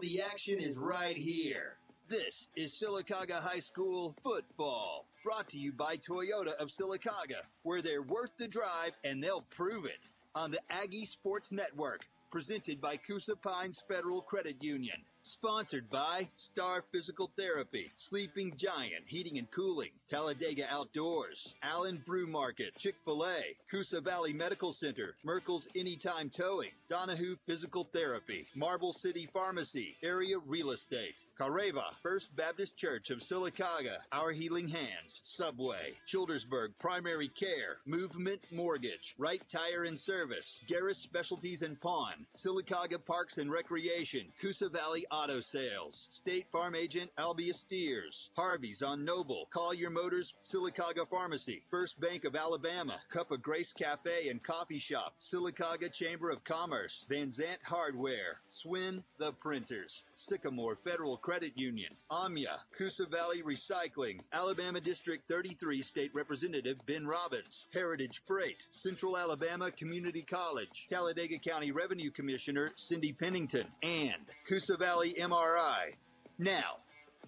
the action is right here. This is Sylacauga High School football, brought to you by Toyota of Sylacauga, where they're worth the drive and they'll prove it on the Aggie Sports Network, presented by Coosa Pines Federal Credit Union. Sponsored by Star Physical Therapy, Sleeping Giant Heating and Cooling, Talladega Outdoors, Allen Brew Market, Chick fil A, Coosa Valley Medical Center, Merkel's Anytime Towing, Donahue Physical Therapy, Marble City Pharmacy, Area Real Estate, Careva, First Baptist Church of Sylacauga, Our Healing Hands, Subway, Childersburg Primary Care, Movement Mortgage, Right Tire and Service, Garris Specialties and Pawn, Sylacauga Parks and Recreation, Coosa Valley Auto Sales, State Farm Agent Albie Steers, Harvey's on Noble, Collier Motors, Sylacauga Pharmacy, First Bank of Alabama, Cup of Grace Cafe and Coffee Shop, Sylacauga Chamber of Commerce, Van Zant Hardware, Swin the Printers, Sycamore Federal Credit Union, Amya, Coosa Valley Recycling, Alabama District 33 State Representative Ben Robbins, Heritage Freight, Central Alabama Community College, Talladega County Revenue Commissioner Cindy Pennington, and Coosa Valley MRI. Now,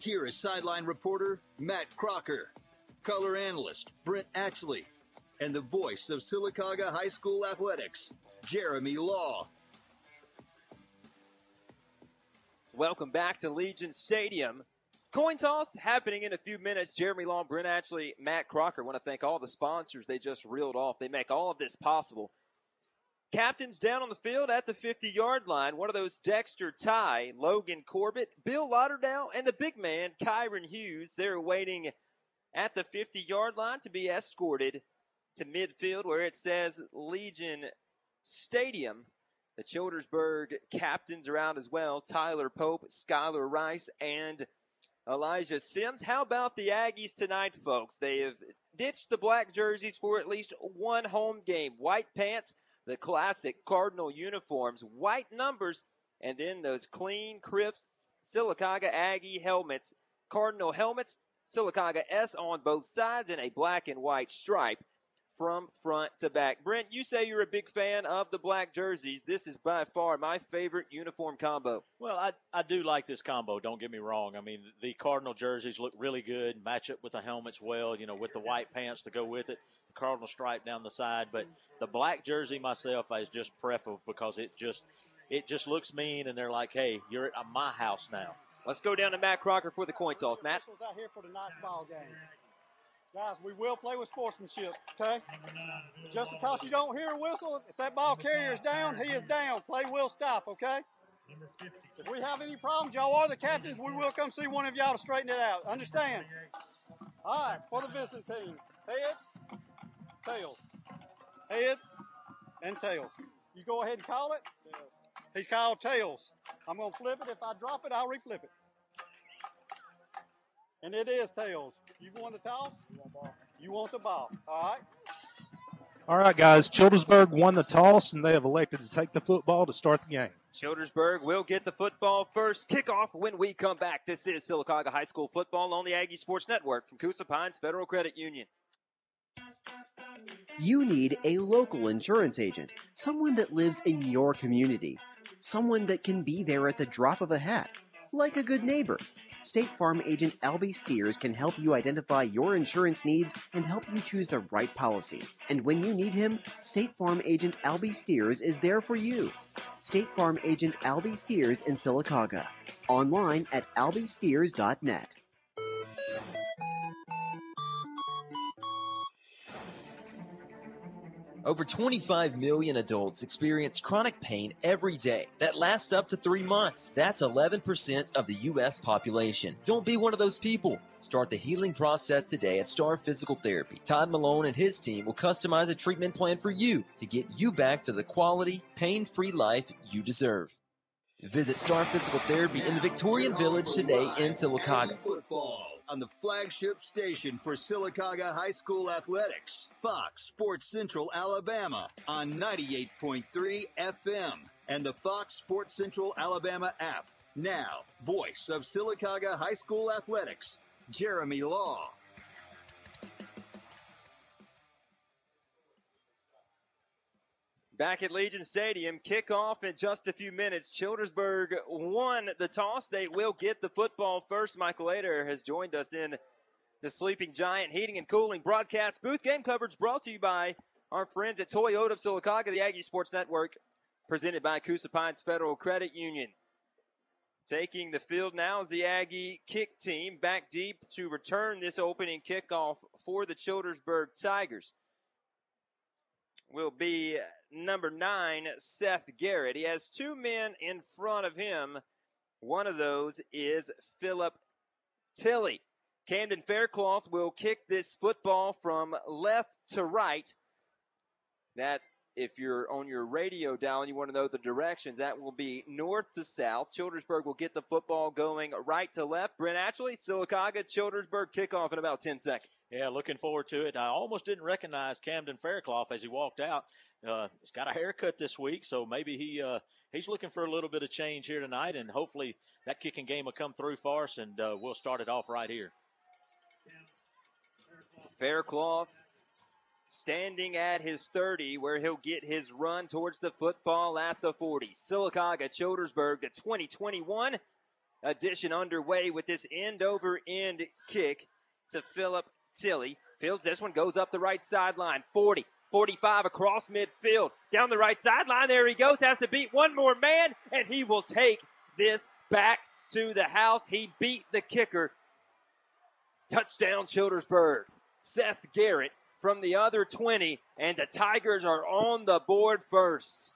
here is sideline reporter Matt Crocker, color analyst Brent Atchley, and the voice of Sylacauga High School athletics, Jeremy Law. Welcome back to Legion Stadium. Coin toss happening in a few minutes. Jeremy Long, Brent Ashley, Matt Crocker. want to thank all the sponsors they just reeled off. They make all of this possible. Captains down on the field at the 50 yard line. One of those Dexter Ty, Logan Corbett, Bill Lauderdale, and the big man, Kyron Hughes. They're waiting at the 50 yard line to be escorted to midfield where it says Legion Stadium. The Childersburg captains are out as well. Tyler Pope, Skylar Rice, and Elijah Sims. How about the Aggies tonight, folks? They have ditched the black jerseys for at least one home game. White pants, the classic Cardinal uniforms, white numbers, and then those clean, crisp Sylacauga Aggie helmets. Cardinal helmets, Sylacauga S on both sides, and a black and white stripe from front to back. Brent, you say you're a big fan of the black jerseys. This is by far my favorite uniform combo. Well, I, I do like this combo. Don't get me wrong. I mean, the Cardinal jerseys look really good, match up with the helmets well, you know, with the white pants to go with it, the Cardinal stripe down the side. But the black jersey myself is just preferable because it just it just looks mean, and they're like, hey, you're at my house now. Let's go down to Matt Crocker for the coin toss. Matt. out here for tonight's ball game. Guys, we will play with sportsmanship, okay? Just because you don't hear a whistle, if that ball carrier is down, he is down. Play will stop, okay? If we have any problems, y'all are the captains. We will come see one of y'all to straighten it out. Understand? All right, for the visiting team. Heads, tails. Heads, and tails. You go ahead and call it? Tails. He's called tails. I'm going to flip it. If I drop it, I'll reflip it. And it is tails. You want the toss? You want the ball. All right. All right, guys. Childersburg won the toss, and they have elected to take the football to start the game. Childersburg will get the football first. Kickoff when we come back. This is Sylacauga High School football on the Aggie Sports Network from Coosa Pines Federal Credit Union. You need a local insurance agent, someone that lives in your community, someone that can be there at the drop of a hat, like a good neighbor. State Farm agent Albie Steers can help you identify your insurance needs and help you choose the right policy. And when you need him, State Farm agent Albie Steers is there for you. State Farm agent Albie Steers in Sylacauga. Online at albiesteers.net. Over 25 million adults experience chronic pain every day that lasts up to three months. That's 11% of the U.S. population. Don't be one of those people. Start the healing process today at Star Physical Therapy. Todd Malone and his team will customize a treatment plan for you to get you back to the quality, pain free life you deserve. Visit Star Physical Therapy in the Victorian Village today in Sylacauga. On the flagship station for Sylacauga High School athletics, Fox Sports Central Alabama on 98.3 FM and the Fox Sports Central Alabama app. Now, voice of Sylacauga High School athletics, Jeremy Law. Back at Legion Stadium, kickoff in just a few minutes. Childersburg won the toss. They will get the football first. Michael Ader has joined us in the Sleeping Giant Heating and Cooling broadcast booth. Game coverage brought to you by our friends at Toyota of Sylacauga, the Aggie Sports Network, presented by Coosa Pines Federal Credit Union. Taking the field now is the Aggie kick team back deep to return this opening kickoff for the Childersburg Tigers. Will be number nine, Seth Garrett. He has two men in front of him. One of those is Philip Tilley. Camden Faircloth will kick this football from left to right. That, if you're on your radio dial and you want to know the directions, that will be north to south. Childersburg will get the football going right to left. Brent Ashley, Sylacauga, Childersburg kickoff in about 10 seconds. Yeah, looking forward to it. I almost didn't recognize Camden Faircloth as he walked out. Uh, he's got a haircut this week, so maybe he uh, he's looking for a little bit of change here tonight, and hopefully that kicking game will come through for us, and uh, we'll start it off right here. Faircloth standing at his 30 where he'll get his run towards the football at the 40. Sylacauga Childersburg, the 2021 edition underway with this end over end kick to Philip Tilley. Fields this one goes up the right sideline. 40, 45 across midfield. Down the right sideline. There he goes. Has to beat one more man, and he will take this back to the house. He beat the kicker. Touchdown, Childersburg. Seth Garrett from the other 20, and the Tigers are on the board first.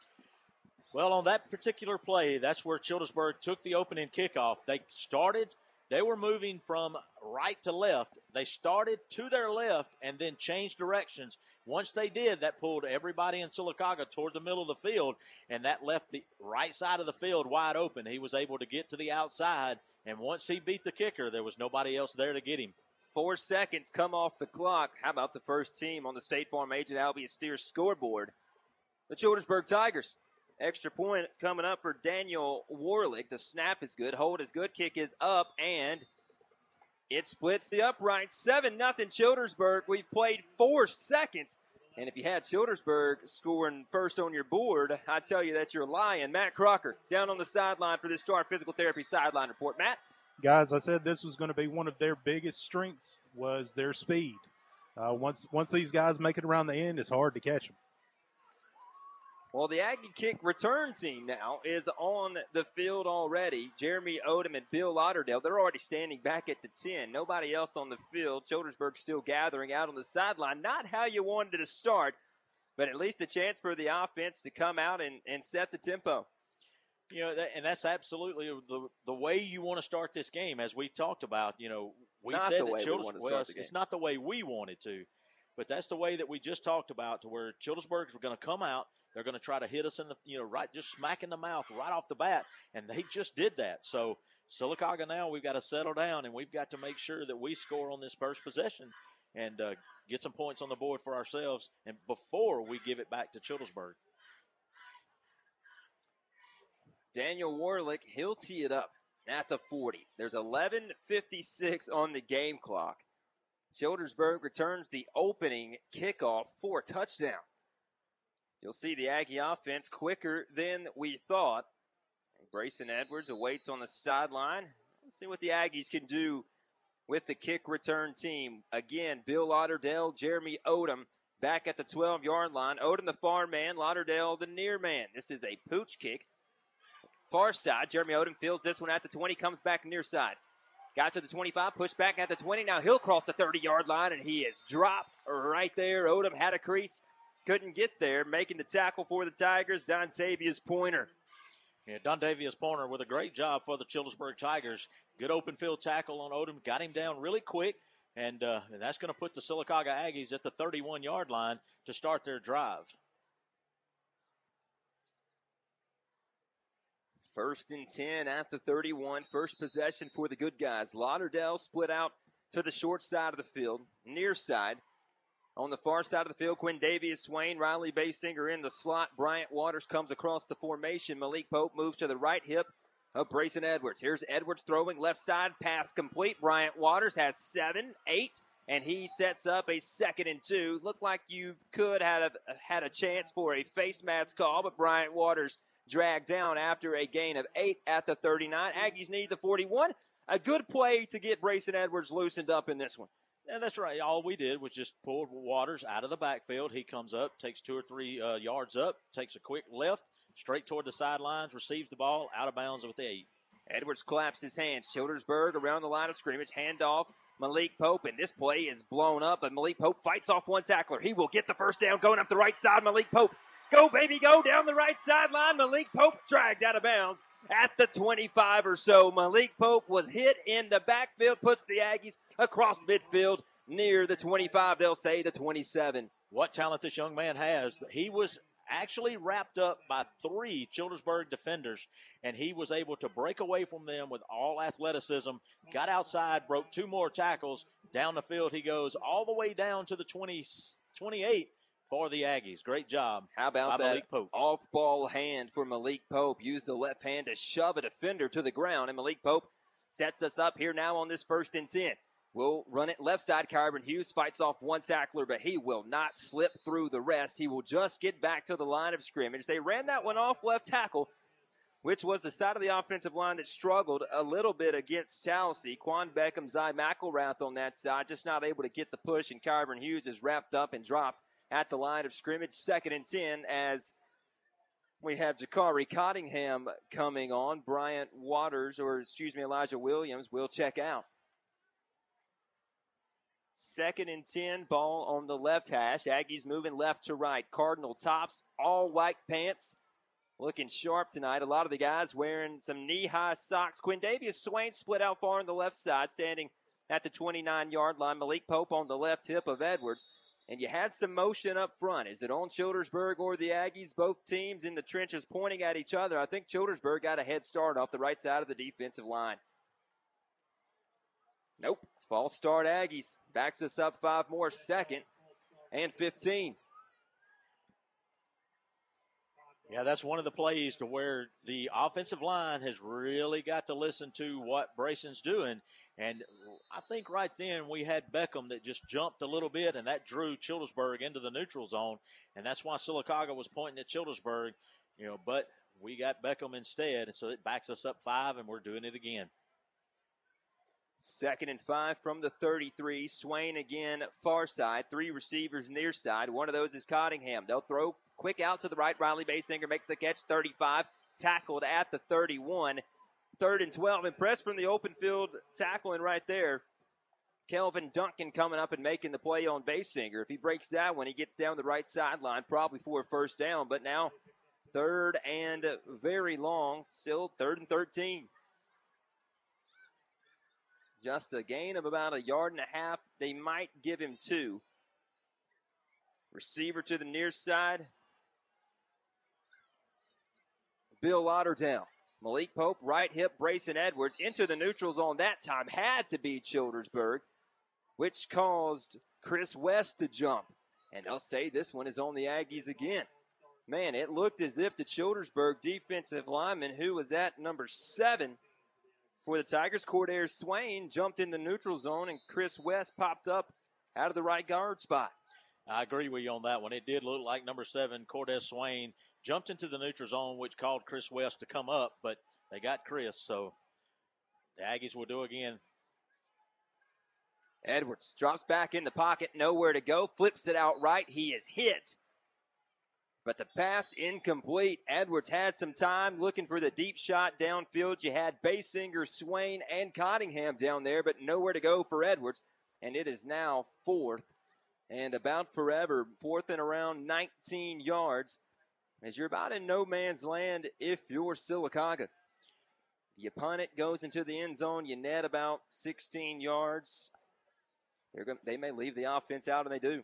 Well, on that particular play, that's where Childersburg took the opening kickoff. They started, they were moving from right to left. They started to their left and then changed directions. Once they did, that pulled everybody in Sylacauga toward the middle of the field, and that left the right side of the field wide open. He was able to get to the outside, and once he beat the kicker, there was nobody else there to get him. Four seconds come off the clock. How about the first team on the State Farm Agent Albie Steers scoreboard? The Childersburg Tigers. Extra point coming up for Daniel Warlick. The snap is good. Hold is good. Kick is up, and it splits the upright. 7 nothing Childersburg. We've played four seconds. And if you had Childersburg scoring first on your board, I tell you that you're lying. Matt Crocker down on the sideline for this Star Physical Therapy sideline report. Matt? Guys, I said this was going to be one of their biggest strengths was their speed. Uh, once once these guys make it around the end, it's hard to catch them. Well, the Aggie kick return team now is on the field already. Jeremy Odom and Bill Lauderdale, they're already standing back at the 10. Nobody else on the field. Childersburg still gathering out on the sideline. Not how you wanted to start, but at least a chance for the offense to come out and, and set the tempo. You know, that, and that's absolutely the the way you want to start this game, as we talked about. You know, we Not said that we Childers- to well, it's, it's not the way we wanted to, but that's the way that we just talked about. To where Childersburg are going to come out, they're going to try to hit us in the you know right just smack in the mouth right off the bat, and they just did that. So Sylacauga now we've got to settle down and we've got to make sure that we score on this first possession and uh, get some points on the board for ourselves, and before we give it back to Childersburg. Daniel Warlick, he'll tee it up at the 40. There's 11.56 on the game clock. Childersburg returns the opening kickoff for a touchdown. You'll see the Aggie offense quicker than we thought. Brayson Edwards awaits on the sideline. Let's see what the Aggies can do with the kick return team. Again, Bill Lauderdale, Jeremy Odom back at the 12 yard line. Odom the far man, Lauderdale the near man. This is a pooch kick. Far side, Jeremy Odom fields this one at the 20, comes back near side. Got to the 25, pushed back at the 20. Now he'll cross the 30 yard line, and he is dropped right there. Odom had a crease, couldn't get there. Making the tackle for the Tigers, Dontavius Pointer. Yeah, Dontavius Pointer with a great job for the Childersburg Tigers. Good open field tackle on Odom, got him down really quick, and, uh, and that's going to put the Sylacauga Aggies at the 31 yard line to start their drive. First and 10 at the 31. First possession for the good guys. Lauderdale split out to the short side of the field, near side. On the far side of the field, Quindavius, Swain, Riley Basinger in the slot. Bryant Waters comes across the formation. Malik Pope moves to the right hip of Brayson Edwards. Here's Edwards throwing left side, pass complete. Bryant Waters has seven, eight, and he sets up a second and two. Looked like you could have had a chance for a face mask call, but Bryant Waters dragged down after a gain of eight at the 39. Aggies need the 41. A good play to get Brayson Edwards loosened up in this one. Yeah, that's right. All we did was just pull Waters out of the backfield. He comes up, takes two or three uh, yards up, takes a quick left, straight toward the sidelines, receives the ball, out of bounds with the eight. Edwards claps his hands. Childersburg around the line of scrimmage, handoff. Malik Pope, and this play is blown up, but Malik Pope fights off one tackler. He will get the first down going up the right side. Malik Pope Go, baby, go down the right sideline. Malik Pope dragged out of bounds at the 25 or so. Malik Pope was hit in the backfield, puts the Aggies across midfield near the 25. They'll say the 27. What talent this young man has. He was actually wrapped up by three Childersburg defenders, and he was able to break away from them with all athleticism, got outside, broke two more tackles. Down the field he goes all the way down to the 20, 28 for the Aggies. Great job. How about that off ball hand for Malik Pope? Used the left hand to shove a defender to the ground, and Malik Pope sets us up here now on this first and 10. We'll run it left side. Kyron Hughes fights off one tackler, but he will not slip through the rest. He will just get back to the line of scrimmage. They ran that one off left tackle, which was the side of the offensive line that struggled a little bit against Talladega. Quan Beckham, Zy McElrath on that side, just not able to get the push, and Kyron Hughes is wrapped up and dropped at the line of scrimmage. Second and 10 as we have Jakari Cottingham coming on. Bryant Waters, or excuse me, Elijah Williams will check out. Second and 10, ball on the left hash. Aggies moving left to right. Cardinal tops, all white pants. Looking sharp tonight. A lot of the guys wearing some knee high socks. Quindavius Swain split out far on the left side, standing at the 29 yard line. Malik Pope on the left hip of Edwards and you had some motion up front. Is it on Childersburg or the Aggies? Both teams in the trenches pointing at each other. I think Childersburg got a head start off the right side of the defensive line. Nope. False start Aggies. Backs us up five more second and 15. Yeah, that's one of the plays to where the offensive line has really got to listen to what Brayson's doing and I think right then we had Beckham that just jumped a little bit, and that drew Childersburg into the neutral zone, and that's why Sylacauga was pointing at Childersburg, you know. But we got Beckham instead, and so it backs us up five, and we're doing it again. Second and five from the 33. Swain again, far side. Three receivers near side. One of those is Cottingham. They'll throw quick out to the right. Riley Basinger makes the catch. 35. Tackled at the 31 third and 12. Impressed from the open field tackling right there. Kelvin Duncan coming up and making the play on Basinger. If he breaks that one, he gets down the right sideline, probably for a first down. But now, third and very long, still third and 13. Just a gain of about a yard and a half. They might give him two. Receiver to the near side. Bill Lauderdale. Malik Pope, right hip, Brayson Edwards into the neutral zone that time. Had to be Childersburg, which caused Chris West to jump. And they'll say this one is on the Aggies again. Man, it looked as if the Childersburg defensive lineman, who was at number seven for the Tigers, Cordair Swain, jumped in the neutral zone, and Chris West popped up out of the right guard spot. I agree with you on that one. It did look like number seven, Cordes Swain, jumped into the neutral zone, which called Chris West to come up, but they got Chris, so the Aggies will do again. Edwards drops back in the pocket, nowhere to go, flips it out right. He is hit. But the pass incomplete. Edwards had some time looking for the deep shot downfield. You had Basinger, Swain, and Cottingham down there, but nowhere to go for Edwards. And it is now fourth and about forever, fourth and around 19 yards as you're about in no man's land if you're Sylacauga. You punt it, goes into the end zone, you net about 16 yards. They're going, they may leave the offense out, and they do.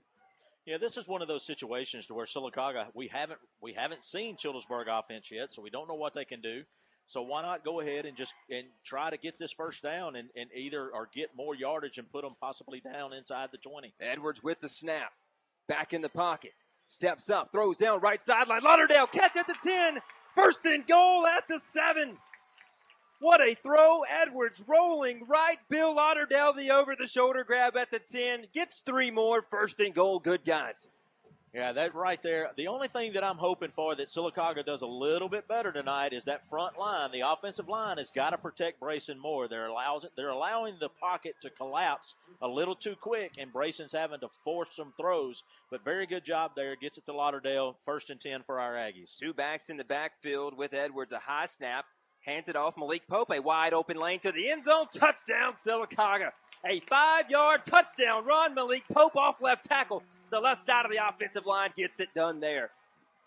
Yeah, this is one of those situations to where Sylacauga we haven't we haven't seen Childersburg offense yet, so we don't know what they can do. So why not go ahead and just and try to get this first down and, and either or get more yardage and put them possibly down inside the 20. Edwards with the snap. Back in the pocket. Steps up, throws down right sideline. Lauderdale catch at the 10. First and goal at the 7. What a throw. Edwards rolling right. Bill Lauderdale, the over the shoulder grab at the 10. Gets three more. First and goal. Good guys. Yeah, that right there. The only thing that I'm hoping for that Sylacauga does a little bit better tonight is that front line. The offensive line has got to protect Brayson more. They're allows they're allowing the pocket to collapse a little too quick, and Brayson's having to force some throws. But very good job there. Gets it to Lauderdale. First and ten for our Aggies. Two backs in the backfield with Edwards. A high snap. Hands it off Malik Pope. A wide open lane to the end zone. Touchdown, Sylacauga. A five yard touchdown run. Malik Pope off left tackle the left side of the offensive line gets it done there.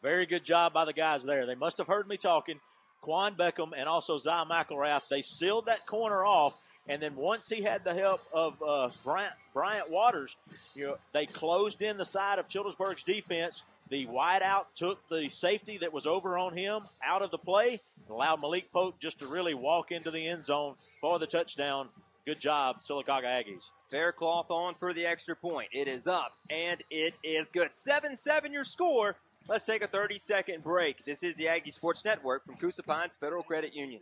Very good job by the guys there. They must have heard me talking. Quan Beckham and also Zy McElrath, they sealed that corner off. And then once he had the help of uh, Bryant, Bryant Waters, you know, they closed in the side of Childersburg's defense. The wideout took the safety that was over on him out of the play and allowed Malik Pope just to really walk into the end zone for the touchdown Good job, Sylacauga Aggies. Faircloth on for the extra point. It is up, and it is good. 7 7 your score. Let's take a 30 second break. This is the Aggie Sports Network from Coosa Pines Federal Credit Union.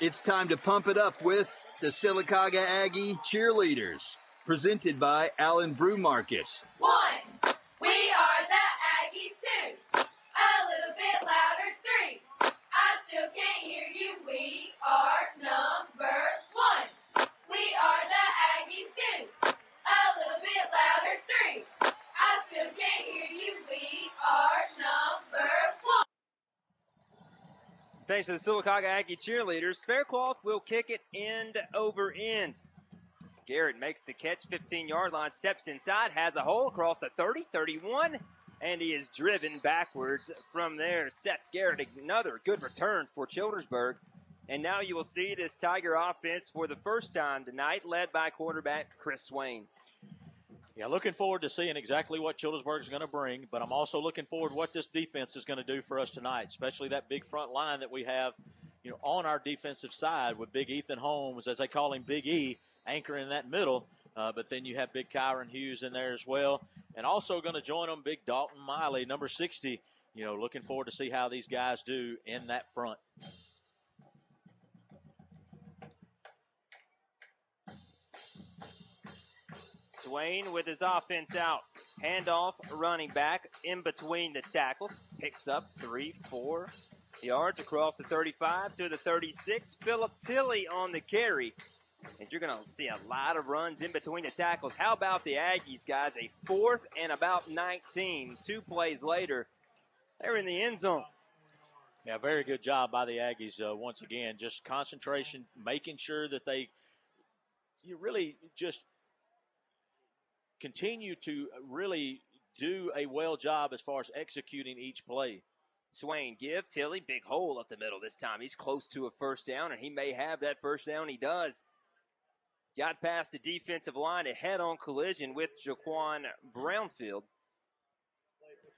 It's time to pump it up with the Sylacauga Aggie cheerleaders, presented by Allen Brew Markets. One, we are the Aggies too. A little bit louder, three. I still can't hear you. We are number one. We are the Aggies too. A little bit louder, three. I still can't hear you. We are number one. Thanks to the Sylacauga Aggie cheerleaders, Faircloth will kick it end over end. Garrett makes the catch, 15 yard line, steps inside, has a hole across the 30, 31, and he is driven backwards from there. Seth Garrett, another good return for Childersburg. And now you will see this Tiger offense for the first time tonight, led by quarterback Chris Swain. Yeah, looking forward to seeing exactly what Childersburg is going to bring, but I'm also looking forward to what this defense is going to do for us tonight, especially that big front line that we have, you know, on our defensive side with Big Ethan Holmes, as they call him, Big E, anchoring that middle. Uh, but then you have Big Kyron Hughes in there as well, and also going to join them, Big Dalton Miley, number 60. You know, looking forward to see how these guys do in that front. Swain with his offense out. Handoff running back in between the tackles. Picks up three, four yards across the 35 to the 36. Philip Tilley on the carry. And you're going to see a lot of runs in between the tackles. How about the Aggies, guys? A fourth and about 19. Two plays later, they're in the end zone. Yeah, very good job by the Aggies uh, once again. Just concentration, making sure that they you really just continue to really do a well job as far as executing each play. Swain give Tilley big hole up the middle this time. He's close to a first down, and he may have that first down. He does. Got past the defensive line, a head-on collision with Jaquan Brownfield.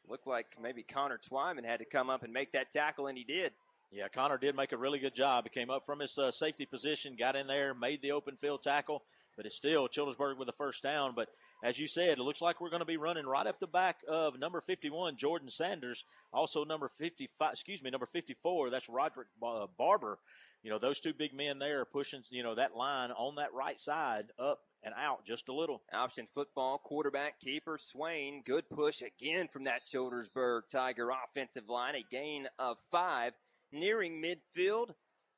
Looked like maybe Connor Twyman had to come up and make that tackle, and he did. Yeah, Connor did make a really good job. He came up from his uh, safety position, got in there, made the open field tackle, but it's still Childersburg with a first down. But as you said, it looks like we're going to be running right up the back of number 51, Jordan Sanders. Also number 55, excuse me, number 54, that's Roderick uh, Barber. You know, those two big men there pushing, you know, that line on that right side up and out just a little. Option football, quarterback, keeper, Swain. Good push again from that Childersburg Tiger offensive line. A gain of five, nearing midfield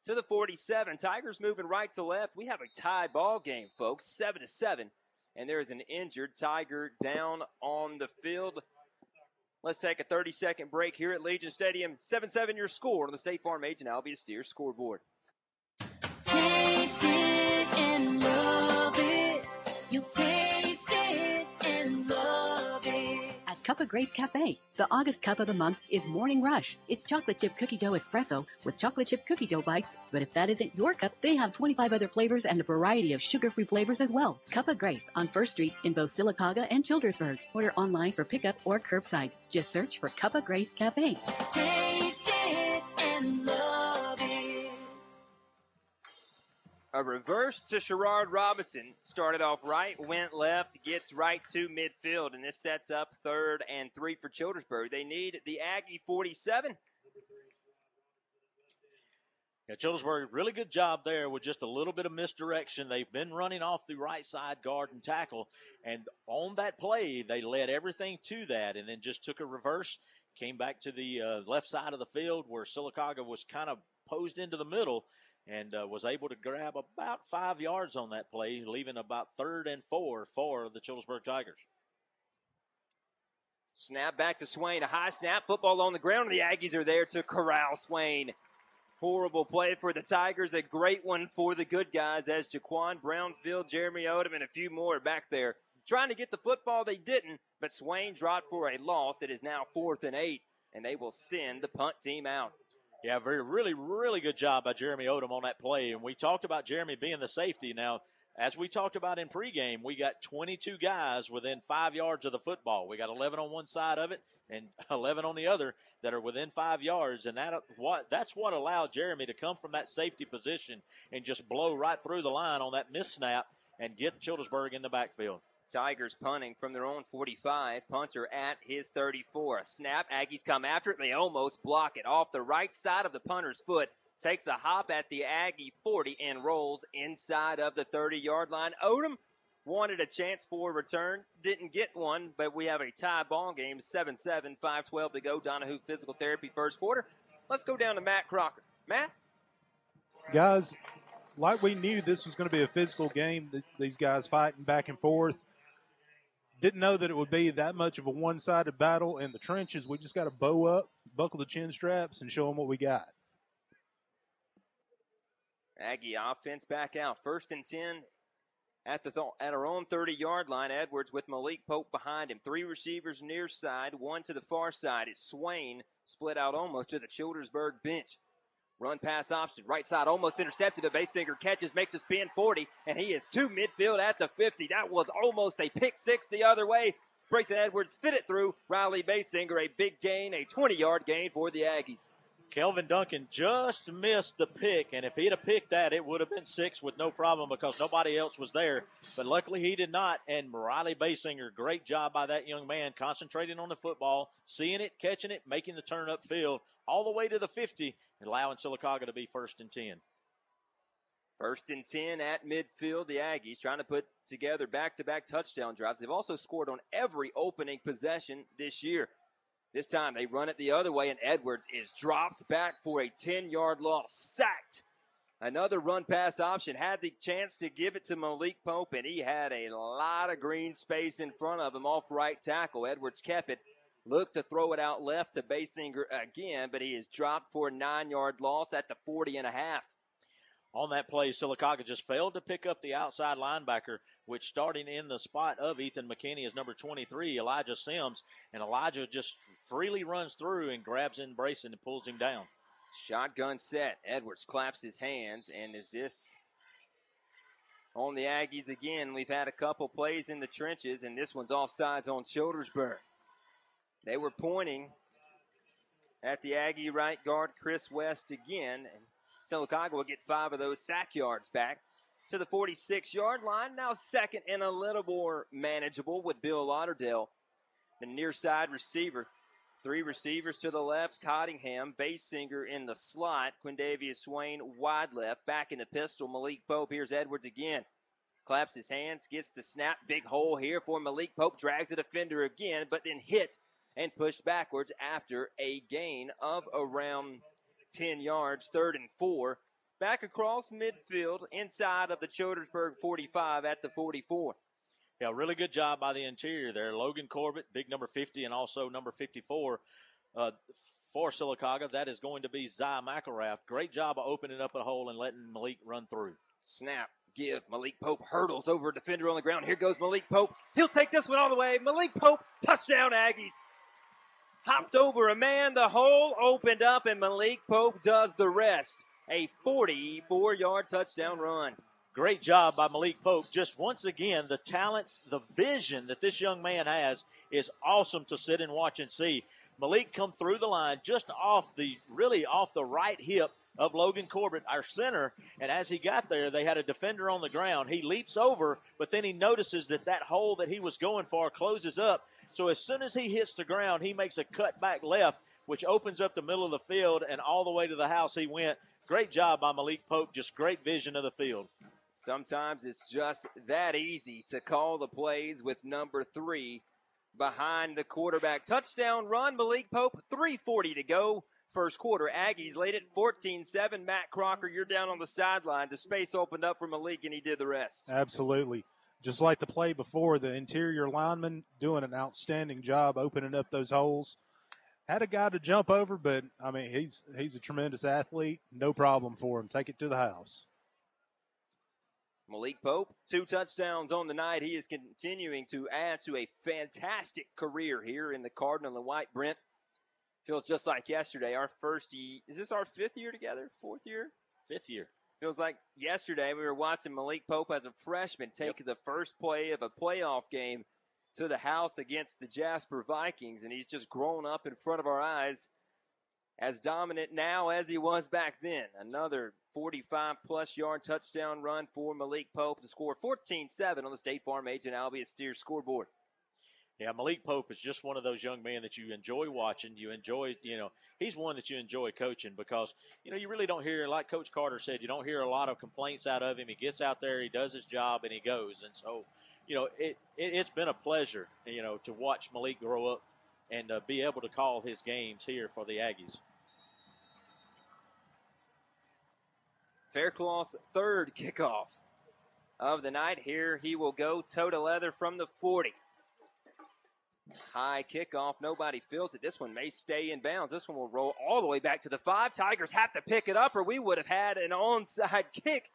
to the 47. Tigers moving right to left. We have a tied ball game, folks, 7 to 7 and there is an injured Tiger down on the field. Let's take a 30 second break here at Legion Stadium. 7 7 your score on the State Farm Agent Albie Steers scoreboard. Taste it and love it. You taste Cup of Grace Cafe. The August cup of the month is Morning Rush. It's chocolate chip cookie dough espresso with chocolate chip cookie dough bites. But if that isn't your cup, they have 25 other flavors and a variety of sugar-free flavors as well. Cup of Grace on First Street in both Sylacauga and Childersburg. Order online for pickup or curbside. Just search for Cup of Grace Cafe. Taste Reverse to Sherrard Robinson. Started off right, went left, gets right to midfield, and this sets up third and three for Childersburg. They need the Aggie 47. Yeah, Childersburg, really good job there with just a little bit of misdirection. They've been running off the right side guard and tackle, and on that play, they led everything to that, and then just took a reverse, came back to the uh, left side of the field where Sylacauga was kind of posed into the middle, and uh, was able to grab about five yards on that play, leaving about third and four for the Childersburg Tigers. Snap back to Swain. A high snap. Football on the ground. The Aggies are there to corral Swain. Horrible play for the Tigers. A great one for the good guys as Jaquan Brownfield, Jeremy Odom, and a few more back there trying to get the football. They didn't, but Swain dropped for a loss. It is now fourth and eight, and they will send the punt team out. Yeah, very, really, really good job by Jeremy Odom on that play. And we talked about Jeremy being the safety. Now, as we talked about in pregame, we got 22 guys within five yards of the football. We got 11 on one side of it and 11 on the other that are within five yards, and that what that's what allowed Jeremy to come from that safety position and just blow right through the line on that miss snap and get Childersburg in the backfield. Tigers punting from their own 45. Punter at his 34. A snap. Aggies come after it. They almost block it off the right side of the punter's foot. Takes a hop at the Aggie 40 and rolls inside of the 30 yard line. Odom wanted a chance for a return. Didn't get one, but we have a tie ball game. 7 7, 5 12 to go. Donahue physical therapy first quarter. Let's go down to Matt Crocker. Matt? Guys, like we knew this was going to be a physical game, these guys fighting back and forth. Didn't know that it would be that much of a one sided battle in the trenches. We just got to bow up, buckle the chin straps, and show them what we got. Aggie offense back out. First and 10 at the th- at our own 30 yard line. Edwards with Malik Pope behind him. Three receivers near side, one to the far side. It's Swain split out almost to the Childersburg bench. Run pass option, right side almost intercepted, but Basinger catches, makes a spin 40, and he is to midfield at the 50. That was almost a pick six the other way. Brayson Edwards fit it through. Riley Basinger, a big gain, a 20 yard gain for the Aggies. Kelvin Duncan just missed the pick, and if he'd have picked that, it would have been six with no problem because nobody else was there. But luckily, he did not. And Riley Basinger, great job by that young man, concentrating on the football, seeing it, catching it, making the turn upfield all the way to the 50, and allowing Sylacauga to be first and 10. First and 10 at midfield. The Aggies trying to put together back to back touchdown drives. They've also scored on every opening possession this year. This time they run it the other way, and Edwards is dropped back for a 10 yard loss. Sacked. Another run pass option. Had the chance to give it to Malik Pope, and he had a lot of green space in front of him off right tackle. Edwards kept it. Looked to throw it out left to Basinger again, but he is dropped for a nine yard loss at the 40 and a half. On that play, Sylacauga just failed to pick up the outside linebacker, which starting in the spot of Ethan McKinney is number 23, Elijah Sims. And Elijah just freely runs through and grabs in Brayson and pulls him down. Shotgun set. Edwards claps his hands, and is this on the Aggies again? We've had a couple plays in the trenches, and this one's offsides on Childersburg. They were pointing at the Aggie right guard, Chris West, again, and Sylacauga will get five of those sack yards back to the 46 yard line. Now, second and a little more manageable with Bill Lauderdale, the near side receiver. Three receivers to the left, Cottingham, Basinger in the slot, Quindavius Swain wide left, back in the pistol, Malik Pope. Here's Edwards again. Claps his hands, gets the snap, big hole here for Malik Pope, drags the defender again, but then hit and pushed backwards after a gain of around 10 yards, third and four. Back across midfield, inside of the Childersburg 45 at the 44. Yeah, really good job by the interior there. Logan Corbett, big number 50, and also number 54 uh, for Sylacauga. That is going to be Zai McElrath. Great job of opening up a hole and letting Malik run through. Snap. give. Malik Pope hurdles over a defender on the ground. Here goes Malik Pope. He'll take this one all the way. Malik Pope, touchdown Aggies. Hopped over a man, the hole opened up, and Malik Pope does the rest. A 44 yard touchdown run. Great job by Malik Pope. Just once again, the talent, the vision that this young man has is awesome to sit and watch and see. Malik come through the line just off the really off the right hip of Logan Corbett, our center. And as he got there, they had a defender on the ground. He leaps over, but then he notices that that hole that he was going for closes up. So as soon as he hits the ground, he makes a cut back left, which opens up the middle of the field and all the way to the house he went. Great job by Malik Pope. Just great vision of the field. Sometimes it's just that easy to call the plays with number three behind the quarterback. Touchdown run, Malik Pope, 340 to go. First quarter, Aggies laid it 14 7. Matt Crocker, you're down on the sideline. The space opened up for Malik, and he did the rest. Absolutely. Just like the play before, the interior lineman doing an outstanding job opening up those holes. Had a guy to jump over, but I mean he's he's a tremendous athlete. No problem for him. Take it to the house. Malik Pope, two touchdowns on the night. He is continuing to add to a fantastic career here in the Cardinal and White. Brent feels just like yesterday. Our first, is this our fifth year together? Fourth year? Fifth year. Feels like yesterday we were watching Malik Pope as a freshman take the first play of a playoff game to the house against the Jasper Vikings, and he's just grown up in front of our eyes as dominant now as he was back then. Another 45 plus yard touchdown run for Malik Pope to score 14 7 on the State Farm Agent Albie Steers scoreboard. Yeah, Malik Pope is just one of those young men that you enjoy watching. You enjoy, you know, he's one that you enjoy coaching because, you know, you really don't hear, like Coach Carter said, you don't hear a lot of complaints out of him. He gets out there, he does his job, and he goes. And so, you know, it, it, has been a pleasure, you know, to watch Malik grow up and uh, be able to call his games here for the Aggies. Faircloth's third kickoff of the night. Here he will go toe to leather from the 40. High kickoff. Nobody fields it. This one may stay in bounds. This one will roll all the way back to the five. Tigers have to pick it up, or we would have had an onside kick.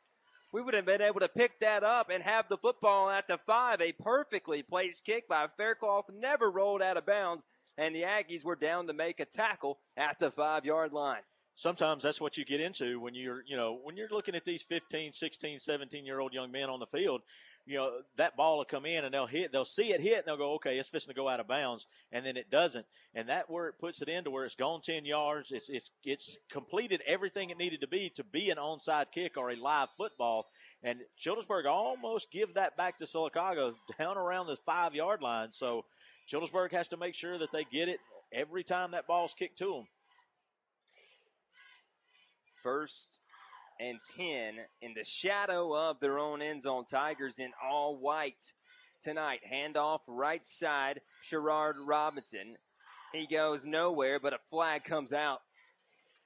We would have been able to pick that up and have the football at the five. A perfectly placed kick by Faircloth, never rolled out of bounds, and the Aggies were down to make a tackle at the five yard line sometimes that's what you get into when you're, you know, when you're looking at these 15, 16, 17 year old young men on the field. You know, that ball will come in and they'll hit, they'll see it hit and they'll go, okay, it's fixing to go out of bounds. And then it doesn't. And that where it puts it into where it's gone 10 yards. It's, it's, it's completed everything it needed to be to be an onside kick or a live football. And Childersburg almost give that back to Sylacauga down around the five yard line. So Childersburg has to make sure that they get it every time that ball's kicked to them first and 10 in the shadow of their own end zone. Tigers in all white tonight. Handoff right side, Sherrard Robinson. He goes nowhere, but a flag comes out.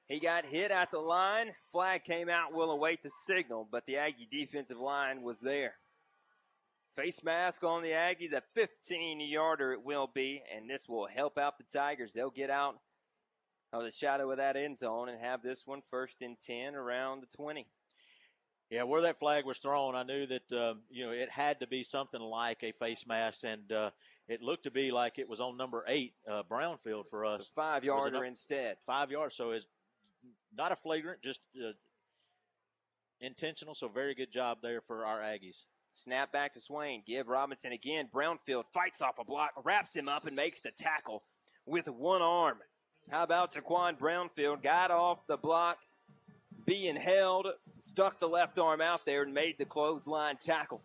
He got hit at the line. Flag came out. We'll await the signal, but the Aggie defensive line was there. Face mask on the Aggies, a 15 yarder it will be, and this will help out the Tigers. They'll get out of the shadow of that end zone and have this one first and 10 around the 20. Yeah, where that flag was thrown, I knew that uh, you know it had to be something like a face mask, and uh, it looked to be like it was on number eight, uh, Brownfield for us. So five yarder instead. Five yards, so it's not a flagrant, just uh, intentional. So very good job there for our Aggies. Snap back to Swain. Give Robinson again. Brownfield fights off a block, wraps him up, and makes the tackle with one arm. How about Jaquan Brownfield? Got off the block, being held, stuck the left arm out there, and made the clothesline tackle.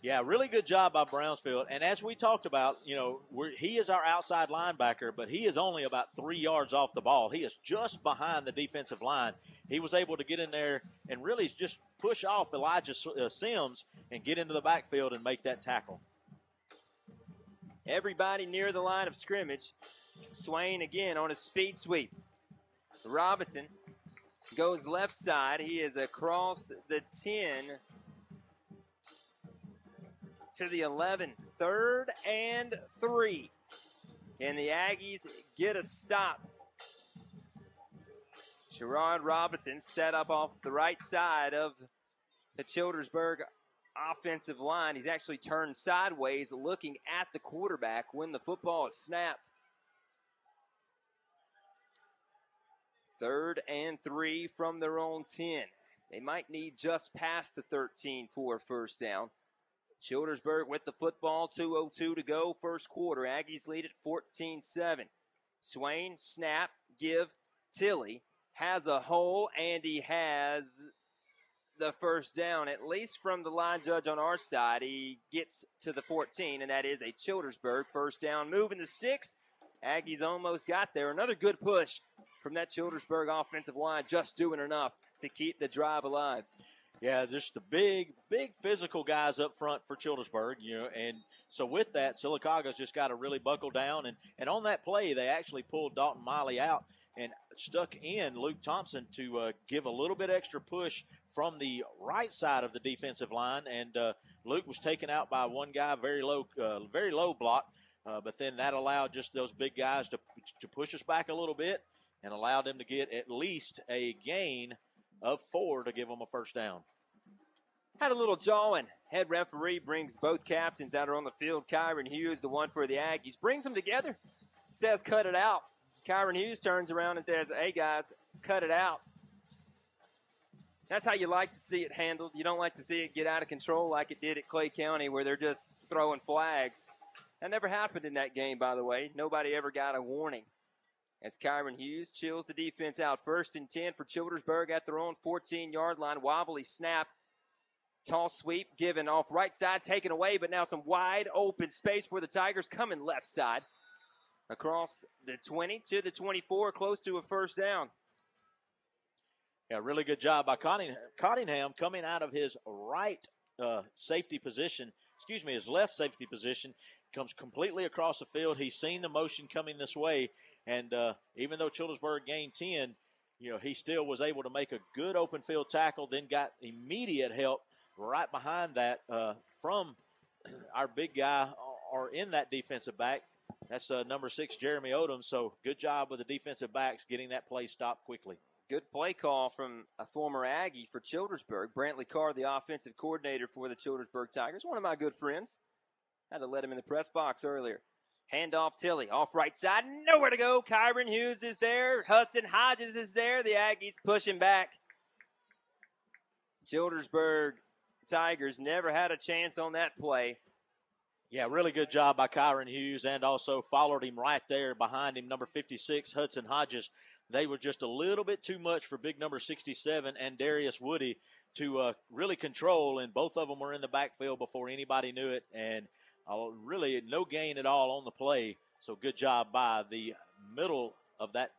Yeah, really good job by Brownsfield. And as we talked about, you know, he is our outside linebacker, but he is only about three yards off the ball. He is just behind the defensive line. He was able to get in there and really just push off Elijah uh, Sims and get into the backfield and make that tackle. Everybody near the line of scrimmage Swain again on a speed sweep. Robinson goes left side. He is across the 10 to the 11. Third and three. Can the Aggies get a stop? Sherrod Robinson set up off the right side of the Childersburg offensive line. He's actually turned sideways looking at the quarterback when the football is snapped. Third and three from their own 10. They might need just past the 13 for first down. Childersburg with the football, 2.02 to go, first quarter. Aggies lead at 14 7. Swain, snap, give, Tilley has a hole, and he has the first down, at least from the line judge on our side. He gets to the 14, and that is a Childersburg first down. Moving the sticks. Aggies almost got there. Another good push from that Childersburg offensive line, just doing enough to keep the drive alive. Yeah, just the big, big physical guys up front for Childersburg, you know, and so with that, Sylacauga's just got to really buckle down. And, and on that play, they actually pulled Dalton Miley out and stuck in Luke Thompson to uh, give a little bit extra push from the right side of the defensive line. And uh, Luke was taken out by one guy, very low, uh, very low block. Uh, but then that allowed just those big guys to, to push us back a little bit and allowed them to get at least a gain of four to give them a first down. Had a little jawing. Head referee brings both captains out on the field. Kyron Hughes, the one for the Aggies, brings them together. Says, cut it out. Kyron Hughes turns around and says, hey, guys, cut it out. That's how you like to see it handled. You don't like to see it get out of control like it did at Clay County, where they're just throwing flags. That never happened in that game, by the way. Nobody ever got a warning. As Kyron Hughes chills the defense out. First and 10 for Childersburg at their own 14 yard line. Wobbly snap. Tall sweep given off right side, taken away, but now some wide open space for the Tigers coming left side. Across the 20 to the 24, close to a first down. Yeah, really good job by Cottingham coming out of his right uh, safety position, excuse me, his left safety position, comes completely across the field. He's seen the motion coming this way, and uh, even though Childersburg gained 10, you know, he still was able to make a good open field tackle, then got immediate help right behind that uh, from our big guy or in that defensive back. That's uh, number six, Jeremy Odom. So good job with the defensive backs getting that play stopped quickly. Good play call from a former Aggie for Childersburg. Brantley Carr, the offensive coordinator for the Childersburg Tigers, one of my good friends. Had to let him in the press box earlier. Handoff Tilley, off right side, nowhere to go. Kyron Hughes is there. Hudson Hodges is there. The Aggies pushing back. Childersburg Tigers never had a chance on that play. Yeah, really good job by Kyron Hughes and also followed him right there behind him, number 56, Hudson Hodges. They were just a little bit too much for big number 67 and Darius Woody to uh, really control, and both of them were in the backfield before anybody knew it, and really no gain at all on the play. So good job by the middle of that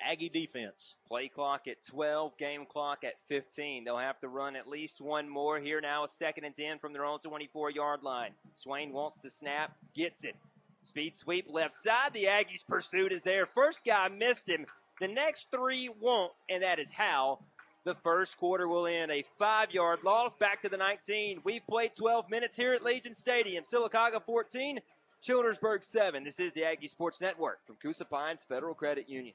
Aggie defense. Play clock at 12, game clock at 15. They'll have to run at least one more here now. A second and 10 from their own 24 yard line. Swain wants to snap, gets it. Speed sweep left side. The Aggies' pursuit is there. First guy missed him. The next three won't, and that is how the first quarter will end. A five yard loss back to the 19. We've played 12 minutes here at Legion Stadium. Sylacauga 14, Childersburg 7. This is the Aggie Sports Network from Coosa Pines Federal Credit Union.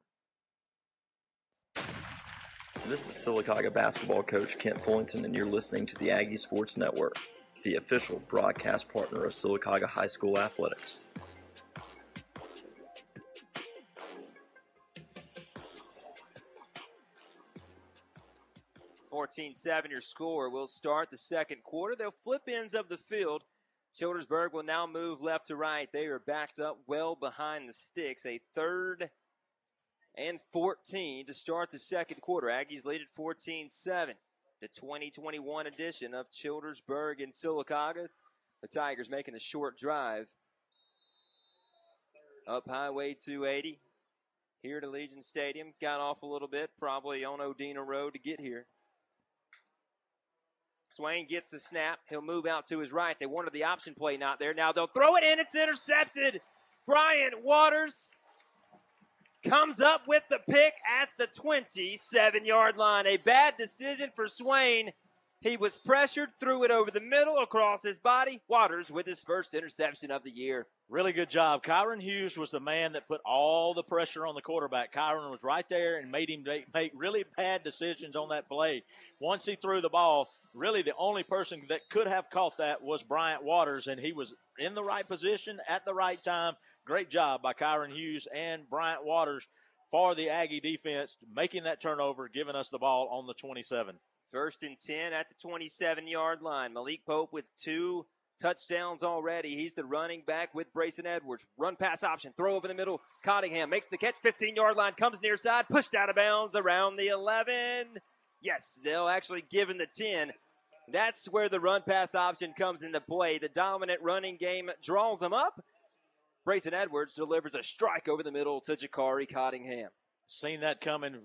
This is Sylacauga basketball coach Kent Fullington, and you're listening to the Aggie Sports Network, the official broadcast partner of Sylacauga High School Athletics. 14 7 your score. We'll start the second quarter. They'll flip ends of the field. Childersburg will now move left to right. They are backed up well behind the sticks. A third and 14 to start the second quarter. Aggies lead at 14 7. The 2021 edition of Childersburg and Sylacauga. The Tigers making a short drive up Highway 280 here to Legion Stadium. Got off a little bit, probably on Odina Road to get here. Swain gets the snap. He'll move out to his right. They wanted the option play not there. Now they'll throw it in. It's intercepted. Bryant Waters comes up with the pick at the 27 yard line. A bad decision for Swain. He was pressured, threw it over the middle across his body. Waters with his first interception of the year. Really good job. Kyron Hughes was the man that put all the pressure on the quarterback. Kyron was right there and made him make, really bad decisions on that play. Once he threw the ball, really the only person that could have caught that was Bryant Waters, and he was in the right position at the right time. Great job by Kyron Hughes and Bryant Waters for the Aggie defense, making that turnover, giving us the ball on the 27. First and 10 at the 27 yard line. Malik Pope with two touchdowns already. He's the running back with Brayson Edwards. Run pass option, throw over the middle. Cottingham makes the catch, 15 yard line, comes near side, pushed out of bounds around the 11. Yes, they'll actually give him the 10. That's where the run pass option comes into play. The dominant running game draws them up. Brayson Edwards delivers a strike over the middle to Jakari Cottingham. Seen that coming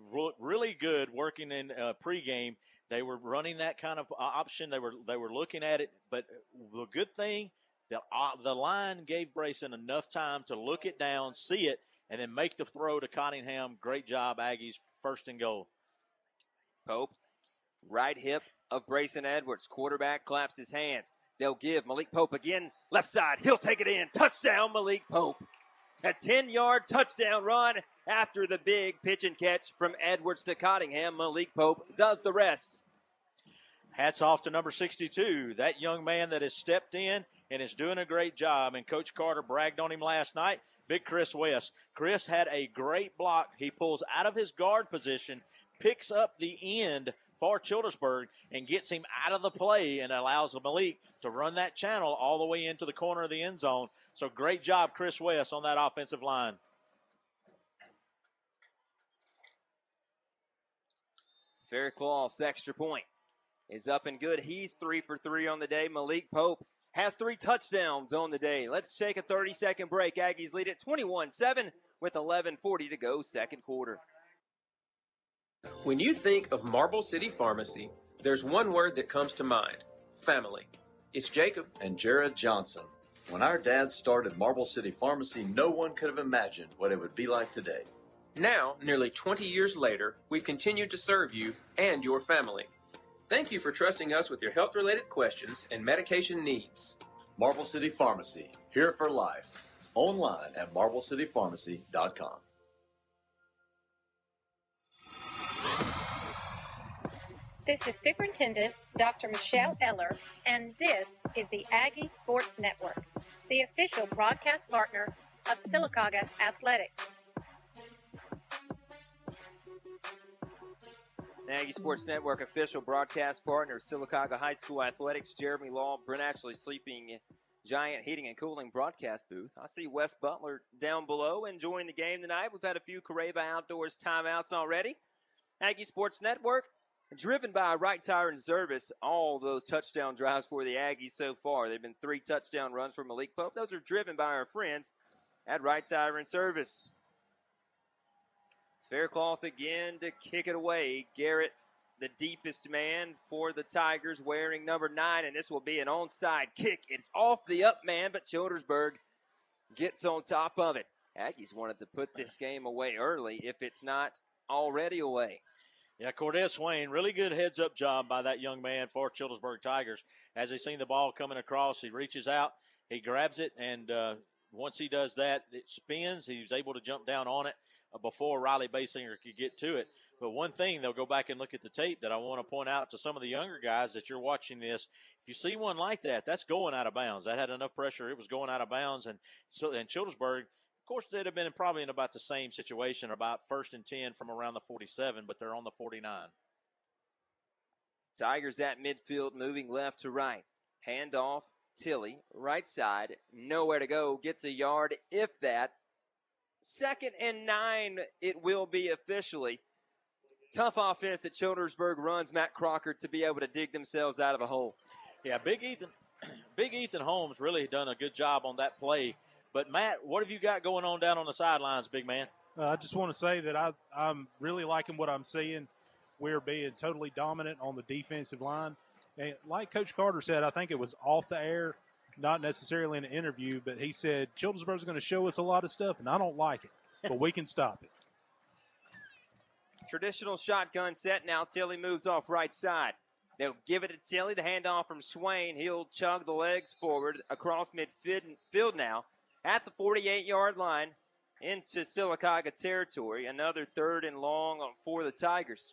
really good working in uh, pregame. They were running that kind of uh, option. They were they were looking at it, but the good thing the uh, the line gave Brayson enough time to look it down, see it, and then make the throw to Cottingham. Great job, Aggies. First and goal. Pope, right hip of Brayson Edwards. Quarterback claps his hands. They'll give Malik Pope again, left side. He'll take it in. Touchdown, Malik Pope. A 10 yard touchdown run after the big pitch and catch from Edwards to Cottingham. Malik Pope does the rest. Hats off to number 62, that young man that has stepped in and is doing a great job. And Coach Carter bragged on him last night. Big Chris West. Chris had a great block. He pulls out of his guard position, picks up the end for Childersburg and gets him out of the play and allows Malik to run that channel all the way into the corner of the end zone. So great job, Chris West, on that offensive line. Faircloth's extra point is up and good. He's three for three on the day. Malik Pope has three touchdowns on the day. Let's take a 30 second break. Aggies lead at 21 7 with 11.40 to go, second quarter. When you think of Marble City Pharmacy, there's one word that comes to mind family. It's Jacob. And Jared Johnson. When our dad started Marble City Pharmacy, no one could have imagined what it would be like today. Now, nearly 20 years later, we've continued to serve you and your family. Thank you for trusting us with your health related questions and medication needs. Marble City Pharmacy, here for life. Online at marblecitypharmacy.com. This is Superintendent Dr. Michelle Eller, and this is the Aggie Sports Network, the official broadcast partner of Sylacauga Athletics. Aggie Sports Network official broadcast partner, Sylacauga High School Athletics, Jeremy Law, Brent Ashley sleeping giant heating and cooling broadcast booth. I see Wes Butler down below enjoying the game tonight. We've had a few Carrabba Outdoors timeouts already. Aggie Sports Network, driven by Right Tire and Service, all those touchdown drives for the Aggies so far. They've been three touchdown runs for Malik Pope. Those are driven by our friends at Right Tire and Service. Faircloth again to kick it away. Garrett, the deepest man for the Tigers, wearing number nine, and this will be an onside kick. It's off the up man, but Childersburg gets on top of it. Aggies wanted to put this game away early if it's not already away. Yeah, Cordell Swain, really good heads up job by that young man for Childersburg Tigers. As he seen the ball coming across, he reaches out, he grabs it, and uh, once he does that, it spins. He was able to jump down on it uh, before Riley Basinger could get to it. But one thing, they'll go back and look at the tape that I want to point out to some of the younger guys that you're watching this. If you see one like that, that's going out of bounds. That had enough pressure; it was going out of bounds. And so, and Childersburg course, they'd have been probably in about the same situation, about first and 10 from around the 47, but they're on the 49. Tigers at midfield, moving left to right. Hand off, Tilley, right side, nowhere to go, gets a yard, if that. Second and nine, it will be officially. Tough offense that Childersburg runs Matt Crocker to be able to dig themselves out of a hole. Yeah, Big Ethan, Big Ethan Holmes really done a good job on that play. But Matt, what have you got going on down on the sidelines, big man? Uh, I just want to say that I, I'm really liking what I'm seeing. We're being totally dominant on the defensive line. And like Coach Carter said, I think it was off the air, not necessarily in an interview, but he said Childersburg's going to show us a lot of stuff, and I don't like it, but we can stop it. Traditional shotgun set now. Tilley moves off right side. They'll give it to Tilley. The handoff from Swain. He'll chug the legs forward across midfield now at the 48 yard line into Sylacauga territory. Another third and long for the Tigers.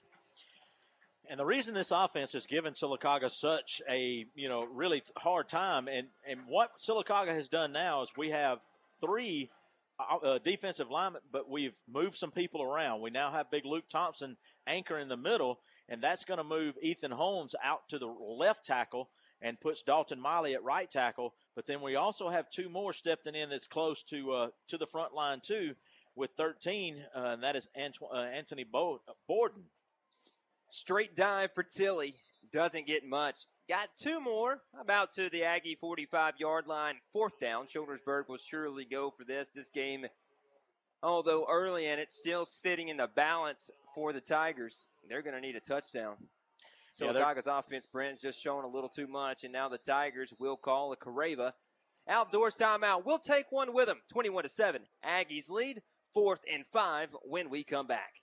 And the reason this offense has given Sylacauga such a you know really hard time, and and what Sylacauga has done now is we have three uh, defensive linemen, but we've moved some people around. We now have Big Luke Thompson anchor in the middle, and that's going to move Ethan Holmes out to the left tackle and puts Dalton Miley at right tackle. But then we also have two more stepping in that's close to uh, to the front line too, with 13, uh, and that is Anto- uh, Anthony Bo- Borden. Straight dive for Tilley. Doesn't get much. Got two more. About to the Aggie 45 yard line. Fourth down. Childersburg will surely go for this. This game, although early in it, still sitting in the balance for the Tigers. They're going to need a touchdown. So Yeah, they're- offense, Brent's just showing a little too much, and now the Tigers will call a Careva. Outdoors timeout. We'll take one with them. 21 to 7. Aggies lead. Fourth and five when we come back.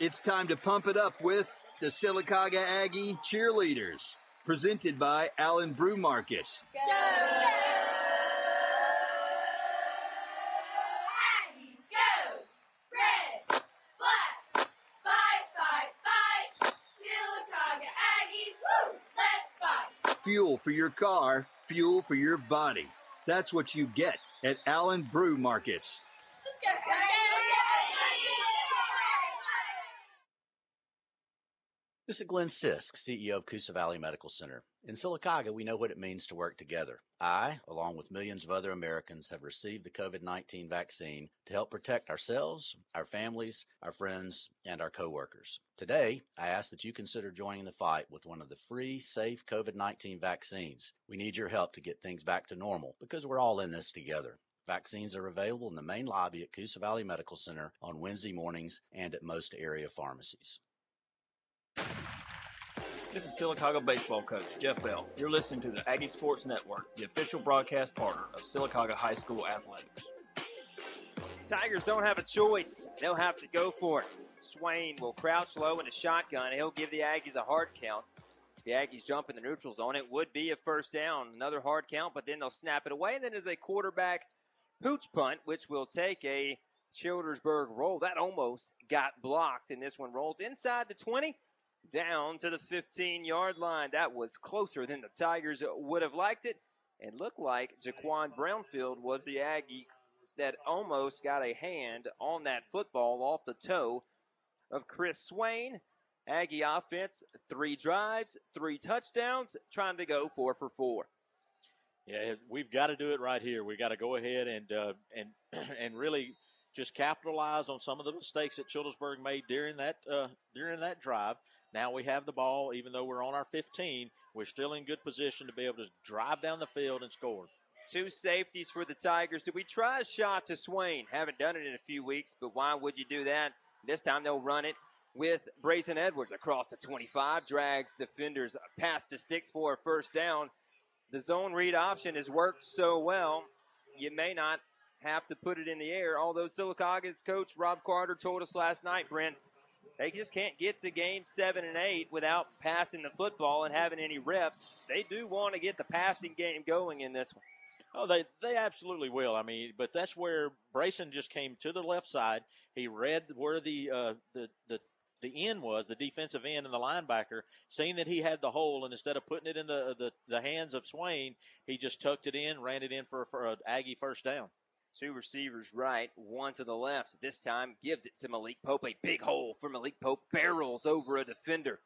It's time to pump it up with the Sylacauga Aggie cheerleaders, presented by Allen Brew Market. Aggies go! Red, black, fight, fight, fight! Sylacauga Aggies, woo! Let's fight! Fuel for your car, fuel for your body. That's what you get at Allen Brew Markets. Let's go, Aggies! This is Glenn Sisk, CEO of Coosa Valley Medical Center. In Sylacauga, we know what it means to work together. I, along with millions of other Americans, have received the COVID 19 vaccine to help protect ourselves, our families, our friends, and our coworkers. Today, I ask that you consider joining the fight with one of the free, safe COVID 19 vaccines. We need your help to get things back to normal because we're all in this together. Vaccines are available in the main lobby at Coosa Valley Medical Center on Wednesday mornings and at most area pharmacies. This is Sylacauga baseball coach Jeff Bell. You're listening to the Aggie Sports Network, the official broadcast partner of Sylacauga High School athletics. Tigers don't have a choice. They'll have to go for it. Swain will crouch low in a shotgun. He'll give the Aggies a hard count. If the Aggies jump in the neutral zone, it would be a first down. Another hard count, but then they'll snap it away. And then there's a quarterback pooch punt, which will take a Childersburg roll. That almost got blocked, and this one rolls inside the 20 down to the 15 yard line. That was closer than the Tigers would have liked it. And looked like Jaquan Brownfield was the Aggie that almost got a hand on that football off the toe of Chris Swain. Aggie offense, three drives, three touchdowns, trying to go four for four. Yeah, we've got to do it right here. We've got to go ahead and uh, and and really just capitalize on some of the mistakes that Childersburg made during that uh, during that drive. Now we have the ball, even though we're on our 15, we're still in good position to be able to drive down the field and score. Two safeties for the Tigers. Do we try a shot to Swain? Haven't done it in a few weeks, but why would you do that? This time they'll run it with Brayson Edwards across the 25, drags defenders past the sticks for a first down. The zone read option has worked so well, you may not have to put it in the air. Although Sylacauga's coach Rob Carter told us last night, Brent, they just can't get to game seven and eight without passing the football and having any reps. They do want to get the passing game going in this one. Oh, they they absolutely will. I mean, but that's where Brayson just came to the left side. He read where the uh, the the the end was, the defensive end and the linebacker, seeing that he had the hole, and instead of putting it in the the, the hands of Swain, he just tucked it in, ran it in for for an Aggie first down. Two receivers right, one to the left. This time gives it to Malik Pope. A big hole for Malik Pope. Barrels over a defender.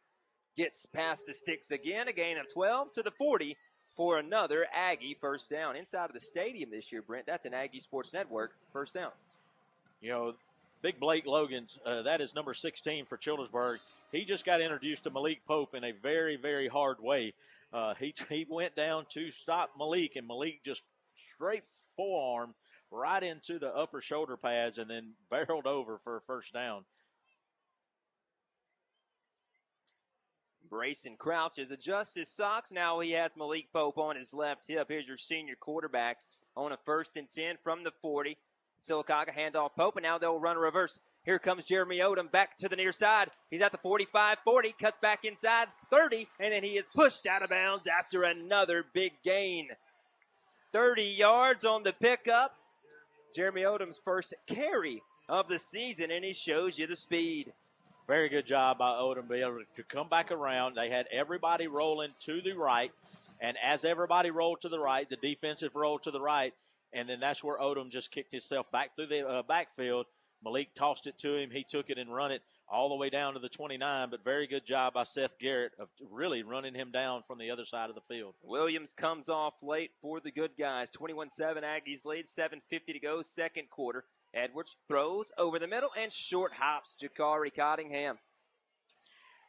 gets past the sticks again, a gain of 12 to the 40 for another Aggie first down. Inside of the stadium this year, Brent, that's an Aggie Sports Network first down. You know, Big Blake Logan's, uh, that is number 16 for Childersburg. He just got introduced to Malik Pope in a very, very hard way. Uh, he, he went down to stop Malik, and Malik just straight forearm right into the upper shoulder pads and then barreled over for a first down. Brayson crouches, adjusts his socks. Now he has Malik Pope on his left hip. Here's your senior quarterback on a first and 10 from the 40. Sylacauga handoff Pope, and now they'll run a reverse. Here comes Jeremy Odom back to the near side. He's at the 45 40, cuts back inside 30, and then he is pushed out of bounds after another big gain. 30 yards on the pickup. Jeremy Odom's first carry of the season, and he shows you the speed. Very good job by Odom be able to come back around. They had everybody rolling to the right, and as everybody rolled to the right, the defensive rolled to the right, and then that's where Odom just kicked himself back through the uh, backfield. Malik tossed it to him. He took it and run it all the way down to the 29, but very good job by Seth Garrett of really running him down from the other side of the field. Williams comes off late for the good guys. 21 7 Aggies lead, 7.50 to go, second quarter. Edwards throws over the middle and short hops Jakari Cottingham.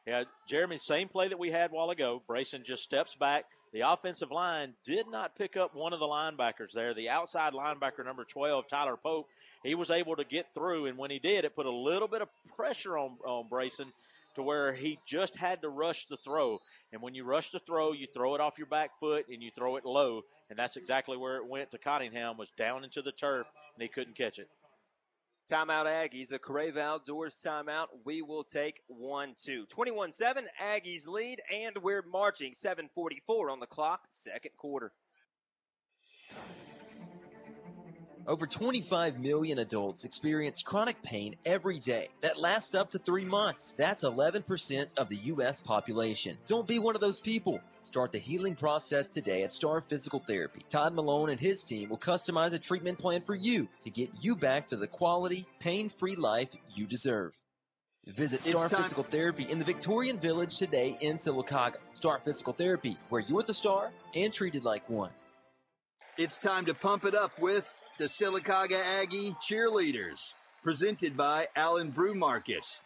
Yeah, Jeremy, same play that we had a while ago. Brayson just steps back. The offensive line did not pick up one of the linebackers there. The outside linebacker, number 12, Tyler Pope, he was able to get through. And when he did, it put a little bit of pressure on, on Brayson to where he just had to rush the throw. And when you rush the throw, you throw it off your back foot and you throw it low. And that's exactly where it went to Cottingham, was down into the turf, and he couldn't catch it. Timeout Aggies, a Crave Outdoors timeout. We will take 1 2. 21 7, Aggies lead, and we're marching 744 on the clock, second quarter. Over 25 million adults experience chronic pain every day that lasts up to three months. That's 11% of the U.S. population. Don't be one of those people. Start the healing process today at Star Physical Therapy. Todd Malone and his team will customize a treatment plan for you to get you back to the quality, pain free life you deserve. Visit Star Physical Therapy in the Victorian Village today in Sylacauga. Star Physical Therapy, where you're the star and treated like one. It's time to pump it up with the Sylacauga Aggie cheerleaders, presented by Allen Brew Market. Said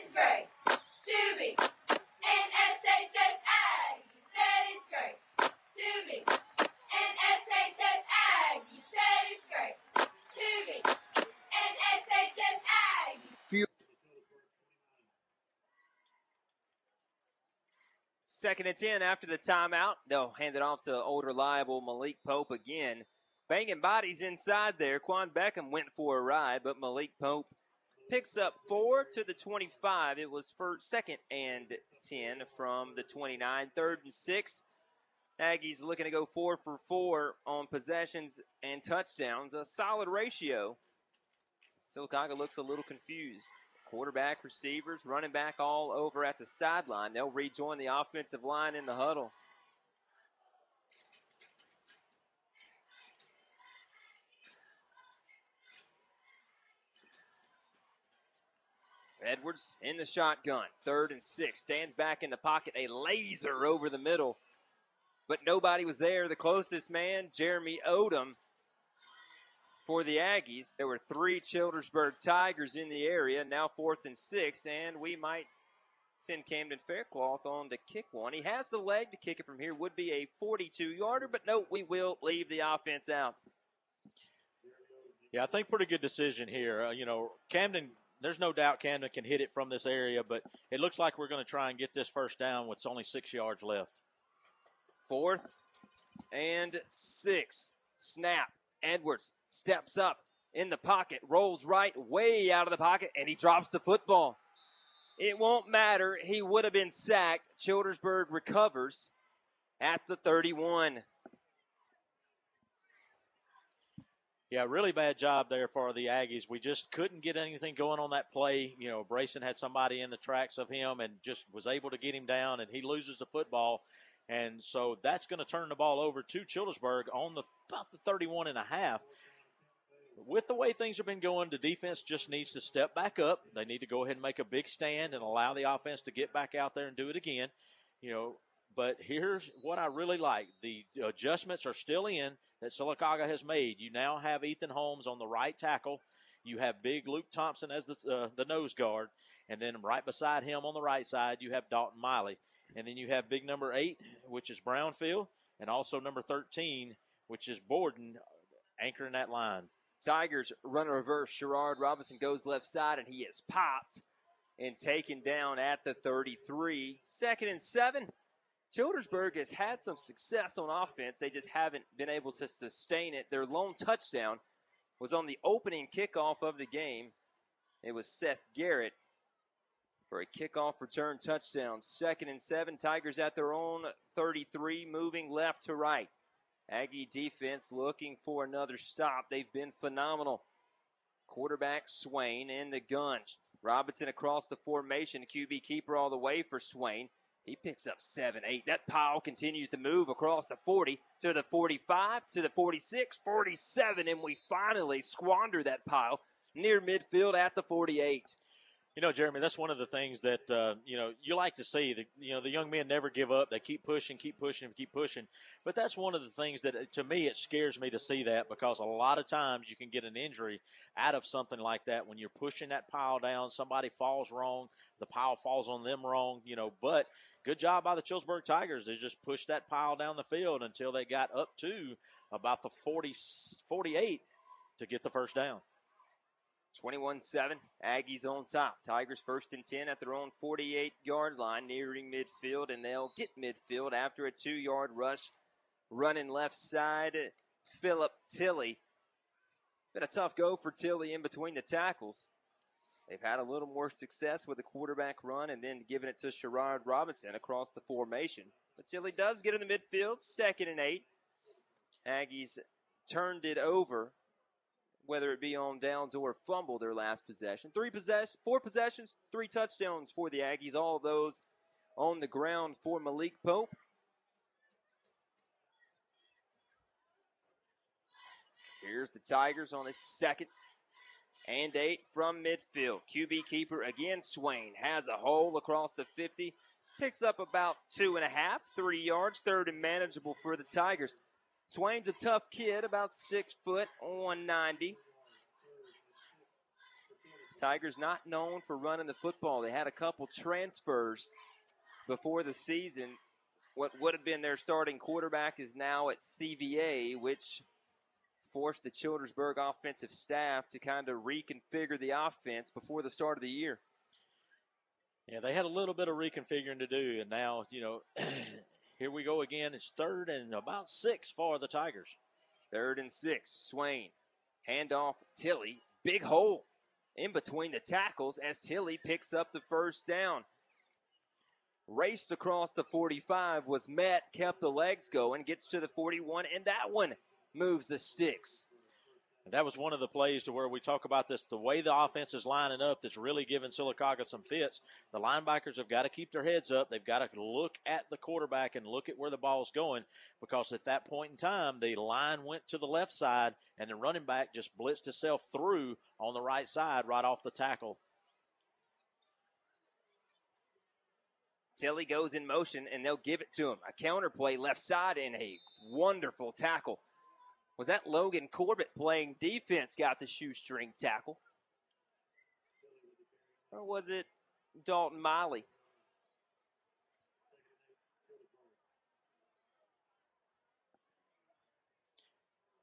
it's great to be an SHS Aggie. Said it's great to be an SHS Aggie. Said it's great to be an SHS Aggie. Second and 10 after the timeout. They'll hand it off to old reliable Malik Pope again. Banging bodies inside there. Quan Beckham went for a ride, but Malik Pope picks up four to the 25. It was for second and 10 from the 29. Third and six. Aggies looking to go four for four on possessions and touchdowns. A solid ratio. Sylacauga looks a little confused. Quarterback, receivers, running back all over at the sideline. They'll rejoin the offensive line in the huddle. Edwards in the shotgun. Third and six. Stands back in the pocket. A laser over the middle. But nobody was there. The closest man, Jeremy Odom, for the Aggies. There were three Childersburg Tigers in the area. Now fourth and six. And we might send Camden Faircloth on to kick one. He has the leg to kick it from here. Would be a 42 yarder. But no, we will leave the offense out. Yeah, I think pretty good decision here. Uh, you know, Camden, there's no doubt Camden can hit it from this area, but it looks like we're going to try and get this first down with only six yards left. Fourth and six. Snap. Edwards steps up in the pocket, rolls right, way out of the pocket, and he drops the football. It won't matter. He would have been sacked. Childersburg recovers at the 31. Yeah, really bad job there for the Aggies. We just couldn't get anything going on that play. You know, Brayson had somebody in the tracks of him and just was able to get him down, and he loses the football. And so that's going to turn the ball over to Childersburg on the about the 31 and a half. with the way things have been going, the defense just needs to step back up. They need to go ahead and make a big stand and allow the offense to get back out there and do it again. You know, but here's what I really like: the adjustments are still in that Sylacauga has made. You now have Ethan Holmes on the right tackle. You have big Luke Thompson as the uh, the nose guard, and then right beside him on the right side you have Dalton Miley, and then you have big number eight, which is Brownfield, and also number thirteen, which is Borden, anchoring that line. Tigers run a reverse. Sherrod Robinson goes left side, and he is popped and taken down at the 33. Second and seven. Childersburg has had some success on offense. They just haven't been able to sustain it. Their lone touchdown was on the opening kickoff of the game. It was Seth Garrett for a kickoff return touchdown. Second and seven. Tigers at their own 33, moving left to right. Aggie defense looking for another stop. They've been phenomenal. Quarterback Swain in the gun. Robinson across the formation. QB keeper all the way for Swain. He picks up 7 8. That pile continues to move across the 40 to the 45 to the 46, 47, and we finally squander that pile near midfield at the 48. You know, Jeremy, that's one of the things that uh, you know you like to see. The you know the young men never give up. They keep pushing, keep pushing, keep pushing. But that's one of the things that, uh, to me, it scares me to see that because a lot of times you can get an injury out of something like that when you're pushing that pile down. Somebody falls wrong, the pile falls on them wrong. You know, but good job by the Childersburg Tigers. They just pushed that pile down the field until they got up to about the 40, 48 to get the first down. 21 7. Aggies on top. Tigers first and 10 at their own 48 yard line, nearing midfield, and they'll get midfield after a two yard rush. Running left side, Philip Tilley. It's been a tough go for Tilley in between the tackles. They've had a little more success with a quarterback run and then giving it to Sherrod Robinson across the formation. But Tilley does get in the midfield, second and eight. Aggies turned it over whether it be on downs or fumble their last possession. Three possess, four possessions, three touchdowns for the Aggies. All those on the ground for Malik Pope. Here's the Tigers on his second and eight from midfield. QB keeper again, Swain has a hole across the 50. Picks up about two and a half, three yards, third and manageable for the Tigers. Swain's a tough kid, about six foot, 190. Tigers not known for running the football. They had a couple transfers before the season. What would have been their starting quarterback is now at CVA, which forced the Childersburg offensive staff to kind of reconfigure the offense before the start of the year. Yeah, they had a little bit of reconfiguring to do, and now, you know, Here we go again. It's third and about six for the Tigers. Third and six. Swain. Handoff Tilley. Big hole in between the tackles as Tilley picks up the first down. Raced across the 45 was met, kept the legs going, gets to the 41, and that one moves the sticks. that was one of the plays to where we talk about this the way the offense is lining up that's really giving Sylacauga some fits. The linebackers have got to keep their heads up. They've got to look at the quarterback and look at where the ball's going because at that point in time, the line went to the left side and the running back just blitzed himself through on the right side right off the tackle. Tilley goes in motion and they'll give it to him. A counter play left side and a wonderful tackle was that Logan Corbett playing defense got the shoestring tackle? Or was it Dalton Miley?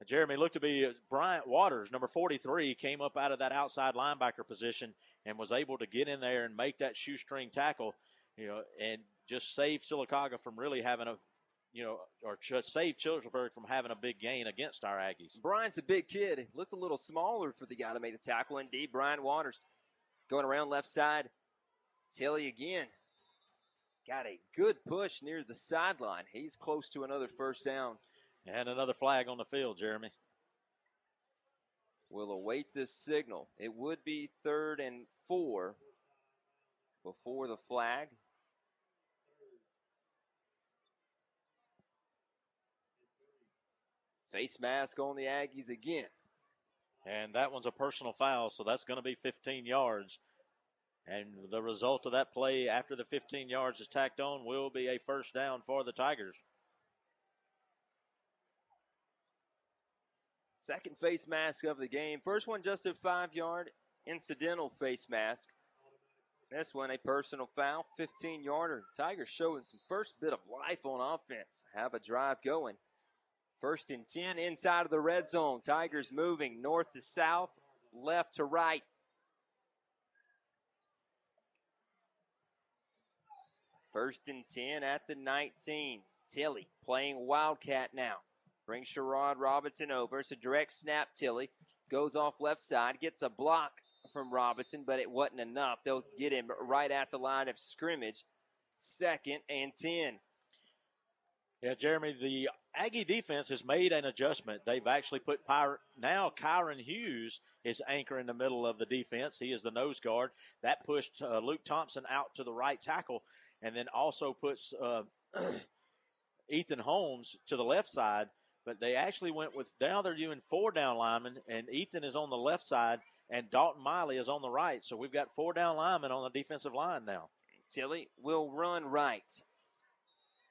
Jeremy looked to be Bryant Waters, number 43, came up out of that outside linebacker position and was able to get in there and make that shoestring tackle, you know, and just save Sylacauga from really having a you know, or save Childersburg from having a big gain against our Aggies. Bryant's a big kid. He looked a little smaller for the guy that made the tackle. Indeed, Bryant Waters going around left side. Tilley again. Got a good push near the sideline. He's close to another first down. And another flag on the field, Jeremy. We'll await this signal. It would be third and four before the flag. Face mask on the Aggies again. And that one's a personal foul, so that's going to be 15 yards. And the result of that play after the 15 yards is tacked on will be a first down for the Tigers. Second face mask of the game. First one just a five yard incidental face mask. This one a personal foul, 15 yarder. Tigers showing some first bit of life on offense. Have a drive going. First and 10 inside of the red zone. Tigers moving north to south, left to right. First and 10 at the 19. Tilley playing Wildcat now. Brings Sherrod Robinson over. It's a direct snap. Tilley goes off left side, gets a block from Robinson, but it wasn't enough. They'll get him right at the line of scrimmage. Second and 10. Yeah, Jeremy, the Aggie defense has made an adjustment. They've actually put Pyre, now Kyron Hughes is anchor in the middle of the defense. He is the nose guard. That pushed uh, Luke Thompson out to the right tackle and then also puts uh, Ethan Holmes to the left side. But they actually went with now they're doing four down linemen, and Ethan is on the left side, and Dalton Miley is on the right. So we've got four down linemen on the defensive line now. Tilley will run right.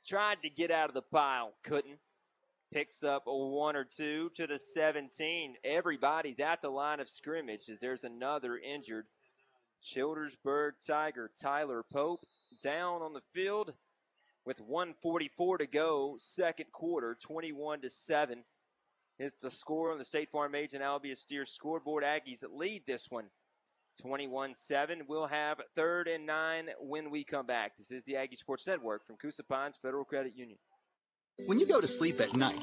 Tried to get out of the pile, couldn't. Picks up a one or two to the 17. Everybody's at the line of scrimmage as there's another injured Childersburg Tiger, Tyler Pope, down on the field with 144 to go, second quarter, 21 to 7 is the score on the State Farm Agent Albie Steers scoreboard. Aggies lead this one 21 7. We'll have third and nine when we come back. This is the Aggie Sports Network from Coosa Pines Federal Credit Union. When you go to sleep at night,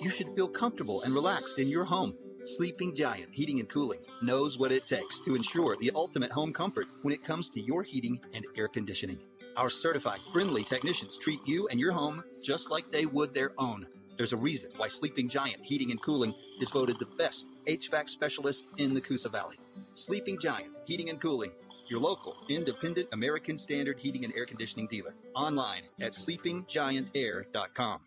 you should feel comfortable and relaxed in your home. Sleeping Giant Heating and Cooling knows what it takes to ensure the ultimate home comfort when it comes to your heating and air conditioning. Our certified, friendly technicians treat you and your home just like they would their own. There's a reason why Sleeping Giant Heating and Cooling is voted the best HVAC specialist in the Coosa Valley. Sleeping Giant Heating and Cooling, your local independent American Standard heating and air conditioning dealer. Online at sleepinggiantair.com.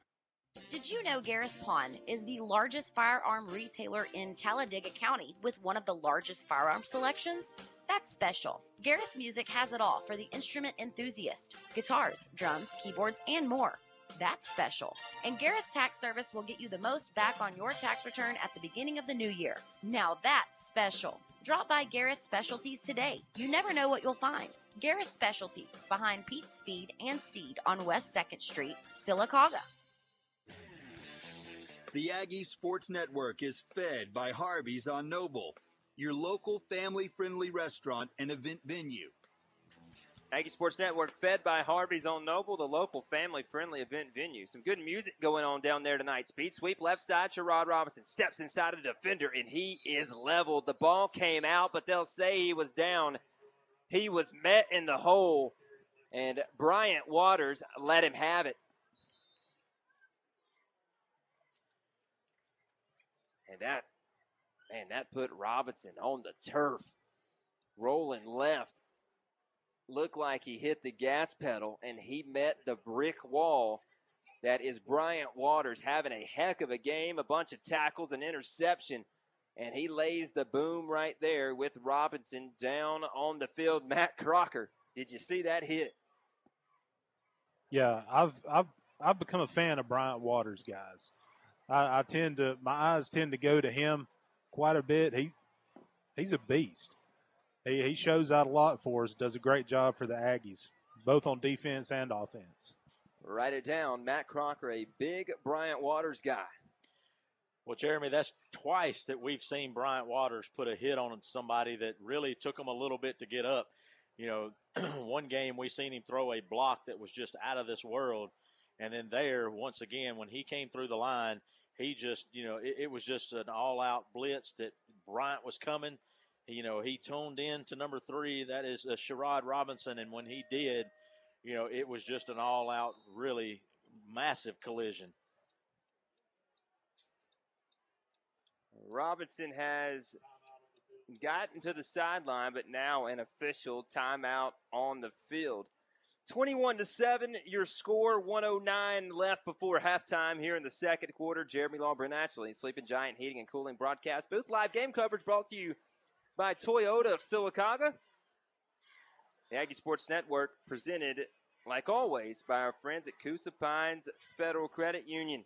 Did you know Garris Pawn is the largest firearm retailer in Talladega County with one of the largest firearm selections? That's special. Garris Music has it all for the instrument enthusiast guitars, drums, keyboards, and more. That's special. And Garris Tax Service will get you the most back on your tax return at the beginning of the new year. Now that's special. Drop by Garris Specialties today. You never know what you'll find. Garris Specialties behind Pete's Feed and Seed on West 2nd Street, Sylacauga. The Aggie Sports Network is fed by Harvey's on Noble, your local family friendly restaurant and event venue. Aggie Sports Network, fed by Harvey's on Noble, the local family friendly event venue. Some good music going on down there tonight. Speed sweep left side. Sherrod Robinson steps inside a defender and he is leveled. The ball came out, but they'll say he was down. He was met in the hole, and Bryant Waters let him have it. And that, man, that put Robinson on the turf, rolling left. Looked like he hit the gas pedal and he met the brick wall. That is Bryant Waters having a heck of a game, a bunch of tackles, an interception, and he lays the boom right there with Robinson down on the field. Matt Crocker, did you see that hit? Yeah, I've I've I've become a fan of Bryant Waters, guys. I, I tend to my eyes tend to go to him quite a bit. He he's a beast. He he shows out a lot for us. Does a great job for the Aggies, both on defense and offense. Write it down. Matt Crocker, a big Bryant Waters guy. Well, Jeremy, that's twice that we've seen Bryant Waters put a hit on somebody that really took him a little bit to get up. You know, one game we seen him throw a block that was just out of this world. And then there, once again, when he came through the line, he just, you know, it, it was just an all out blitz that Bryant was coming. You know, he toned in to number three. That is uh, Sherrod Robinson. And when he did, you know, it was just an all out, really massive collision. Robinson has gotten to the sideline, but now an official timeout on the field. 21 to 7, your score, 109 left before halftime here in the second quarter. Jeremy Law, Brent Sleeping Giant Heating and Cooling broadcast booth. Live game coverage brought to you by Toyota of Sylacauga. The Aggie Sports Network presented, like always, by our friends at Coosa Pines Federal Credit Union.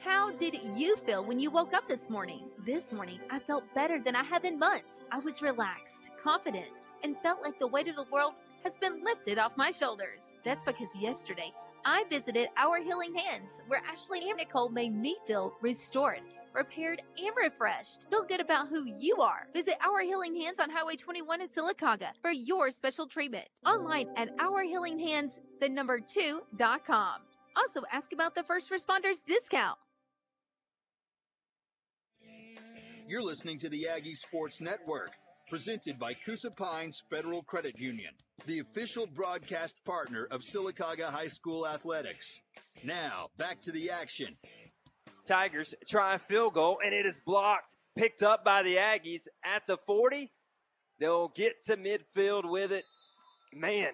How did you feel when you woke up this morning? This morning, I felt better than I have in months. I was relaxed, confident, and felt like the weight of the world has been lifted off my shoulders. That's because yesterday, I visited Our Healing Hands, where Ashley and Nicole made me feel restored, repaired, and refreshed. Feel good about who you are. Visit Our Healing Hands on Highway 21 in Sylacauga for your special treatment. Online at Our Healing Hands, the number two dot com. Also, ask about the first responders discount. You're listening to the Aggie Sports Network, presented by Coosa Pines Federal Credit Union, the official broadcast partner of Sylacauga High School Athletics. Now, back to the action. Tigers try a field goal, and it is blocked. Picked up by the Aggies at the 40. They'll get to midfield with it. Man.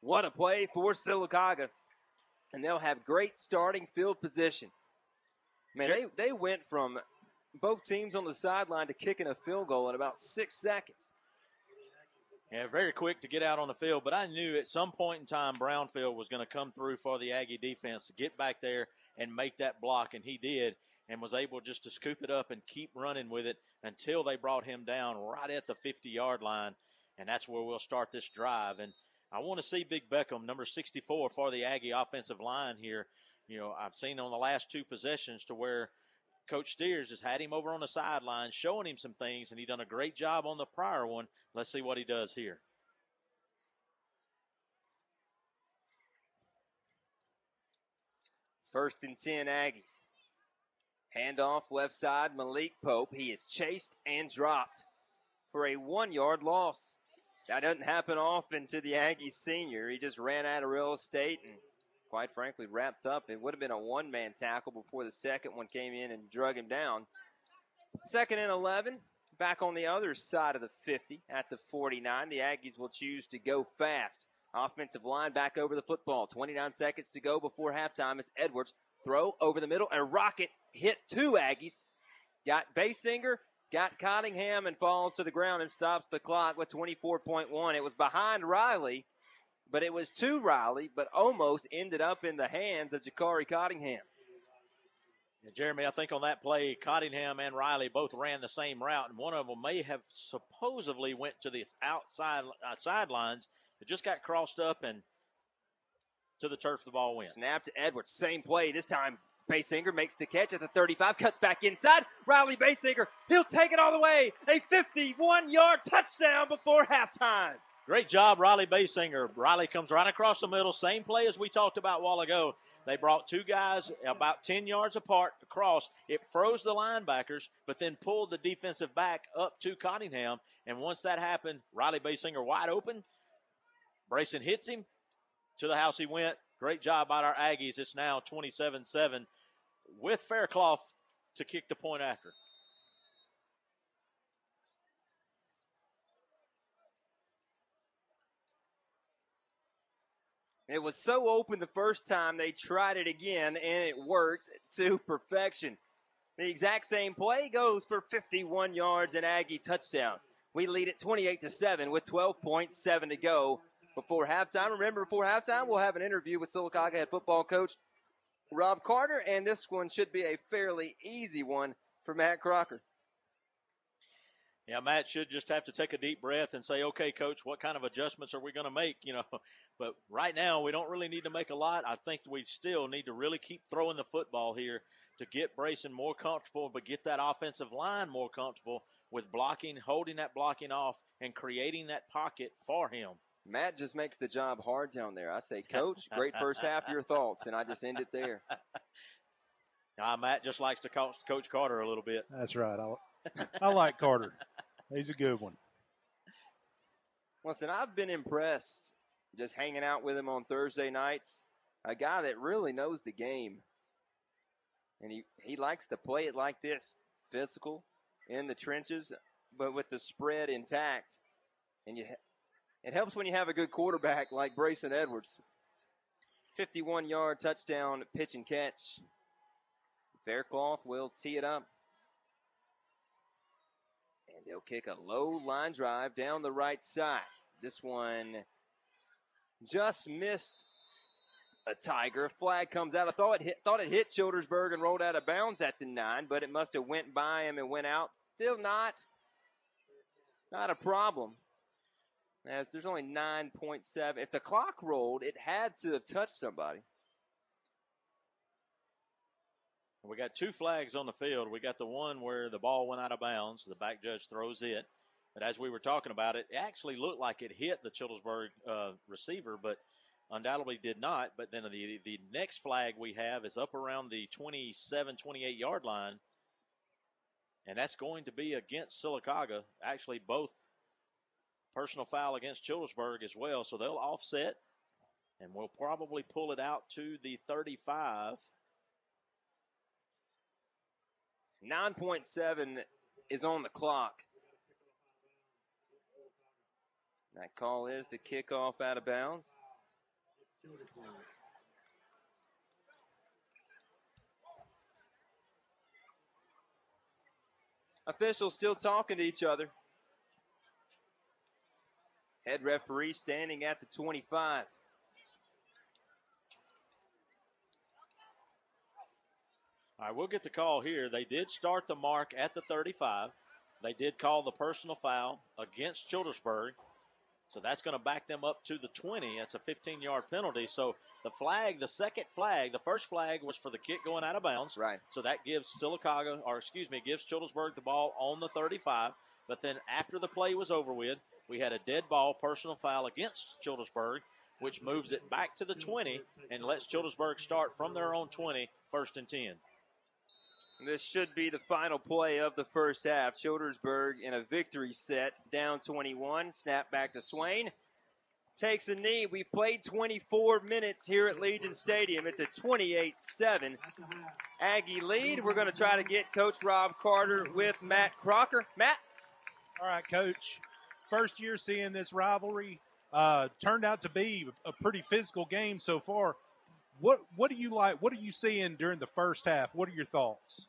What a play for Sylacauga. And they'll have great starting field position. Man, they, they went from both teams on the sideline to kicking a field goal in about six seconds. Yeah, very quick to get out on the field, but I knew at some point in time Brownfield was going to come through for the Aggie defense to get back there and make that block, and he did, and was able just to scoop it up and keep running with it until they brought him down right at the 50 yard line, and that's where we'll start this drive. And I want to see Big Beckham, number 64, for the Aggie offensive line here. You know, I've seen on the last two possessions to where Coach Steers has had him over on the sideline, showing him some things, and he done a great job on the prior one. Let's see what he does here. First and 10 Aggies. Handoff left side, Malik Pope. He is chased and dropped for a one yard loss. That doesn't happen often to the Aggies senior. He just ran out of real estate and, quite frankly, wrapped up. It would have been a one man tackle before the second one came in and drug him down. Second and 11, back on the other side of the 50 at the 49. The Aggies will choose to go fast. Offensive line back over the football. 29 seconds to go before halftime as Edwards throw over the middle. A rocket hit two Aggies. Got Basinger, got Cottingham, and falls to the ground and stops the clock with 24.1. It was behind Riley, but it was to Riley, but almost ended up in the hands of Jakari Cottingham. Yeah, Jeremy, I think on that play, Cottingham and Riley both ran the same route, and one of them may have supposedly went to the outside uh, sidelines. It just got crossed up and to the turf. The ball went. Snap to Edwards. Same play. This time, Basinger makes the catch at the 35, cuts back inside. Riley Basinger, he'll take it all the way. A 51 yard touchdown before halftime. Great job, Riley Basinger. Riley comes right across the middle. Same play as we talked about a while ago. They brought two guys about 10 yards apart across. It froze the linebackers, but then pulled the defensive back up to Cottingham. And once that happened, Riley Basinger wide open. Brayson hits him. To the house he went. Great job by our Aggies. It's now 27 7 with Faircloth to kick the point after. It was so open the first time they tried it again, and it worked to perfection. The exact same play goes for 51 yards and Aggie touchdown. We lead it 28 to 7 with 12.7 to go before halftime. Remember, before halftime, we'll have an interview with Sylacauga head football coach Rob Carter, and this one should be a fairly easy one for Matt Crocker. Yeah, Matt should just have to take a deep breath and say, okay, coach, what kind of adjustments are we going to make? You know, but right now we don't really need to make a lot. I think we still need to really keep throwing the football here to get Brayson more comfortable, but get that offensive line more comfortable with blocking, holding that blocking off, and creating that pocket for him. Matt just makes the job hard down there. I say, Coach, great first half. Your thoughts, and I just end it there. Uh, Matt just likes to coach, coach Carter a little bit. That's right. I, I like Carter. He's a good one. Listen, I've been impressed just hanging out with him on Thursday nights. A guy that really knows the game. And he, he likes to play it like this physical, in the trenches. but with the spread intact. And you, it helps when you have a good quarterback like Brayson Edwards. 51 yard touchdown pitch and catch. Faircloth will tee it up. They'll kick a low line drive down the right side. This one just missed a Tiger. Flag comes out. I thought it hit, thought it hit Childersburg and rolled out of bounds at the nine, but it must have went by him and went out. Still not, not a problem. As there's only 9.7. If the clock rolled, it had to have touched somebody. We got two flags on the field. We got the one where the ball went out of bounds. The back judge throws it. But as we were talking about it, it actually looked like it hit the Childersburg uh, receiver, but undoubtedly did not. But then the the next flag we have is up around the 27, 28 yard line, and that's going to be against Sylacauga. Actually, both personal foul against Childersburg as well, so they'll offset, and we'll probably pull it out to the 35. 9.7 is on the clock. That call is the kickoff out of bounds. Officials still talking to each other. Head referee standing at the 25. All right, we'll get the call here. They did start the mark at the 35. They did call the personal foul against Childersburg. So that's going to back them up to the 20. That's a 15 yard penalty. So the flag, the second flag, the first flag was for the kick going out of bounds. Right. So that gives Sylacauga, or excuse me, gives Childersburg the ball on the 35. But then after the play was over with, we had a dead ball personal foul against Childersburg, which moves it back to the 20 and lets Childersburg start from their own 20, first and 10. This should be the final play of the first half. Childersburg in a victory set, down 21. Snap back to Swain. Takes a knee. We've played 24 minutes here at Legion Stadium. It's a 28 7 Aggie lead. We're going to try to get Coach Rob Carter with Matt Crocker. Matt? All right, Coach. First year seeing this rivalry. Uh, turned out to be a pretty physical game so far. What what do you like? What are you seeing during the first half? What are your thoughts?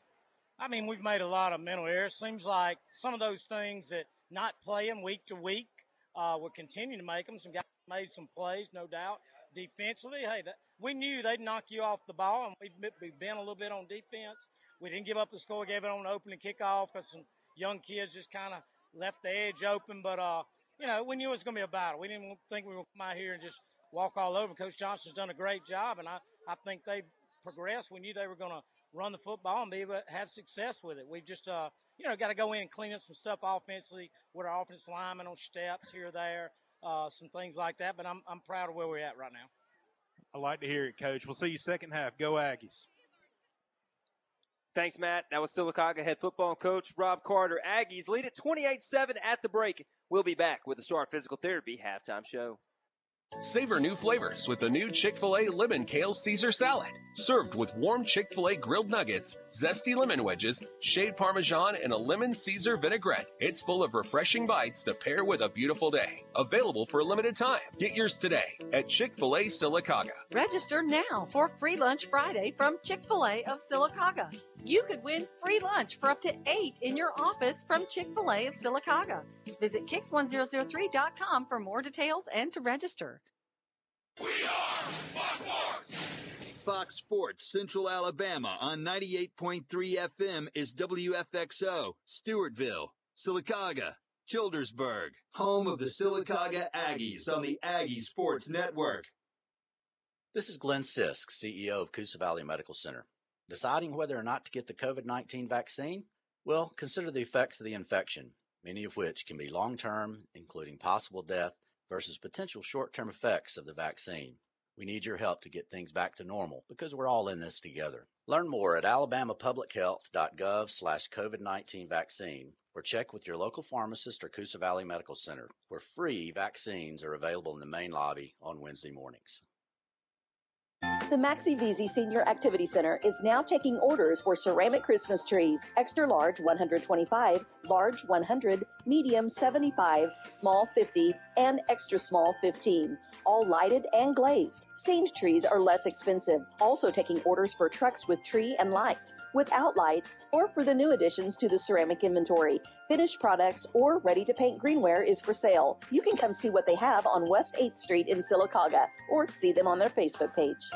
I mean, we've made a lot of mental errors. Seems like some of those things that not playing week to week, uh, we're continuing to make them. Some guys made some plays, no doubt. Defensively, hey, that, we knew they'd knock you off the ball, and we've, we've been a little bit on defense. We didn't give up the score, gave it on the opening kickoff because some young kids just kind of left the edge open. But, uh, you know, we knew it was going to be a battle. We didn't think we were going to come out here and just walk all over. Coach Johnson's done a great job, and I, I think they progressed. We knew they were going to run the football and be able to have success with it. We've just, uh, you know, got to go in and clean up some stuff offensively with our offensive linemen on steps here or there, uh, some things like that. But I'm, I'm proud of where we're at right now. I like to hear it, Coach. We'll see you second half. Go Aggies. Thanks, Matt. That was Sylacauga head football coach Rob Carter. Aggies lead at 28 7 at the break. We'll be back with the Star Physical Therapy halftime show. Savor new flavors with the new Chick fil A Lemon Kale Caesar Salad. Served with warm Chick fil A grilled nuggets, zesty lemon wedges, shaved parmesan, and a lemon Caesar vinaigrette. It's full of refreshing bites to pair with a beautiful day. Available for a limited time. Get yours today at Chick fil A Sylacauga. Register now for Free Lunch Friday from Chick fil A of Sylacauga. You could win free lunch for up to eight in your office from Chick fil A of Sylacauga. Visit Kix1003.com for more details and to register. We are Fox Sports Central Alabama on 98.3 FM is WFXO, Stewartville, Sylacauga, Childersburg, home of the Sylacauga Aggies on the Aggie Sports Network. This is Glenn Sisk, CEO of Coosa Valley Medical Center. Deciding whether or not to get the COVID 19 vaccine? Well, consider the effects of the infection, many of which can be long term, including possible death, versus potential short term effects of the vaccine. We need your help to get things back to normal because we're all in this together. Learn more at alabamapublichealth.gov slash COVID-19 vaccine or check with your local pharmacist or Coosa Valley Medical Center where free vaccines are available in the main lobby on Wednesday mornings. The Maxi Vizi Senior Activity Center is now taking orders for ceramic Christmas trees, extra large 125, large 100, medium 75, small 50, and extra small 15. All lighted and glazed. Stained trees are less expensive. Also taking orders for trucks with tree and lights, without lights, or for the new additions to the ceramic inventory. Finished products or ready to paint greenware is for sale. You can come see what they have on West 8th Street in Sylacauga or see them on their Facebook page.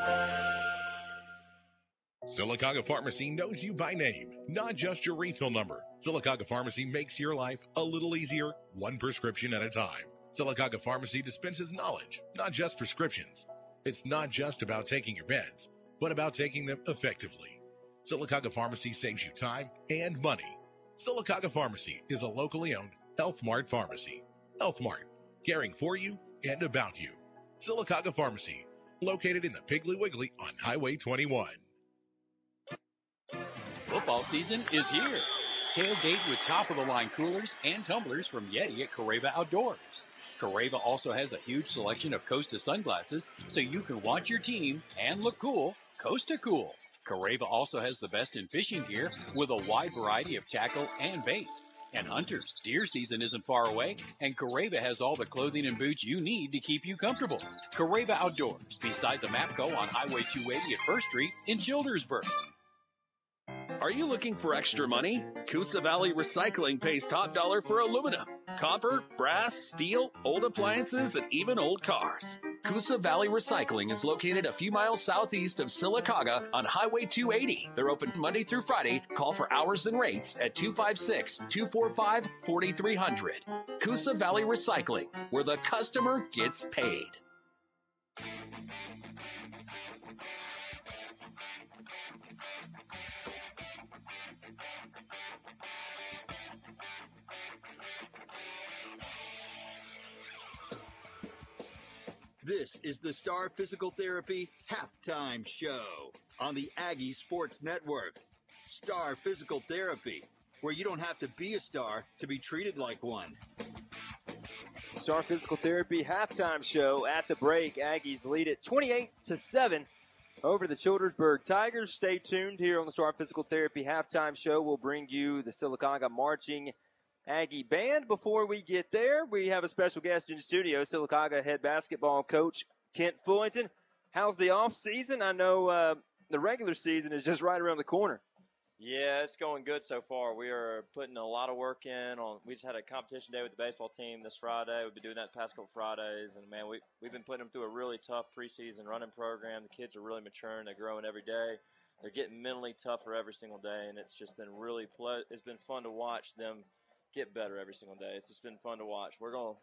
Sylacauga Pharmacy knows you by name, not just your refill number. Sylacauga Pharmacy makes your life a little easier, one prescription at a time. Sylacauga Pharmacy dispenses knowledge, not just prescriptions. It's not just about taking your meds, but about taking them effectively. Sylacauga Pharmacy saves you time and money. Sylacauga Pharmacy is a locally owned Health Mart pharmacy. Health Mart, caring for you and about you. Sylacauga Pharmacy, located in the Piggly Wiggly on Highway 21. Football season is here. Tailgate with top of the line coolers and tumblers from Yeti at Careva Outdoors. Careva also has a huge selection of Costa sunglasses so you can watch your team and look cool, Costa cool. Careva also has the best in fishing gear with a wide variety of tackle and bait. And hunters, deer season isn't far away, and Careva has all the clothing and boots you need to keep you comfortable. Careva Outdoors, beside the Mapco on Highway 280 at First Street in Childersburg. Are you looking for extra money? Coosa Valley Recycling pays top dollar for aluminum, copper, brass, steel, old appliances, and even old cars. Coosa Valley Recycling is located a few miles southeast of Sylacauga on Highway 280. They're open Monday through Friday. Call for hours and rates at 256 245 4300. Coosa Valley Recycling, where the customer gets paid. This is the Star Physical Therapy Halftime Show on the Aggie Sports Network. Star Physical Therapy, where you don't have to be a star to be treated like one. Star Physical Therapy halftime show at the break. Aggies lead it 28 to 7 over the Childersburg Tigers. Stay tuned here on the Star Physical Therapy halftime show. We'll bring you the Sylacauga Marching Aggie Band. Before we get there, we have a special guest in the studio, Sylacauga head basketball coach Kent Fullington. How's the off season? I know uh, the regular season is just right around the corner. Yeah, it's going good so far. We are putting a lot of work in. On we just had a competition day with the baseball team this Friday. We've been doing that the past couple Fridays, and man, we we've been putting them through a really tough preseason running program. The kids are really maturing. They're growing every day. They're getting mentally tougher every single day, and it's just been really ple- It's been fun to watch them get better every single day. It's just been fun to watch. We're gonna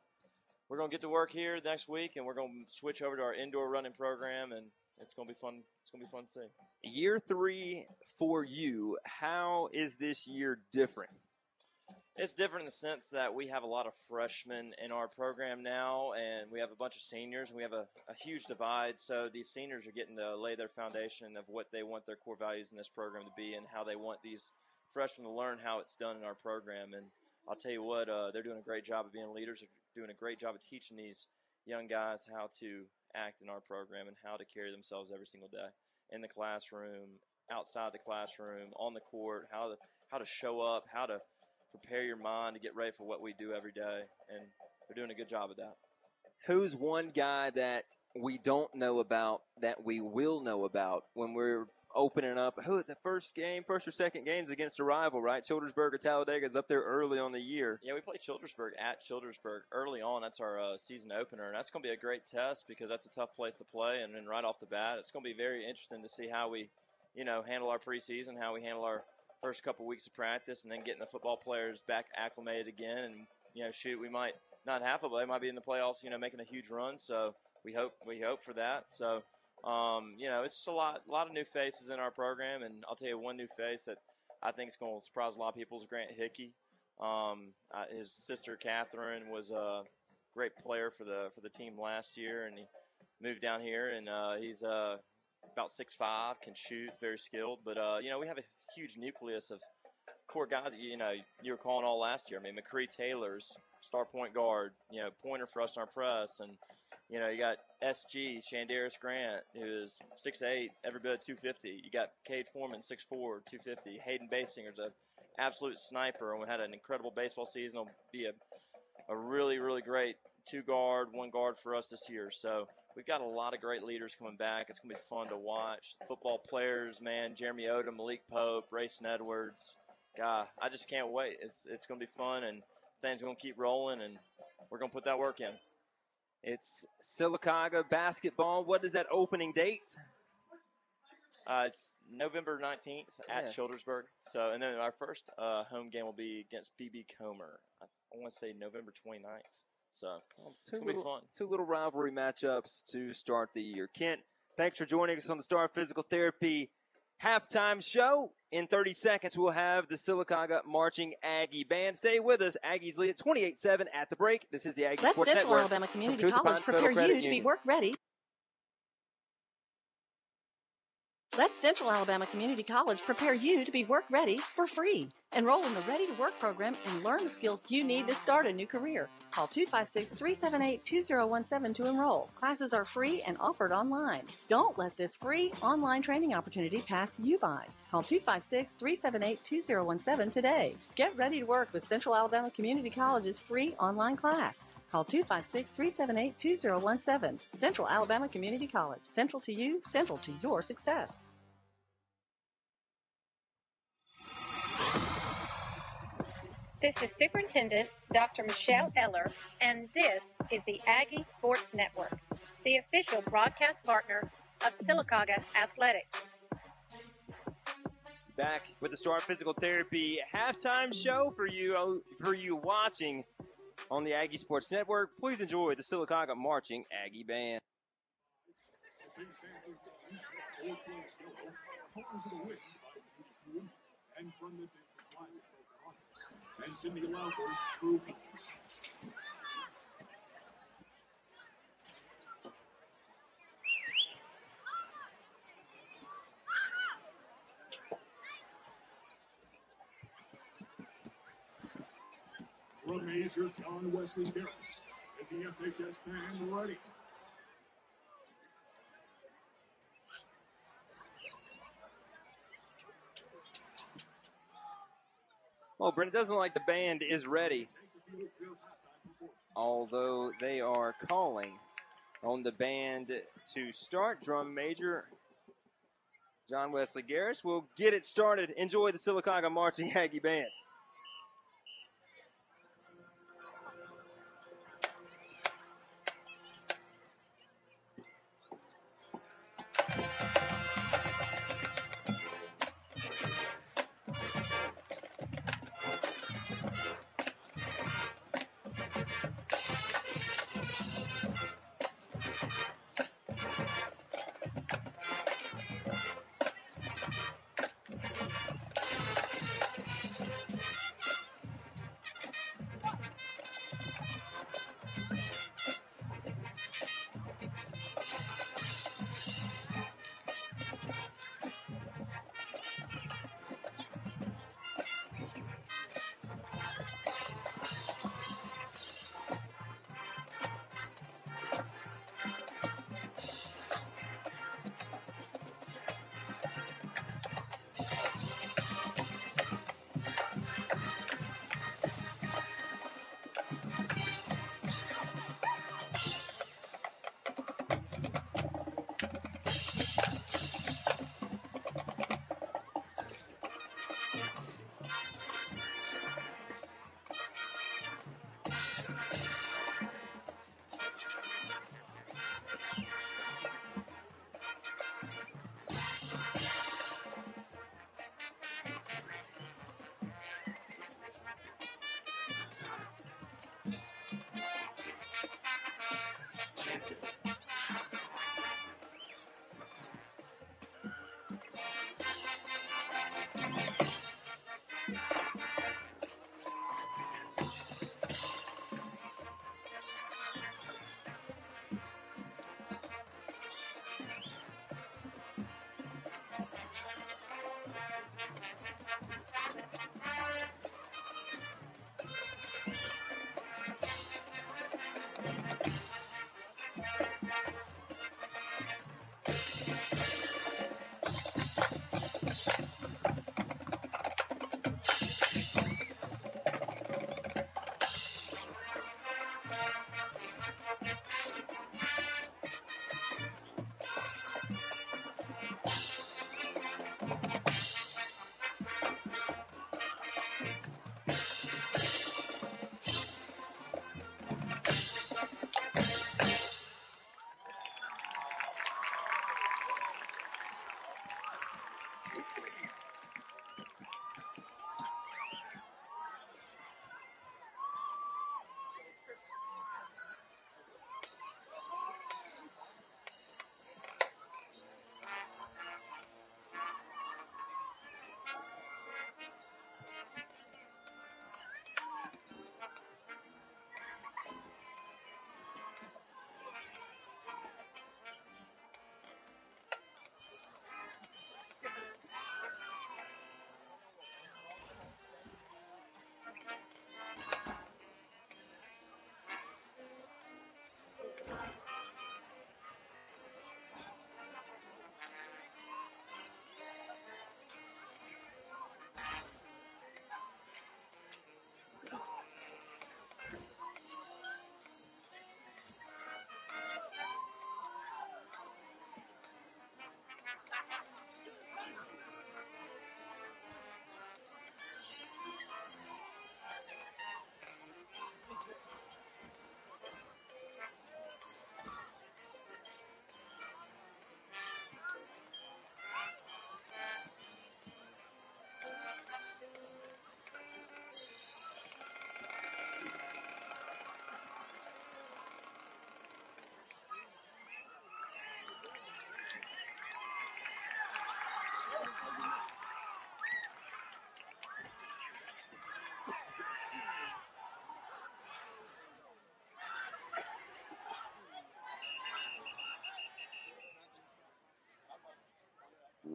we're gonna get to work here next week, and we're gonna switch over to our indoor running program, and it's gonna be fun. It's gonna be fun to see. Year three for you. How is this year different? It's different in the sense that we have a lot of freshmen in our program now, and we have a bunch of seniors, and we have a, a huge divide. So these seniors are getting to lay their foundation of what they want their core values in this program to be, and how they want these freshmen to learn how it's done in our program. And I'll tell you what, uh, they're doing a great job of being leaders. They're doing a great job of teaching these young guys how to act in our program and how to carry themselves every single day in the classroom, outside the classroom, on the court, how to how to show up, how to prepare your mind to get ready for what we do every day, and they're doing a good job of that. Who's one guy that we don't know about that we will know about when we're opening up? Who the first game, first or second games against a rival, right? Childersburg or Talladega is up there early on the year. Yeah, we play Childersburg at Childersburg early on. That's our uh, season opener, and that's going to be a great test because that's a tough place to play. And then right off the bat, it's going to be very interesting to see how we, you know, handle our preseason, how we handle our first couple weeks of practice, and then getting the football players back acclimated again. And you know, shoot, we might not have a, they might be in the playoffs, you know, making a huge run. So we hope we hope for that. So. Um, you know, it's just a lot, a lot of new faces in our program, and I'll tell you one new face that I think is going to surprise a lot of people is Grant Hickey. Um, uh, his sister Catherine was a great player for the for the team last year, and he moved down here, and uh, he's uh, about six five, can shoot, very skilled. But uh, you know, we have a huge nucleus of core guys. You know, you were calling all last year. I mean, McCree Taylor's star point guard. You know, pointer for us in our press, and you know, you got SG, Shandaris Grant, who is 6'8", every bit of 250. You got Cade Foreman, 6'4", 250. Hayden Basinger's a absolute sniper and we had an incredible baseball season. He'll be a, a really, really great two guard, one guard for us this year. So we've got a lot of great leaders coming back. It's going to be fun to watch. Football players, man, Jeremy Odom, Malik Pope, Brayson Edwards. God, I just can't wait. It's, it's going to be fun and things are going to keep rolling and we're going to put that work in. It's Sylacauga basketball. What is that opening date? Uh, it's November 19th at Yeah. Childersburg. So, and then our first uh, home game will be against BB Comer. I, want to say November 29th. So, it's Two going to be little, fun. two little rivalry matchups to start the year. Kent, thanks for joining us on the Star Physical Therapy halftime show. In 30 seconds, we'll have the Sylacauga Marching Aggie Band. Stay with us. Aggies lead at 28-7 at the break. This is the Aggie Let Sports Central Network. Alabama Community College prepare Federal Credit you to be Union. work ready. Let Central Alabama Community College prepare you to be work ready for free. Enroll in the Ready to Work program and learn the skills you need to start a new career. Call 256 378 2017 to enroll. Classes are free and offered online. Don't let this free online training opportunity pass you by. Call 256 378 2017 today. Get ready to work with Central Alabama Community College's free online class. Call 256 378 2017. Central Alabama Community College. Central to you, central to your success. This is Superintendent Dr. Michelle Eller, and this is the Aggie Sports Network, the official broadcast partner of Sylacauga Athletics. back with the Star Physical Therapy halftime show for you for you watching on the Aggie Sports Network. Please enjoy the Sylacauga Marching Aggie Band. And from the. And Cyndi Lauper's True. Drum major John Wesley Harris is the FHS band ready. Well, Brent, it doesn't like the band is ready. Although they are calling on the band to start. Drum major John Wesley Garris will get it started. Enjoy the Sylacauga Marching Aggie Band.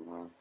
Mm-hmm.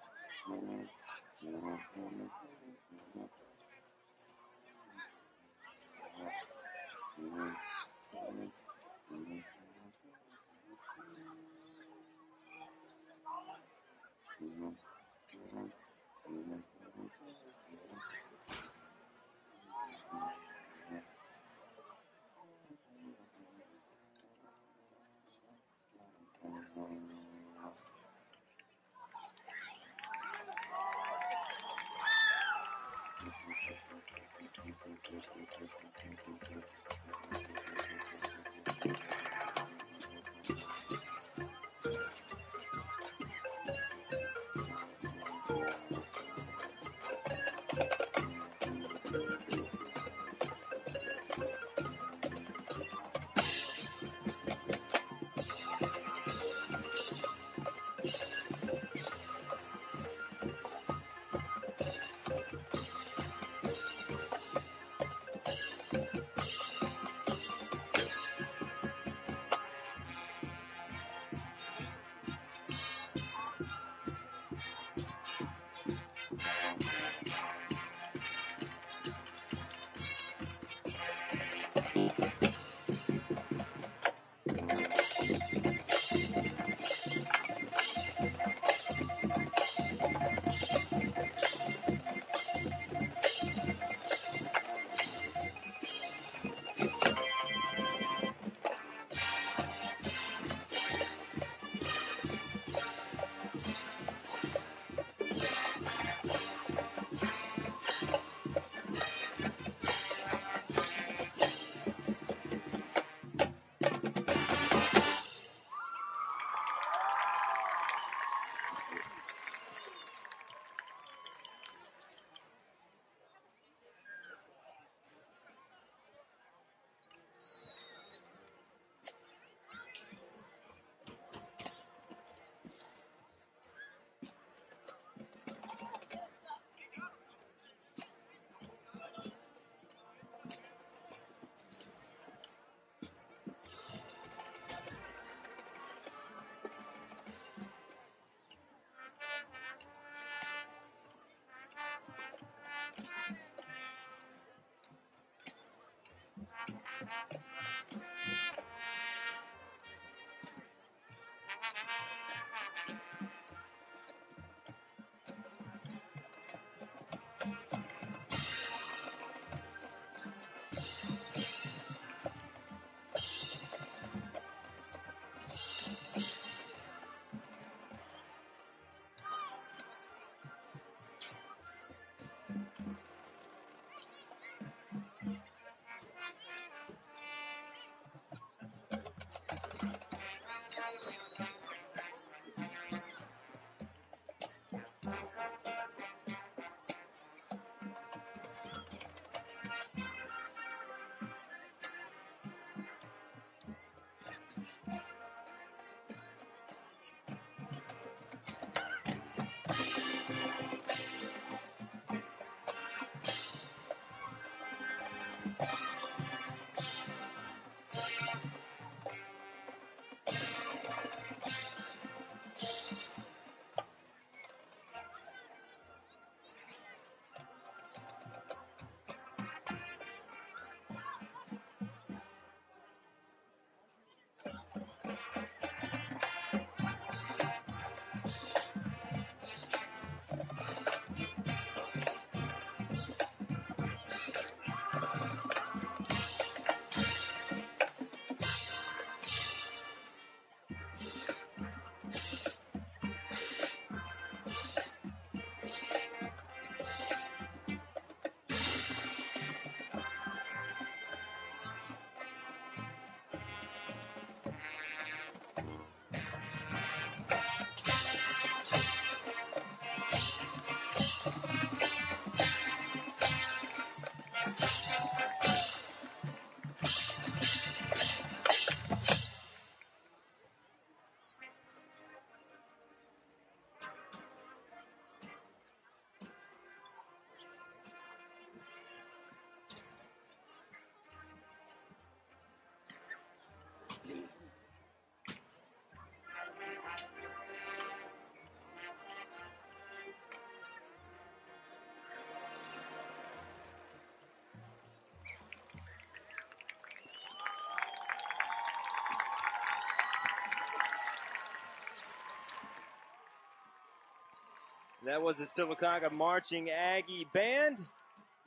That was the Sylacauga Marching Aggie Band.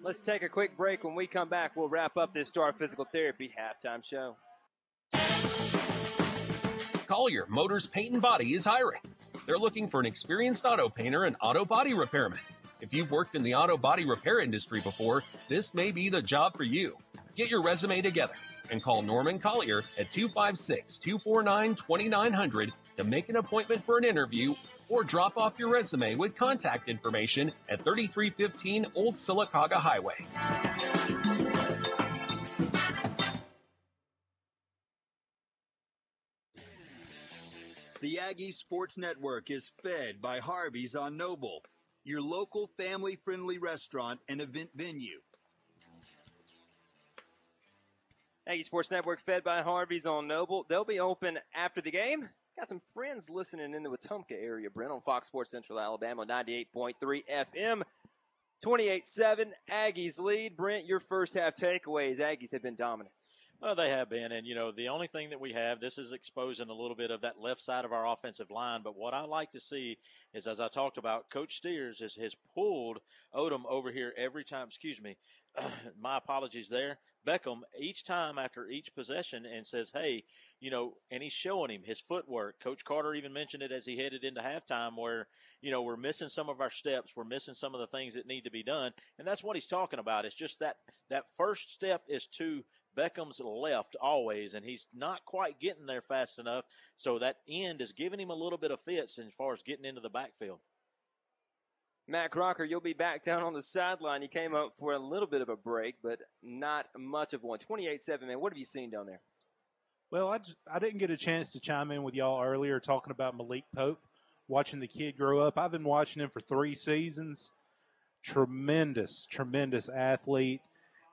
Let's take a quick break. When we come back, we'll wrap up this Star Physical Therapy halftime show. Collier Motors Paint and Body is hiring. They're looking for an experienced auto painter and auto body repairman. If you've worked in the auto body repair industry before, this may be the job for you. Get your resume together and call Norman Collier at 256 249 2900 to make an appointment for an interview or drop off your resume with contact information at 3315 Old Sylacauga Highway. The Aggie Sports Network is fed by Harvey's on Noble, your local family friendly restaurant and event venue. Aggie Sports Network fed by Harvey's on Noble. They'll be open after the game. Got some friends listening in the Wetumpka area, Brent, on Fox Sports Central Alabama, 98.3 FM. 28-7, Aggies lead. Brent, your first half takeaways. Aggies have been dominant. Well, they have been, and you know the only thing that we have. This is exposing a little bit of that left side of our offensive line. But what I like to see is, as I talked about, Coach Steers has, has pulled Odom over here every time. Excuse me, my apologies there. Beckham each time after each possession and says, "Hey, you know," and he's showing him his footwork. Coach Carter even mentioned it as he headed into halftime, where you know we're missing some of our steps, we're missing some of the things that need to be done, and that's what he's talking about. It's just that that first step is to Beckham's left always, and he's not quite getting there fast enough. So that end is giving him a little bit of fits as far as getting into the backfield. Matt Crocker, you'll be back down on the sideline. You came up for a little bit of a break, but not much of one. 28-7, man. What have you seen down there? Well, I, just, I didn't get a chance to chime in with y'all earlier talking about Malik Pope, watching the kid grow up. I've been watching him for three seasons. Tremendous, tremendous athlete.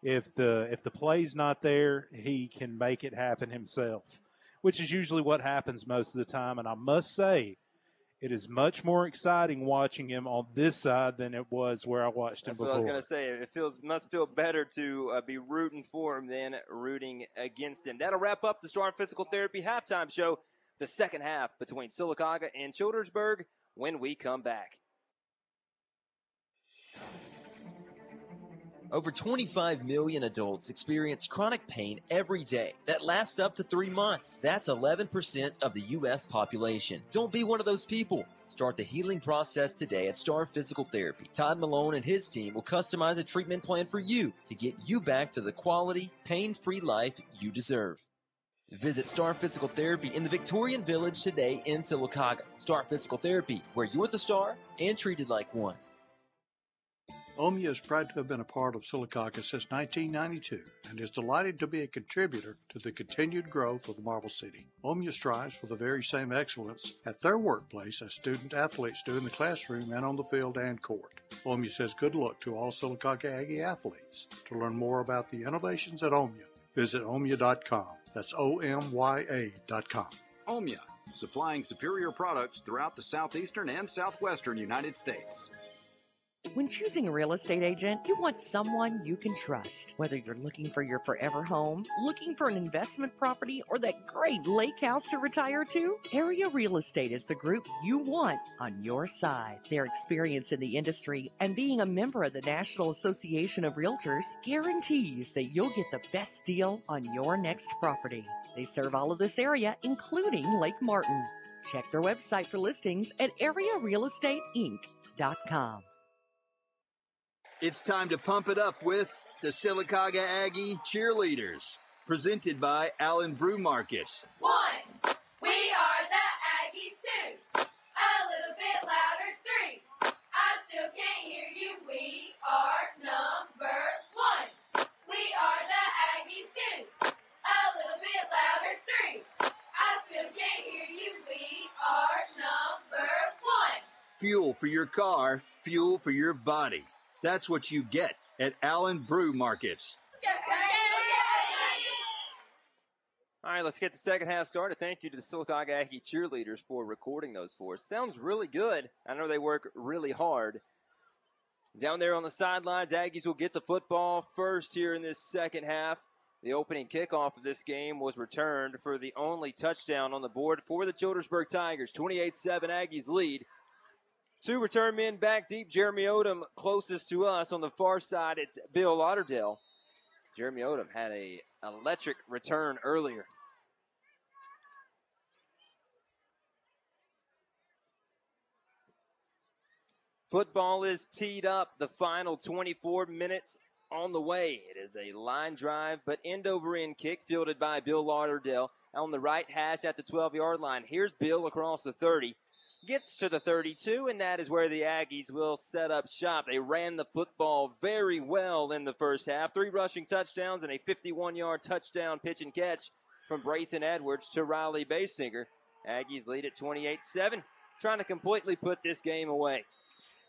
If the if the play's not there, he can make it happen himself, which is usually what happens most of the time. And I must say, it is much more exciting watching him on this side than it was where I watched That's him what I was going to say. It feels must feel better to uh, be rooting for him than rooting against him. That'll wrap up the Storm Physical Therapy halftime show. The second half between Sylacauga and Childersburg when we come back. Over 25 million adults experience chronic pain every day that lasts up to three months. That's 11% of the U.S. population. Don't be one of those people. Start the healing process today at Star Physical Therapy. Todd Malone and his team will customize a treatment plan for you to get you back to the quality, pain free life you deserve. Visit Star Physical Therapy in the Victorian Village today in Sylacauga. Star Physical Therapy, where you're the star and treated like one. OMYA is proud to have been a part of Sylacauga since 1992 and is delighted to be a contributor to the continued growth of the Marble City. OMYA strives for the very same excellence at their workplace as student athletes do in the classroom and on the field and court. OMYA says good luck to all Sylacauga Aggie athletes. To learn more about the innovations at OMYA, visit omya.com. That's O-M-Y-A.com. Omya, supplying superior products throughout the southeastern and southwestern United States. When choosing a real estate agent, you want someone you can trust. Whether you're looking for your forever home, looking for an investment property, or that great lake house to retire to, Area Real Estate is the group you want on your side. Their experience in the industry and being a member of the National Association of Realtors guarantees that you'll get the best deal on your next property. They serve all of this area, including Lake Martin. Check their website for listings at arearealestateinc.com. It's time to pump it up with the Sylacauga Aggie cheerleaders, presented by Allen Brew Markets. One, we are the Aggies two. A little bit louder, three. I still can't hear you. We are number one. We are the Aggies two. A little bit louder, three. I still can't hear you. We are number one. Fuel for your car, fuel for your body. That's what you get at Allen Brew Markets. All right, let's get the second half started. Thank you to the Sylacauga Aggie cheerleaders for recording those for us. Sounds really good. I know they work really hard. Down there on the sidelines, Aggies will get the football first here in this second half. The opening kickoff of this game was returned for the only touchdown on the board for the Childersburg Tigers. 28 7 Aggies lead. Two return men back deep. Jeremy Odom closest to us on the far side. It's Bill Lauderdale. Jeremy Odom had a electric return earlier. Football is teed up. The final 24 minutes on the way. It is a line drive, but end over end kick fielded by Bill Lauderdale on the right hash at the 12 yard line. Here's Bill across the 30. Gets to the 32, and that is where the Aggies will set up shop. They ran the football very well in the first half. Three rushing touchdowns and a 51 yard touchdown pitch and catch from Brayson Edwards to Riley Basinger. Aggies lead at 28 7, trying to completely put this game away.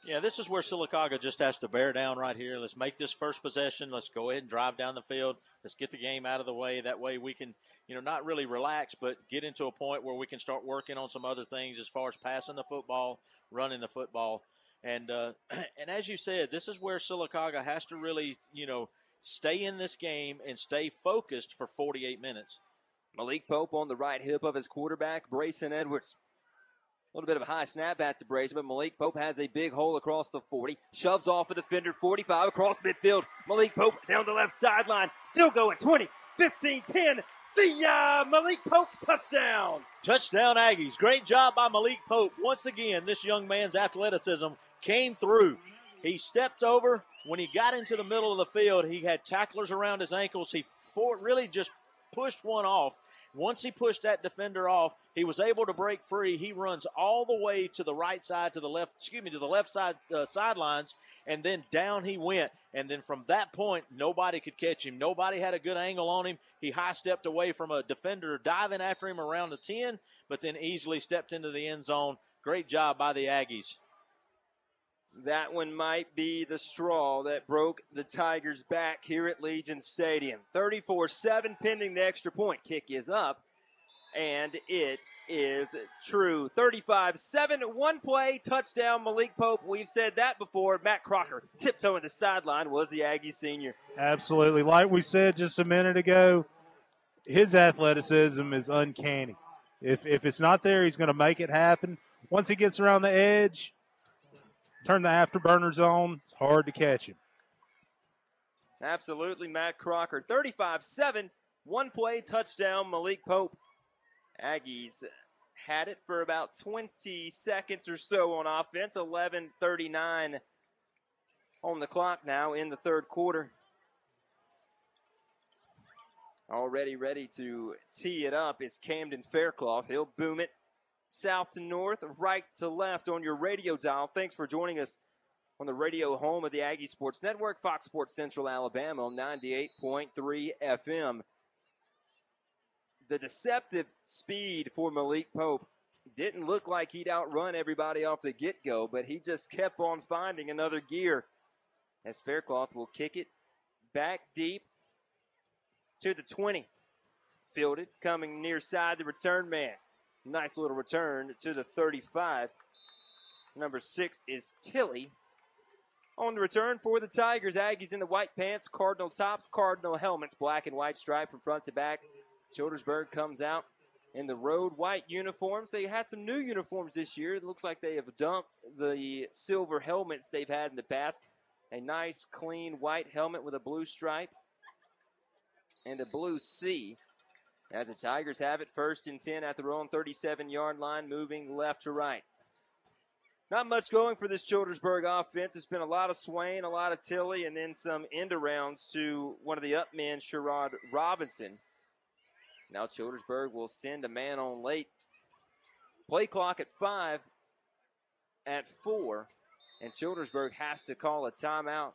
Yeah, this is where Sylacauga just has to bear down right here. Let's make this first possession. Let's go ahead and drive down the field. Let's get the game out of the way. That way we can, you know, not really relax, but get into a point where we can start working on some other things as far as passing the football, running the football. And uh, and as you said, this is where Sylacauga has to really, you know, stay in this game and stay focused for 48 minutes. Malik Pope on the right hip of his quarterback, Brayson Edwards. Little bit of a high snap back to Brayson, but Malik Pope has a big hole across the 40. Shoves off a defender 45 across midfield. Malik Pope down the left sideline. Still going 20, 15, 10. See ya! Malik Pope touchdown! Touchdown Aggies. Great job by Malik Pope. Once again, this young man's athleticism came through. He stepped over. When he got into the middle of the field, he had tacklers around his ankles. He for, really just pushed one off. Once he pushed that defender off, he was able to break free. He runs all the way to the right side, to the left, excuse me, to the left side uh, sidelines, and then down he went. And then from that point, nobody could catch him. Nobody had a good angle on him. He high stepped away from a defender diving after him around the 10, but then easily stepped into the end zone. Great job by the Aggies. That one might be the straw that broke the Tigers' back here at Legion Stadium. 34 7 pending the extra point. Kick is up, and it is true. 35 7, one play, touchdown, Malik Pope. We've said that before. Matt Crocker tiptoeing the sideline was the Aggie senior. Absolutely. Like we said just a minute ago, his athleticism is uncanny. If, if it's not there, he's going to make it happen. Once he gets around the edge, turn the afterburners on, it's hard to catch him. Absolutely, Matt Crocker. 35 7, one play, touchdown, Malik Pope. Aggies had it for about 20 seconds or so on offense. 11 39 on the clock now in the third quarter. Already ready to tee it up is Camden Faircloth. He'll boom it south to north, right to left on your radio dial. Thanks for joining us on the radio home of the Aggie Sports Network, Fox Sports Central Alabama on 98.3 FM. The deceptive speed for Malik Pope didn't look like he'd outrun everybody off the get go, but he just kept on finding another gear as Faircloth will kick it back deep to the 20. Fielded, coming near side, the return man. Nice little return to the 35. Number six is Tilley. On the return for the Tigers, Aggies in the white pants, Cardinal tops, Cardinal helmets, black and white stripe from front to back. Childersburg comes out in the road white uniforms. They had some new uniforms this year. It looks like they have dumped the silver helmets they've had in the past. A nice, clean white helmet with a blue stripe and a blue C. As the Tigers have it, first and 10 at their own 37 yard line, moving left to right. Not much going for this Childersburg offense. It's been a lot of Swain, a lot of Tilley, and then some end arounds to one of the up men, Sherrod Robinson. Now Childersburg will send a man on late. Play clock at five, at four, and Childersburg has to call a timeout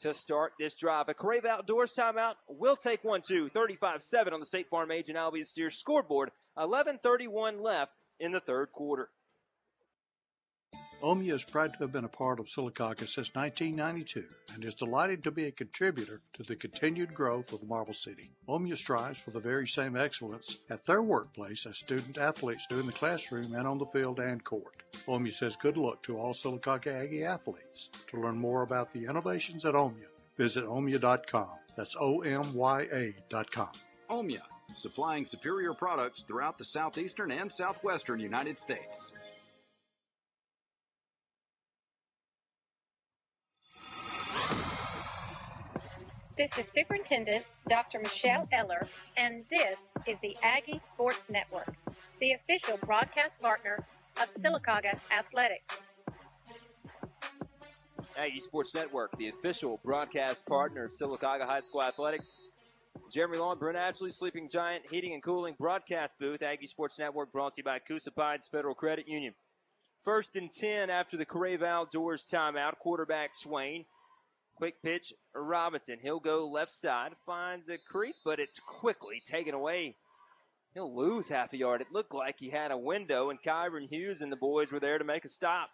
to start this drive. A Crave Outdoors timeout. We'll take one, two, 35 7 on the State Farm Agent Albie Steers scoreboard. 11.31 left in the third quarter. Omya is proud to have been a part of Sylacauga since 1992 and is delighted to be a contributor to the continued growth of Marble City. Omya strives for the very same excellence at their workplace as student athletes do in the classroom and on the field and court. Omya says good luck to all Sylacauga Aggie athletes. To learn more about the innovations at Omya, visit omya.com. That's O-M-Y-A.com. Omya, supplying superior products throughout the southeastern and southwestern United States. This is Superintendent Dr. Michelle Eller, and this is the Aggie Sports Network, the official broadcast partner of Sylacauga Athletics. Aggie Sports Network, the official broadcast partner of Sylacauga High School Athletics. Jeremy Long, Brent Ashley, Sleeping Giant Heating and Cooling broadcast booth. Aggie Sports Network brought to you by Coosa Pines Federal Credit Union. First and 10 after the Crave Outdoors timeout. Quarterback Swain. Quick pitch, Robinson. He'll go left side, finds a crease, but it's quickly taken away. He'll lose half a yard. It looked like he had a window, and Kyron Hughes and the boys were there to make a stop.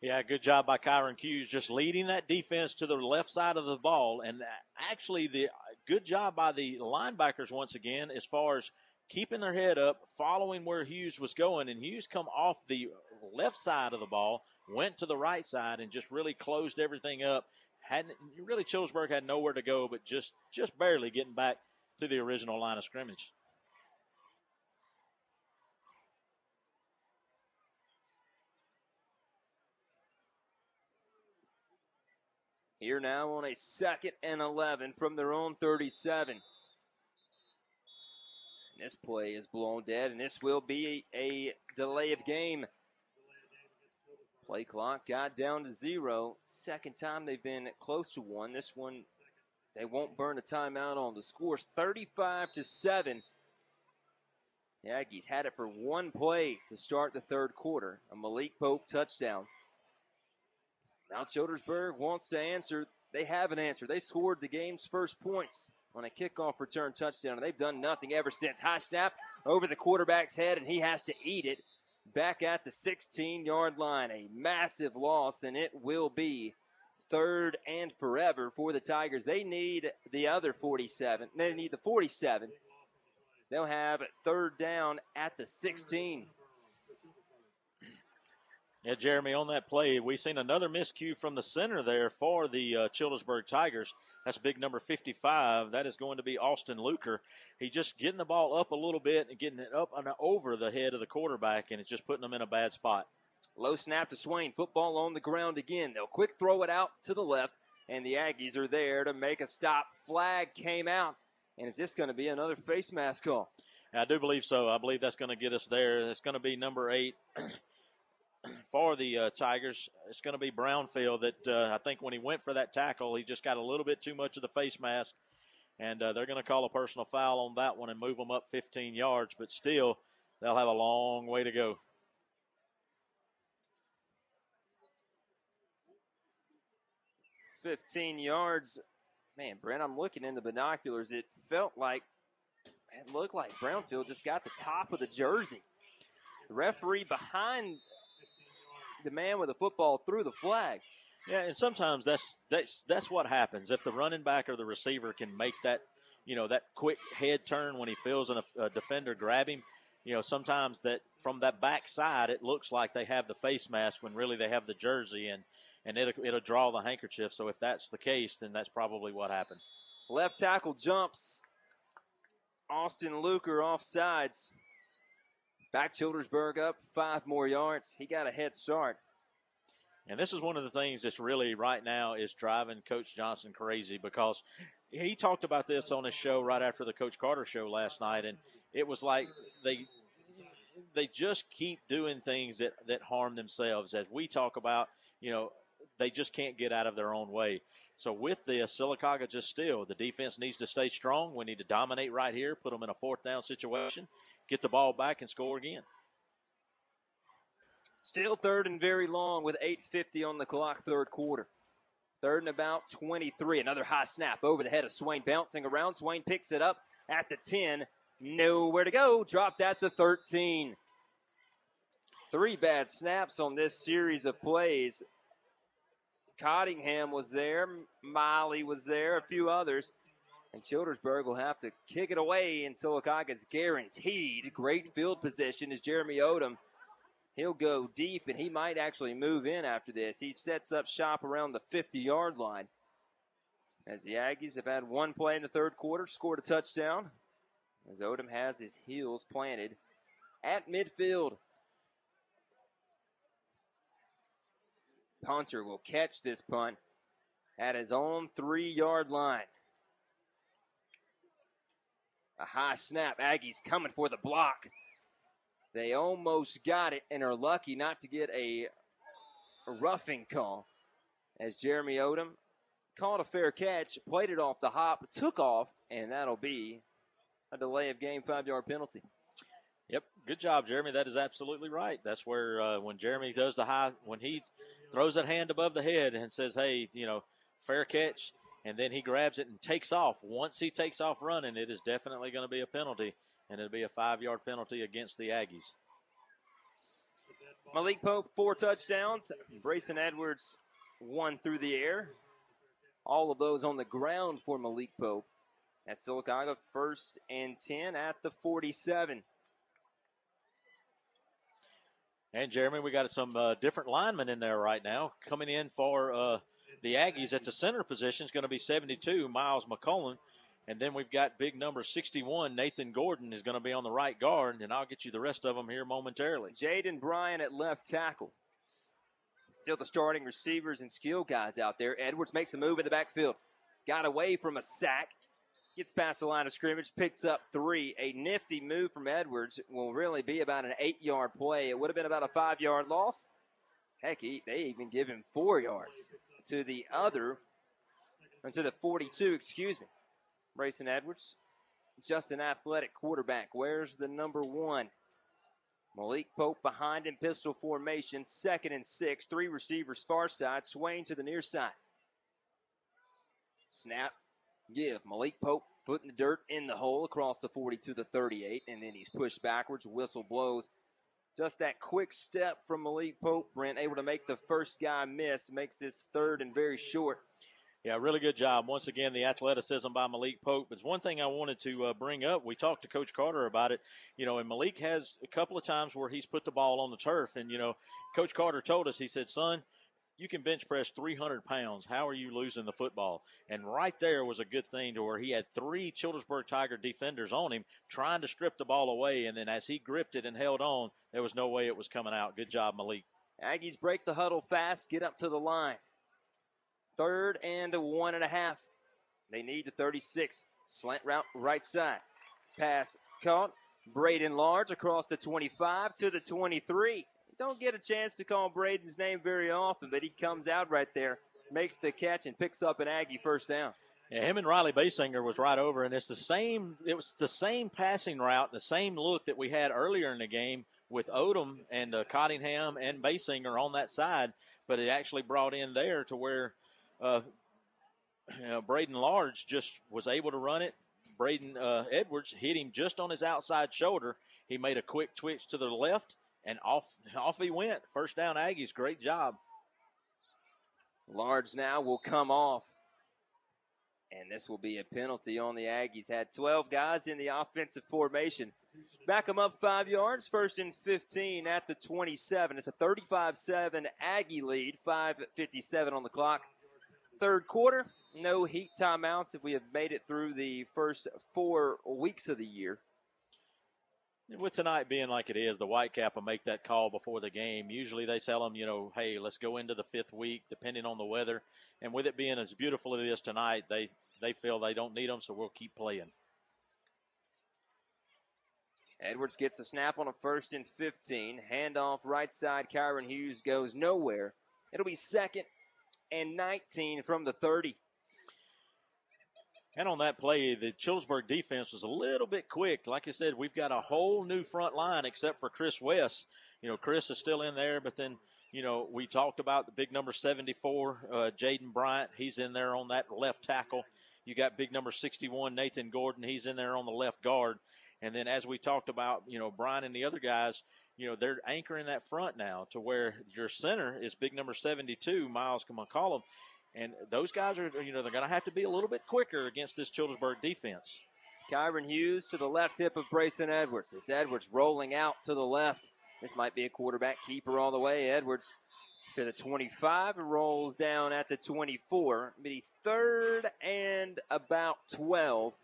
Yeah, good job by Kyron Hughes, just leading that defense to the left side of the ball, and uh, actually the good job by the linebackers once again as far as keeping their head up, following where Hughes was going, and Hughes come off the left side of the ball, went to the right side, and just really closed everything up. Hadn't really Childersburg had nowhere to go, but just just barely getting back to the original line of scrimmage. Here now on a second and 11 from their own 37. This play is blown dead, and this will be a delay of game. Play clock got down to zero. Second time they've been close to one. This one, they won't burn a timeout on. The score's 35 to 7. The Aggies had it for one play to start the third quarter. A Malik Pope touchdown. Now Childersburg wants to answer. They have an answer. They scored the game's first points on a kickoff return touchdown, and they've done nothing ever since. High snap over the quarterback's head, and he has to eat it back at the 16 yard line. A massive loss, and it will be third and forever for the Tigers. They need the other 47. They need the 47. They'll have third down at the 16. Yeah, Jeremy, on that play, we've seen another miscue from the center there for the uh, Childersburg Tigers. That's big number 55. That is going to be Austin Luker. He's just getting the ball up a little bit and getting it up and over the head of the quarterback, and it's just putting them in a bad spot. Low snap to Swain. Football on the ground again. They'll quick throw it out to the left, and the Aggies are there to make a stop. Flag came out, and is this going to be another face mask call? I do believe so. I believe that's going to get us there. It's going to be number eight. For the uh, Tigers. It's going to be Brownfield that uh, I think when he went for that tackle, he just got a little bit too much of the face mask. And uh, they're going to call a personal foul on that one and move them up 15 yards, but still, they'll have a long way to go. Fifteen yards, man. Brent, I'm looking in the binoculars. It felt like it looked like Brownfield just got the top of the jersey. The referee behind the man with the football threw the flag. Yeah, and sometimes that's that's that's what happens if the running back or the receiver can make that you know that quick head turn when he feels a, a defender grab him. You know, sometimes that from that back side it looks like they have the face mask when really they have the jersey and and it'll, it'll draw the handkerchief. So if that's the case, then that's probably what happened. Left tackle jumps. Austin Luker off sides. Back Childersburg up five more yards. He got a head start. And this is one of the things that's really right now is driving Coach Johnson crazy because he talked about this on his show right after the Coach Carter show last night, and it was like they they just keep doing things that that harm themselves. As we talk about, you know, they just can't get out of their own way. So with this, Sylacauga just still the defense needs to stay strong. We need to dominate right here, put them in a fourth down situation, get the ball back, and score again. Still third and very long with 8.50 on the clock, third quarter. Third and about 23. Another high snap over the head of Swain, bouncing around. Swain picks it up at the 10. Nowhere to go. Dropped at the 13. Three bad snaps on this series of plays. Cottingham was there. Miley was there. A few others. And Childersburg will have to kick it away, and Sylacauga's guaranteed great field position is Jeremy Odom. He'll go deep, and he might actually move in after this. He sets up shop around the 50 yard line. As the Aggies have had one play in the third quarter, scored a touchdown. As Odom has his heels planted at midfield. Punter will catch this punt at his own three yard line. A high snap. Aggies coming for the block. They almost got it and are lucky not to get a roughing call as Jeremy Odom caught a fair catch, played it off the hop, took off, and that'll be a delay of game five yard penalty. Yep, good job, Jeremy. That is absolutely right. That's where uh, when Jeremy does the high, when he throws that hand above the head and says, "Hey, you know, fair catch," and then he grabs it and takes off. Once he takes off running, it is definitely going to be a penalty, and it'll be a five-yard penalty against the Aggies. Malik Pope, four touchdowns. Brayson Edwards, one through the air. All of those on the ground for Malik Pope. At Sylacauga, first and 10 at the 47. And Jeremy, we got some uh, different linemen in there right now. Coming in for uh, the Aggies at the center position is going to be 72, Miles McCullen. And then we've got big number 61, Nathan Gordon is going to be on the right guard, and I'll get you the rest of them here momentarily. Jaden Bryan at left tackle. Still the starting receivers and skill guys out there. Edwards makes a move in the backfield. Got away from a sack. Gets past the line of scrimmage, picks up three. A nifty move from Edwards will really be about an eight yard play. It would have been about a five yard loss. Heck, he, they even give him four yards to the other, to the 42, excuse me. Brayson Edwards, just an athletic quarterback. Where's the number one? Malik Pope behind in pistol formation, second and six. Three receivers far side, Swain to the near side. Snap, give. Malik Pope foot in the dirt in the hole across the 40 to the 38, and then he's pushed backwards. Whistle blows. Just that quick step from Malik Pope, Brent, able to make the first guy miss, makes this third and very short. Yeah, really good job. Once again, the athleticism by Malik Pope. It's one thing I wanted to uh, bring up. We talked to Coach Carter about it. You know, and Malik has a couple of times where he's put the ball on the turf. And, you know, Coach Carter told us, he said, son, you can bench press 300 pounds. How are you losing the football? And right there was a good thing to where he had three Childersburg Tiger defenders on him trying to strip the ball away. And then as he gripped it and held on, there was no way it was coming out. Good job, Malik. Aggies break the huddle fast, get up to the line. Third and one and a half. They need the 36. Slant route right side. Pass caught. Braden Large across the 25 to the 23. Don't get a chance to call Braden's name very often, but he comes out right there, makes the catch, and picks up an Aggie first down. Yeah, him and Riley Basinger was right over, and it's the same. It was the same passing route, the same look that we had earlier in the game with Odom and uh, Cottingham and Basinger on that side, but it actually brought in there to where uh, you know, Braden Large just was able to run it. Braden uh, Edwards hit him just on his outside shoulder. He made a quick twitch to the left, and off off he went. First down, Aggies. Great job. Large now will come off. And this will be a penalty on the Aggies. Had 12 guys in the offensive formation. Back them up five yards. First and 15 at the 27. It's a 35 7 Aggie lead. 5.57 on the clock. Third quarter. No heat timeouts if we have made it through the first four weeks of the year. With tonight being like it is, the Whitecap will make that call before the game. Usually they tell them, you know, hey, let's go into the fifth week, depending on the weather. And with it being as beautiful as it is tonight, they, they feel they don't need them, so we'll keep playing. Edwards gets the snap on a first and 15. Handoff right side. Kyron Hughes goes nowhere. It'll be second and 19 from the 30. And on that play, the Childersburg defense was a little bit quick. Like I said, we've got a whole new front line except for Chris West. You know, Chris is still in there, but then, you know, we talked about the big number 74, uh, Jaden Bryant. He's in there on that left tackle. You got big number 61, Nathan Gordon. He's in there on the left guard. And then as we talked about, you know, Brian and the other guys, you know, they're anchoring that front now to where your center is big number 72, Miles McCollum. And those guys are, you know, they're going to have to be a little bit quicker against this Childersburg defense. Kyron Hughes to the left hip of Brayson Edwards. It's Edwards rolling out to the left. This might be a quarterback keeper all the way. Edwards to the 25 and rolls down at the 24. Be third and about 12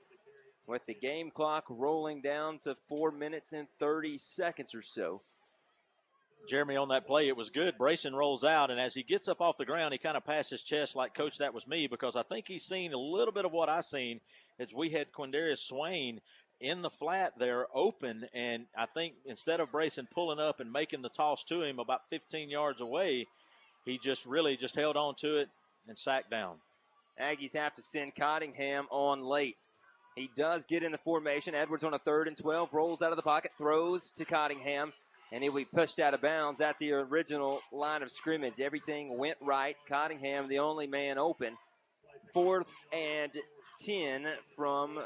with the game clock rolling down to four minutes and 30 seconds or so. Jeremy on that play, it was good. Brayson rolls out, and as he gets up off the ground, he kind of passes chest like, Coach, that was me, because I think he's seen a little bit of what I seen as we had Quindavius Swain in the flat there open. And I think instead of Brayson pulling up and making the toss to him about 15 yards away, he just really just held on to it and sacked down. Aggies have to send Cottingham on late. He does get in the formation. Edwards on a third and 12, rolls out of the pocket, throws to Cottingham, and he'll be pushed out of bounds at the original line of scrimmage. Everything went right. Cottingham, the only man open. Fourth and 10 from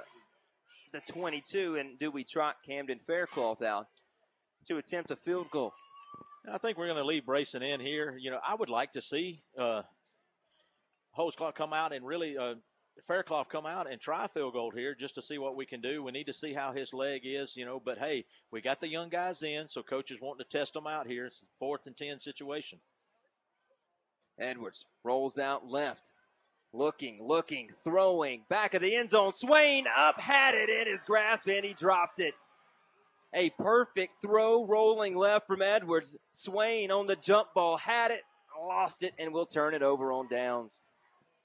the 22, and do we trot Camden Faircloth out to attempt a field goal? I think we're going to leave Brayson in here. You know, I would like to see uh, come out and really uh, Faircloth come out and try field goal here just to see what we can do. We need to see how his leg is, you know. But hey, we got the young guys in, so coaches wanting to test them out here. It's a fourth and ten situation. Edwards rolls out left. Looking, looking, throwing, back of the end zone. Swain up, had it in his grasp, and he dropped it. A perfect throw rolling left from Edwards. Swain on the jump ball, had it, lost it, and will turn it over on downs.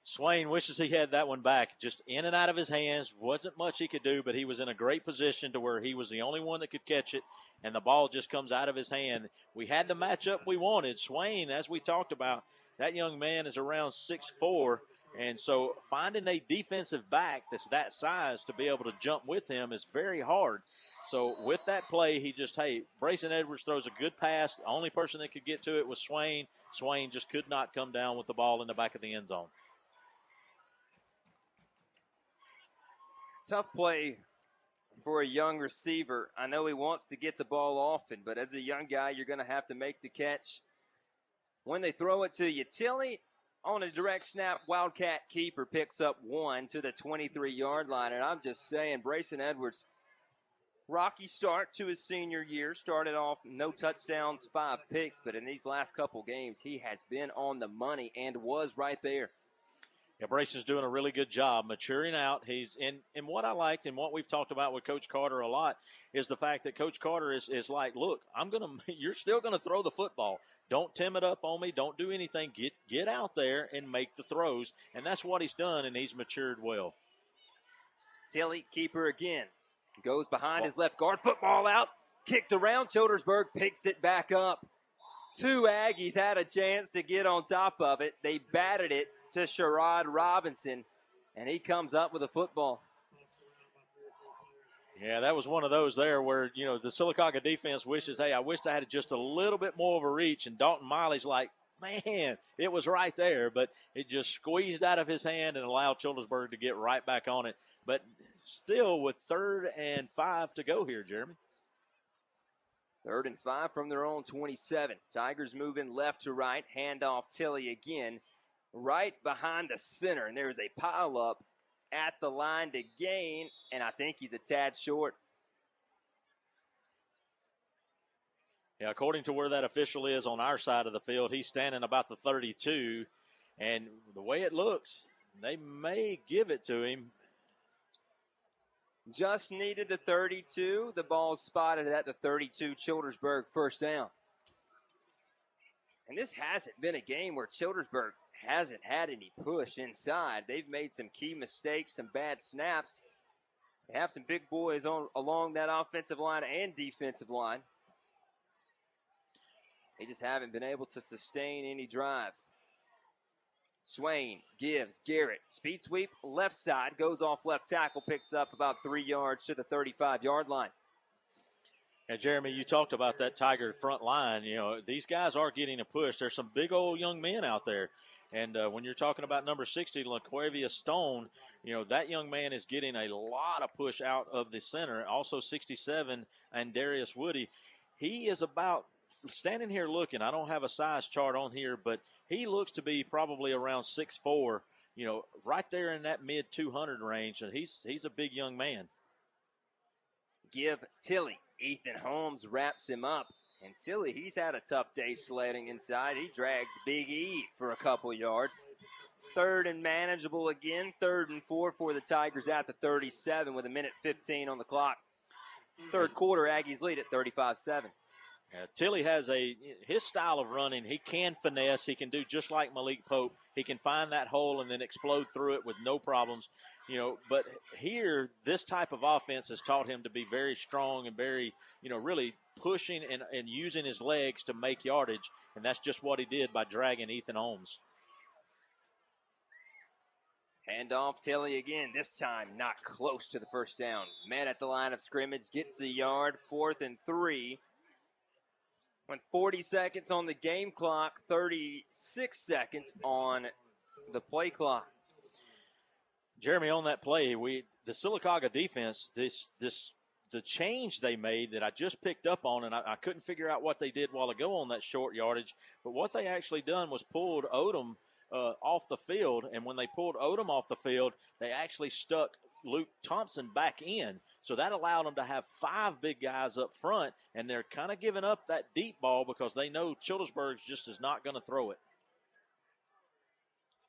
Swain wishes he had that one back. Just in and out of his hands. Wasn't much he could do, but he was in a great position to where he was the only one that could catch it, and the ball just comes out of his hand. We had the matchup we wanted. Swain, as we talked about, that young man is around six four, and so finding a defensive back that's that size to be able to jump with him is very hard. So with that play, he just hey, Brayson Edwards throws a good pass. The only person that could get to it was Swain. Swain just could not come down with the ball in the back of the end zone. Tough play for a young receiver. I know he wants to get the ball often, but as a young guy, you're going to have to make the catch. When they throw it to you, Tilley on a direct snap, Wildcat keeper picks up one to the 23 yard line. And I'm just saying, Brayson Edwards, rocky start to his senior year. Started off no touchdowns, five picks, but in these last couple games, he has been on the money and was right there. Yeah, Brayson's doing a really good job maturing out. He's in and what I liked and what we've talked about with Coach Carter a lot is the fact that Coach Carter is, is like, look, I'm gonna you're still gonna throw the football. Don't tim it up on me. Don't do anything. Get get out there and make the throws. And that's what he's done, and he's matured well. Tilley, keeper again. Goes behind his left guard. Football out. Kicked around. Childersburg picks it back up. Two Aggies had a chance to get on top of it. They batted it to Sherrod Robinson, and he comes up with a football. Yeah, that was one of those there where, you know, the Sylacauga defense wishes, hey, I wish I had just a little bit more of a reach. And Dalton Miley's like, man, it was right there, but it just squeezed out of his hand and allowed Childersburg to get right back on it. But still, with third and five to go here, Jeremy. Third and five from their own 27. Tigers moving left to right. Handoff Tilley again, right behind the center. And there's a pile up at the line to gain, and I think he's a tad short. Yeah, according to where that official is on our side of the field, he's standing about the 32. And the way it looks, they may give it to him. Just needed the 32. The ball spotted at the 32. Childersburg first down. And this hasn't been a game where Childersburg hasn't had any push inside. They've made some key mistakes, some bad snaps. They have some big boys on along that offensive line and defensive line. They just haven't been able to sustain any drives. Swain gives Garrett speed sweep left side goes off left tackle picks up about three yards to the 35 yard line. And Jeremy, you talked about that Tiger front line. You know these guys are getting a push. There's some big old young men out there, and uh, when you're talking about number 60, LaQuavia Stone, you know that young man is getting a lot of push out of the center. Also 67 and Darius Woody, he is about standing here looking. I don't have a size chart on here, but he looks to be probably around six four. You know, right there in that mid 200 range, and he's he's a big young man. Give Tilley. Ethan Holmes wraps him up. And Tilley, he's had a tough day sledding inside. He drags Big E for a couple yards. Third and manageable again. Third and four for the Tigers at the 37 with a minute 15 on the clock. Third quarter, Aggies lead at 35 7. Yeah, Tilley has a his style of running. He can finesse. He can do just like Malik Pope. He can find that hole and then explode through it with no problems. You know, but here this type of offense has taught him to be very strong and very, you know, really pushing and, and using his legs to make yardage. And that's just what he did by dragging Ethan Holmes. Hand off Tilley again. This time not close to the first down. Man at the line of scrimmage gets a yard. Fourth and three. With 40 seconds on the game clock, 36 seconds on the play clock. Jeremy, on that play, we the Sylacauga defense, this this the change they made that I just picked up on, and I, I couldn't figure out what they did while ago on that short yardage. But what they actually done was pulled Odom uh, off the field, and when they pulled Odom off the field, they actually stuck Luke Thompson back in. So that allowed them to have five big guys up front, and they're kind of giving up that deep ball because they know Childersburg's just is not going to throw it.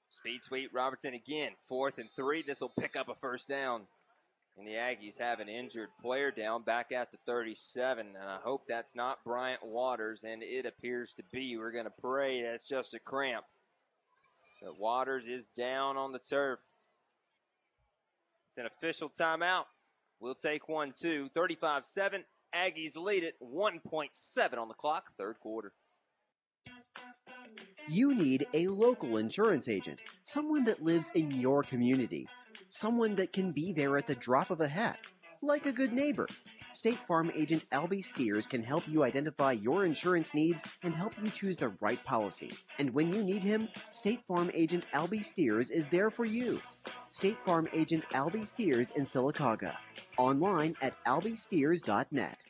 Speed sweep Robertson again. Fourth and three. This will pick up a first down. And the Aggies have an injured player down back at the 37. And I hope that's not Bryant Waters, and it appears to be. We're going to pray that's just a cramp. But Waters is down on the turf. It's an official timeout. We'll take one, two. 35 7. Aggies lead it. 1.7 on the clock, third quarter. You need a local insurance agent, someone that lives in your community, someone that can be there at the drop of a hat, like a good neighbor. State Farm agent Albie Steers can help you identify your insurance needs and help you choose the right policy. And when you need him, State Farm agent Albie Steers is there for you. State Farm agent Albie Steers in Sylacauga. Online at albiesteers.net.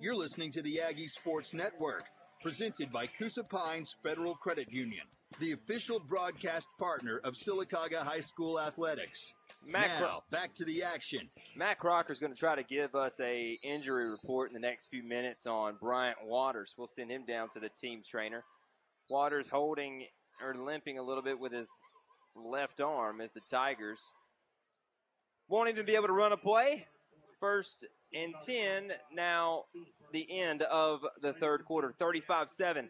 You're listening to the Aggie Sports Network, presented by Coosa Pines Federal Credit Union, the official broadcast partner of Sylacauga High School Athletics. Matt now, back to the action. Matt Crocker's going to try to give us a injury report in the next few minutes on Bryant Waters. We'll send him down to the team trainer. Waters holding or limping a little bit with his left arm as the Tigers won't even be able to run a play. First and 10, now the end of the third quarter, 35 7.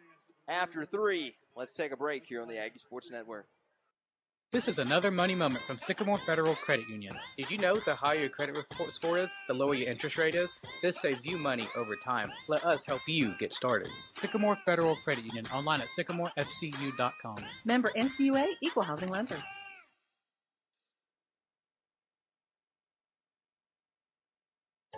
After three, let's take a break here on the Aggie Sports Network. This is another money moment from Sycamore Federal Credit Union. Did you know the higher your credit report score is, the lower your interest rate is? This saves you money over time. Let us help you get started. Sycamore Federal Credit Union online at sycamorefcu.com. Member NCUA Equal Housing Lender.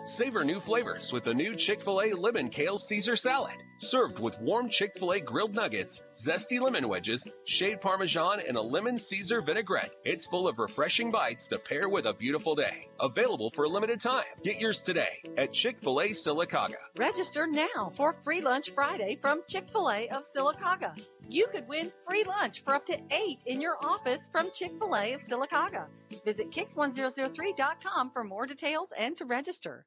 Savor new flavors with the new Chick fil A Lemon Kale Caesar Salad. Served with warm Chick fil A grilled nuggets, zesty lemon wedges, shaved parmesan, and a lemon Caesar vinaigrette. It's full of refreshing bites to pair with a beautiful day. Available for a limited time. Get yours today at Chick fil A Sylacauga. Register now for Free Lunch Friday from Chick fil A of Sylacauga. You could win free lunch for up to eight in your office from Chick fil A of Sylacauga. Visit kicks1003.com for more details and to register.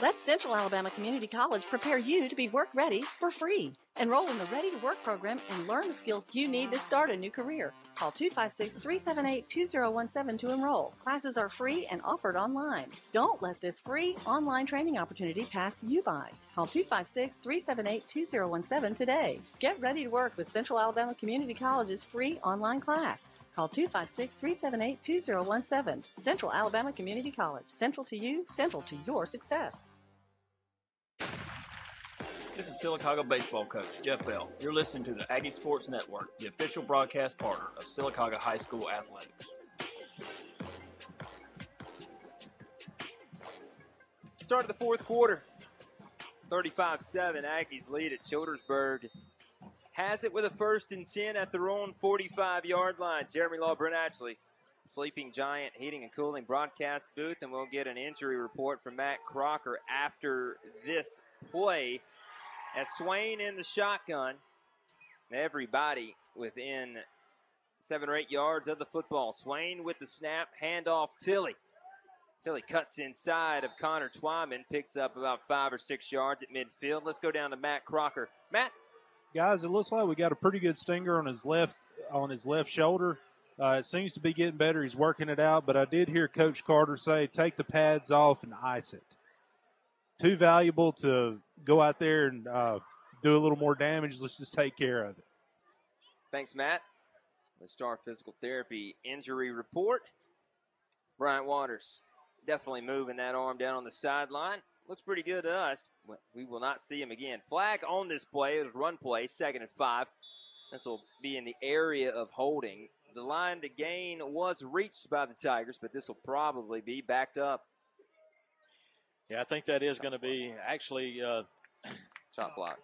Let Central Alabama Community College prepare you to be work ready for free. Enroll in the Ready to Work program and learn the skills you need to start a new career. Call 256 378 2017 to enroll. Classes are free and offered online. Don't let this free online training opportunity pass you by. Call 256 378 2017 today. Get ready to work with Central Alabama Community College's free online class. Call 256 378 2017. Central Alabama Community College. Central to you, central to your success. This is Sylacauga baseball coach Jeff Bell. You're listening to the Aggie Sports Network, the official broadcast partner of Sylacauga High School athletics. Start of the fourth quarter. 35 7. Aggies lead at Childersburg. Has it with a first and 10 at their own 45 yard line. Jeremy Lawburn Ashley, Sleeping Giant Heating and Cooling broadcast booth, and we'll get an injury report from Matt Crocker after this play. As Swain in the shotgun, everybody within seven or eight yards of the football. Swain with the snap, handoff Tilley. Tilley cuts inside of Connor Twyman, picks up about five or six yards at midfield. Let's go down to Matt Crocker. Matt, guys, it looks like we got a pretty good stinger on his left on his left shoulder. Uh, it seems to be getting better. He's working it out, but I did hear Coach Carter say, take the pads off and ice it. Too valuable to go out there and uh, do a little more damage. Let's just take care of it. Thanks, Matt. The Star Physical Therapy injury report. Bryant Waters definitely moving that arm down on the sideline. Looks pretty good to us. We will not see him again. Flag on this play. It was run play, second and five. This will be in the area of holding. The line to gain was reached by the Tigers, but this will probably be backed up. Yeah, I think that is going to be actually uh, chop block.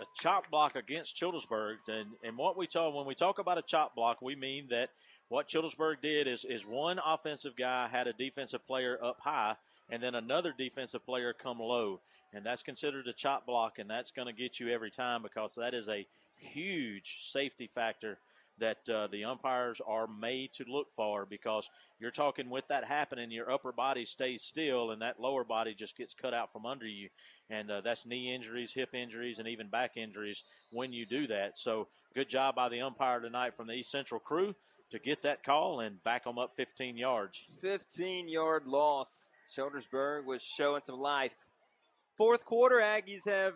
A chop block against Childersburg, and and what we talk when we talk about a chop block, we mean that what Childersburg did is is one offensive guy had a defensive player up high, and then another defensive player come low, and that's considered a chop block, and that's going to get you every time because that is a huge safety factor that uh, the umpires are made to look for because you're talking with that happening, your upper body stays still and that lower body just gets cut out from under you. And uh, that's knee injuries, hip injuries, and even back injuries when you do that. So good job by the umpire tonight from the East Central crew to get that call and back them up 15 yards. 15 yard loss. Childersburg was showing some life. Fourth quarter, Aggies have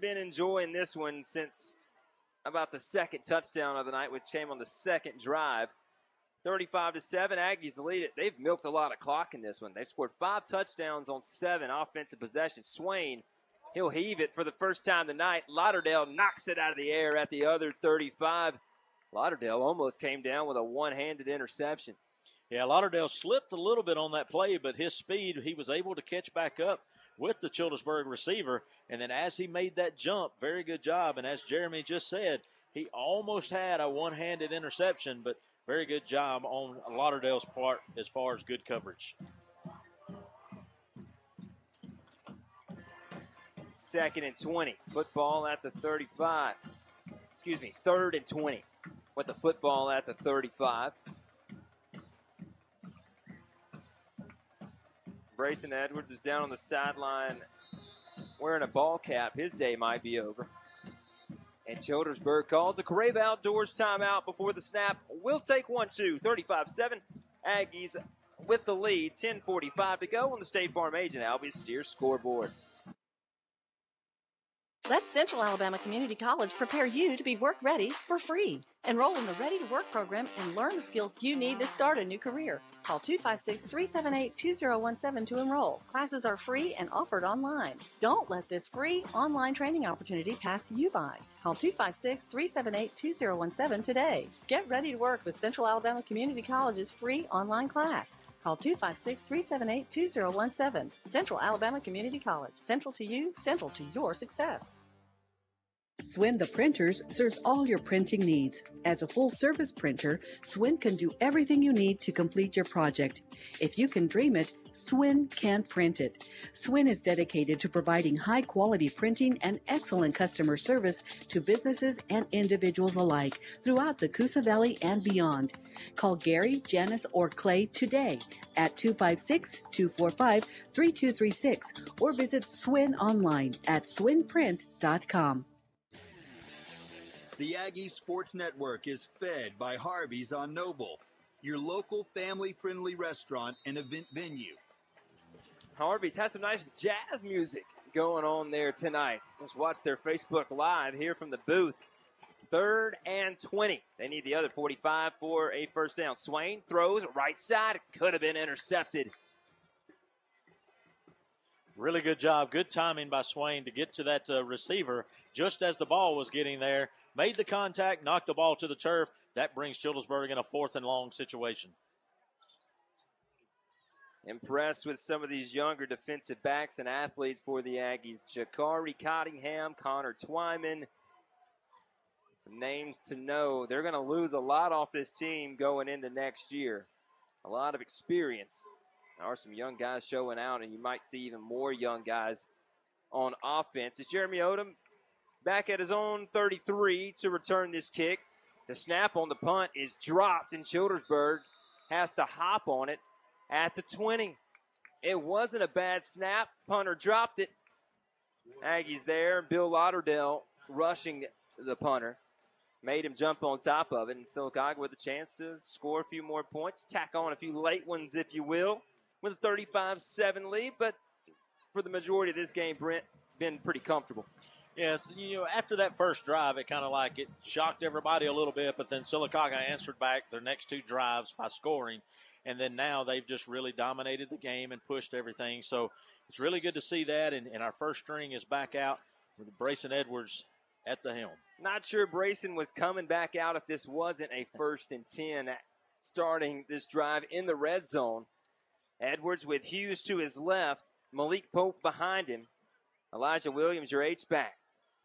been enjoying this one since about the second touchdown of the night, which came on the second drive. 35 to 7, Aggies lead it. They've milked a lot of clock in this one. They've scored five touchdowns on seven offensive possessions. Swain, he'll heave it for the first time tonight. Lauderdale knocks it out of the air at the other 35. Lauderdale almost came down with a one handed interception. Yeah, Lauderdale slipped a little bit on that play, but his speed, he was able to catch back up with the Childersburg receiver. And then as he made that jump, very good job. And as Jeremy just said, he almost had a one handed interception, but very good job on Lauderdale's part as far as good coverage. Second and 20. Football at the 35. Excuse me, third and 20 with the football at the 35. Brayson Edwards is down on the sideline wearing a ball cap. His day might be over. And Childersburg calls a Crave Outdoors timeout before the snap. We'll take one, two, 35 7. Aggies with the lead. 10.45 to go on the State Farm Agent Albie Steers scoreboard. Let Central Alabama Community College prepare you to be work ready for free. Enroll in the Ready to Work program and learn the skills you need to start a new career. Call 256 378 2017 to enroll. Classes are free and offered online. Don't let this free online training opportunity pass you by. Call 256 378 2017 today. Get ready to work with Central Alabama Community College's free online class. Call 256 378 2017. Central Alabama Community College. Central to you, central to your success. Swin the Printers serves all your printing needs. As a full service printer, Swin can do everything you need to complete your project. If you can dream it, Swin can print it. Swin is dedicated to providing high quality printing and excellent customer service to businesses and individuals alike throughout the Coosa Valley and beyond. Call Gary, Janice, or Clay today at 256 245 3236 or visit Swin online at swinprint.com. The Aggie Sports Network is fed by Harvey's on Noble, your local family friendly restaurant and event venue. Harvey's has some nice jazz music going on there tonight. Just watch their Facebook Live here from the booth. Third and 20. They need the other 45 for a first down. Swain throws right side. Could have been intercepted. Really good job. Good timing by Swain to get to that uh, receiver just as the ball was getting there. Made the contact, knocked the ball to the turf. That brings Childersburg in a fourth and long situation. Impressed with some of these younger defensive backs and athletes for the Aggies. Jakari Cottingham, Connor Twyman. Some names to know. They're going to lose a lot off this team going into next year. A lot of experience. There are some young guys showing out, and you might see even more young guys on offense. It's Jeremy Odom back at his own 33 to return this kick. The snap on the punt is dropped, and Childersburg has to hop on it at the 20. It wasn't a bad snap. Punter dropped it. Aggies there. Bill Lauderdale rushing the punter. made him jump on top of it. And Sylacauga with a chance to score a few more points, tack on a few late ones, if you will, with a 35 7 lead. But for the majority of this game, Brent, been pretty comfortable. Yes, you know, after that first drive, it kind of like it shocked everybody a little bit, but then Sylacauga answered back their next two drives by scoring. And then now they've just really dominated the game and pushed everything. So it's really good to see that. And, and our first string is back out with Brayson Edwards at the helm. Not sure Brayson was coming back out if this wasn't a first and 10 starting this drive in the red zone. Edwards with Hughes to his left, Malik Pope behind him. Elijah Williams, your H back.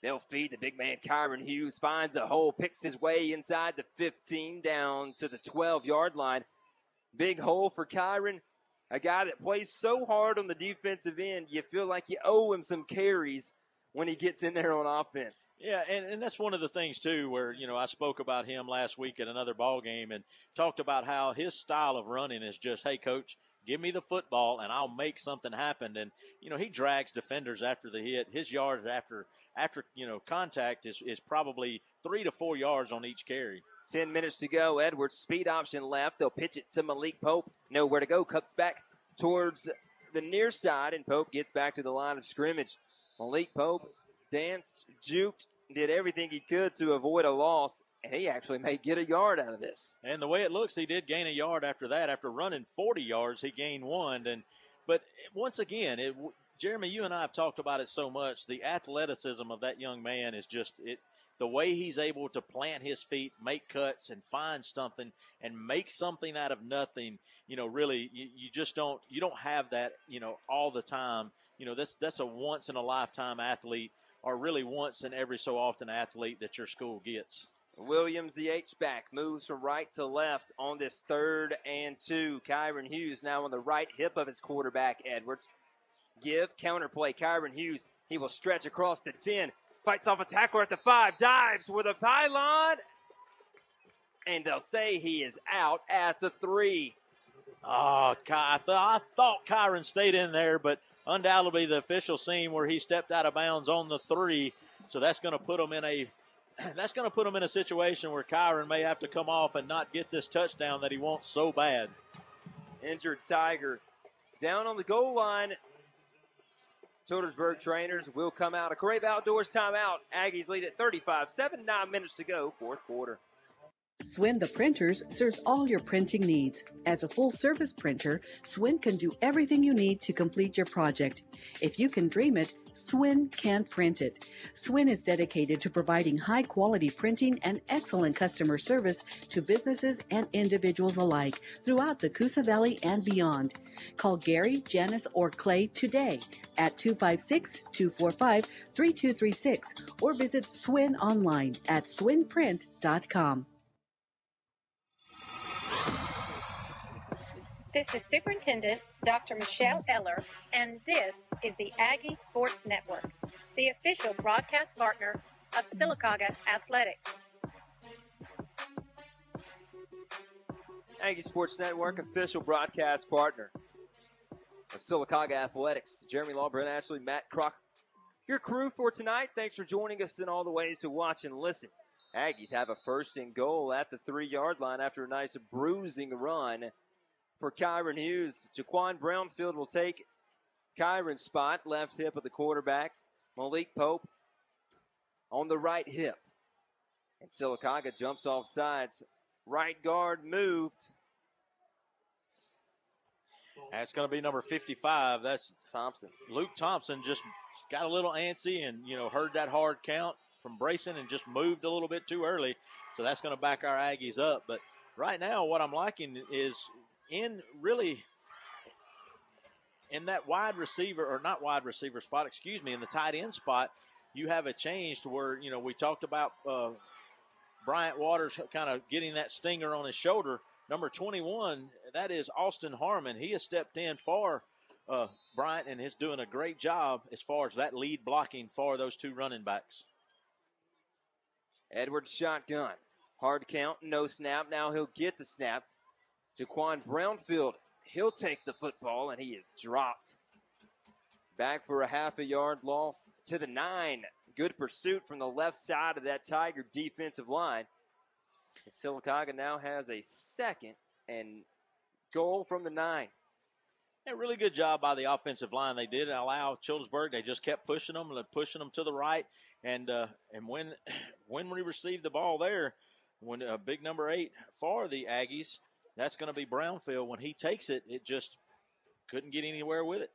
They'll feed the big man Kyron Hughes, finds a hole, picks his way inside the 15 down to the 12 yard line. Big hole for Kyron, a guy that plays so hard on the defensive end, you feel like you owe him some carries when he gets in there on offense. Yeah, and, and that's one of the things too, where you know I spoke about him last week at another ball game and talked about how his style of running is just, hey, coach, give me the football and I'll make something happen. And you know he drags defenders after the hit. His yards after after you know contact is is probably three to four yards on each carry. 10 minutes to go. Edwards, speed option left. They'll pitch it to Malik Pope. Nowhere to go. Cuts back towards the near side, and Pope gets back to the line of scrimmage. Malik Pope danced, juked, did everything he could to avoid a loss, and he actually may get a yard out of this. And the way it looks, he did gain a yard after that. After running 40 yards, he gained one. And but once again, it, Jeremy, you and I have talked about it so much. The athleticism of that young man is just it the way he's able to plant his feet, make cuts, and find something and make something out of nothing, you know, really, you, you, just don't you don't have that, you know, all the time. You know, that's that's a once in a lifetime athlete, or really once in every so often athlete that your school gets. Williams, the H back, moves from right to left on this third and two. Kyron Hughes now on the right hip of his quarterback, Edwards. Give, counterplay, Kyron Hughes. He will stretch across the 10, Fights off a tackler at the five, dives with a pylon, and they'll say he is out at the three. Oh, I, th- I thought Kyron stayed in there, but undoubtedly the official seen where he stepped out of bounds on the three, so that's going to put him in a that's going to put him in a situation where Kyron may have to come off and not get this touchdown that he wants so bad. Injured Tiger down on the goal line Childersburg trainers will come out. A Crave Outdoors timeout. Aggies lead at 35 7, 9 minutes to go, fourth quarter. Swin the Printers serves all your printing needs. As a full service printer, Swin can do everything you need to complete your project. If you can dream it, Swin can print it. Swin is dedicated to providing high quality printing and excellent customer service to businesses and individuals alike throughout the Coosa Valley and beyond. Call Gary, Janice, or Clay today at 256 245 3236 or visit Swin online at swinprint.com. This is Superintendent Dr. Michelle Eller, and this is the Aggie Sports Network, the official broadcast partner of Sylacauga Athletics. Aggie Sports Network, official broadcast partner of Sylacauga Athletics. Jeremy Law, Brent Ashley, Matt Crocker. Your crew for tonight, thanks for joining us in all the ways to watch and listen. Aggies have a first and goal at the three yard line after a nice bruising run for Kyron Hughes. Jaquan Brownfield will take Kyron's spot, left hip of the quarterback. Malik Pope on the right hip. And Sylacauga jumps off sides. Right guard moved. That's going to be number 55. That's Thompson. Luke Thompson just got a little antsy and, you know, heard that hard count from Brayson and just moved a little bit too early. So that's going to back our Aggies up. But right now, what I'm liking is in really in that wide receiver or not wide receiver spot, excuse me, in the tight end spot, you have a change to where you know we talked about uh, Bryant Waters kind of getting that stinger on his shoulder. Number 21, that is Austin Harmon. He has stepped in for uh, Bryant and is doing a great job as far as that lead blocking for those two running backs. Edwards shotgun. Hard count, no snap. Now he'll get the snap. Jaquan Brownfield, he'll take the football and he is dropped. Back for a half a yard loss to the nine. Good pursuit from the left side of that Tiger defensive line. Sylacauga now has a second and goal from the nine. Yeah, really good job by the offensive line. They did allow Childersburg. They just kept pushing them and pushing them to the right. And uh, and when when we received the ball there, when uh, big number eight for the Aggies, that's going to be Brownfield. When he takes it, it just couldn't get anywhere with it.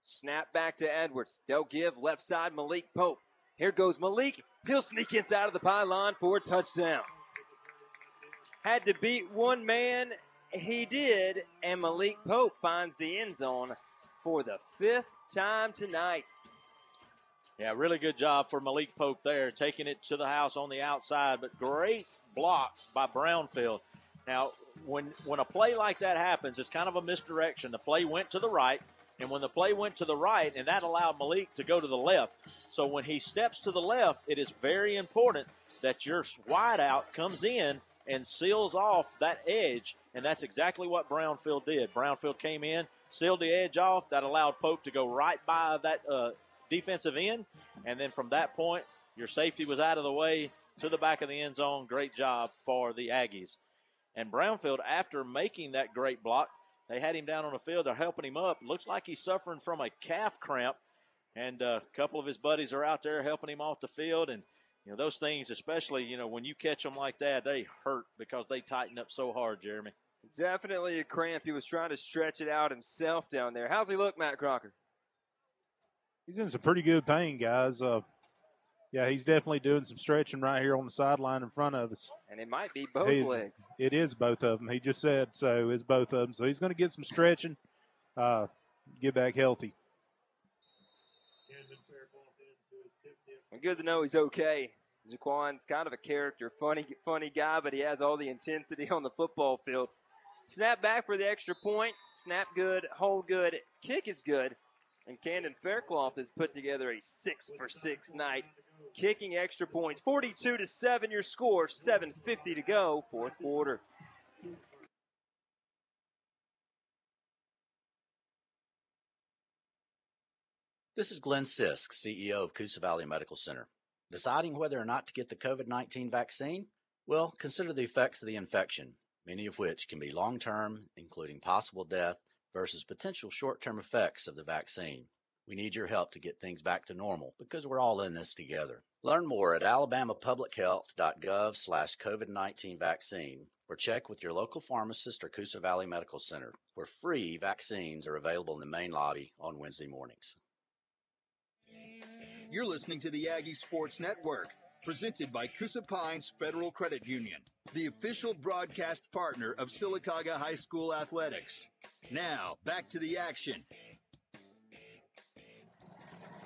Snap back to Edwards. They'll give left side Malik Pope. Here goes Malik. He'll sneak inside of the pylon for a touchdown. Had to beat one man. He did. And Malik Pope finds the end zone for the fifth time tonight. Yeah, really good job for Malik Pope there, taking it to the house on the outside, but great block by Brownfield. Now, when when a play like that happens, it's kind of a misdirection. The play went to the right, and when the play went to the right, and that allowed Malik to go to the left. So when he steps to the left, it is very important that your wideout comes in and seals off that edge, and that's exactly what Brownfield did. Brownfield came in, sealed the edge off. That allowed Pope to go right by that uh, defensive end, and then from that point, your safety was out of the way to the back of the end zone. Great job for the Aggies. And Brownfield, after making that great block, they had him down on the field. They're helping him up. Looks like he's suffering from a calf cramp, and uh, a couple of his buddies are out there helping him off the field. And you know those things, especially you know when you catch them like that, they hurt because they tighten up so hard. Jeremy. Definitely a cramp. He was trying to stretch it out himself down there. How's he look, Matt Crocker? He's in some pretty good pain, guys. Uh, yeah, he's definitely doing some stretching right here on the sideline in front of us. And it might be both He- legs. It is both of them. He just said so. It's both of them. So he's going to get some stretching, uh, get back healthy. Well, good to know he's okay. Jaquan's kind of a character, funny, funny guy, but he has all the intensity on the football field. Snap back for the extra point. Snap good, hold good, kick is good. And Camden Faircloth has put together a six for six night, kicking extra points. 42 to 7 your score, 7.50 to go, fourth quarter. This is Glenn Sisk, CEO of Coosa Valley Medical Center. Deciding whether or not to get the COVID 19 vaccine? Well, consider the effects of the infection, many of which can be long term, including possible death, versus potential short term effects of the vaccine. We need your help to get things back to normal because we're all in this together. Learn more at alabamapublichealth.gov slash COVID-19 vaccine or check with your local pharmacist or Coosa Valley Medical Center where free vaccines are available in the main lobby on Wednesday mornings. You're listening to the Aggie Sports Network, presented by Coosa Pines Federal Credit Union, the official broadcast partner of Sylacauga High School Athletics. Now, back to the action.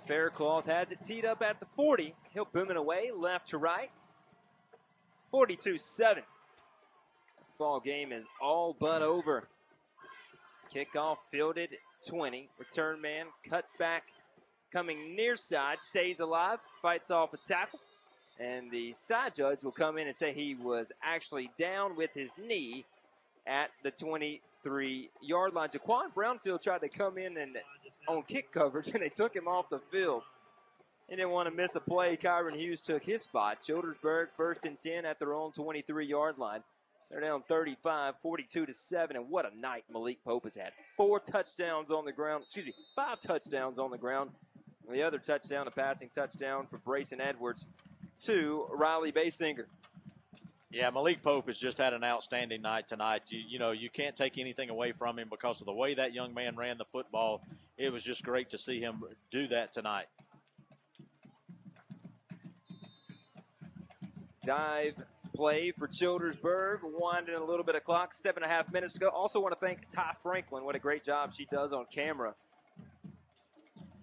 Faircloth has it teed up at the 40. He'll boom it away left to right. 42 7. This ball game is all but over. Kickoff fielded 20. Return man cuts back, coming near side, stays alive, fights off a tackle. And the side judge will come in and say he was actually down with his knee at the 23 yard line. Jaquan Brownfield tried to come in and on kick coverage, and they took him off the field. He didn't want to miss a play. Kyron Hughes took his spot. Childersburg first and 10 at their own 23 yard line. They're down 35, 42 to 7, and what a night Malik Pope has had. Four touchdowns on the ground, excuse me, five touchdowns on the ground. The other touchdown, a passing touchdown for Brayson Edwards to Riley Basinger. Yeah, Malik Pope has just had an outstanding night tonight. You, you know, you can't take anything away from him because of the way that young man ran the football. It was just great to see him do that tonight. dive play for Childersburg, winding a little bit of clock, seven and a half minutes to go. Also want to thank Ty Franklin. What a great job she does on camera.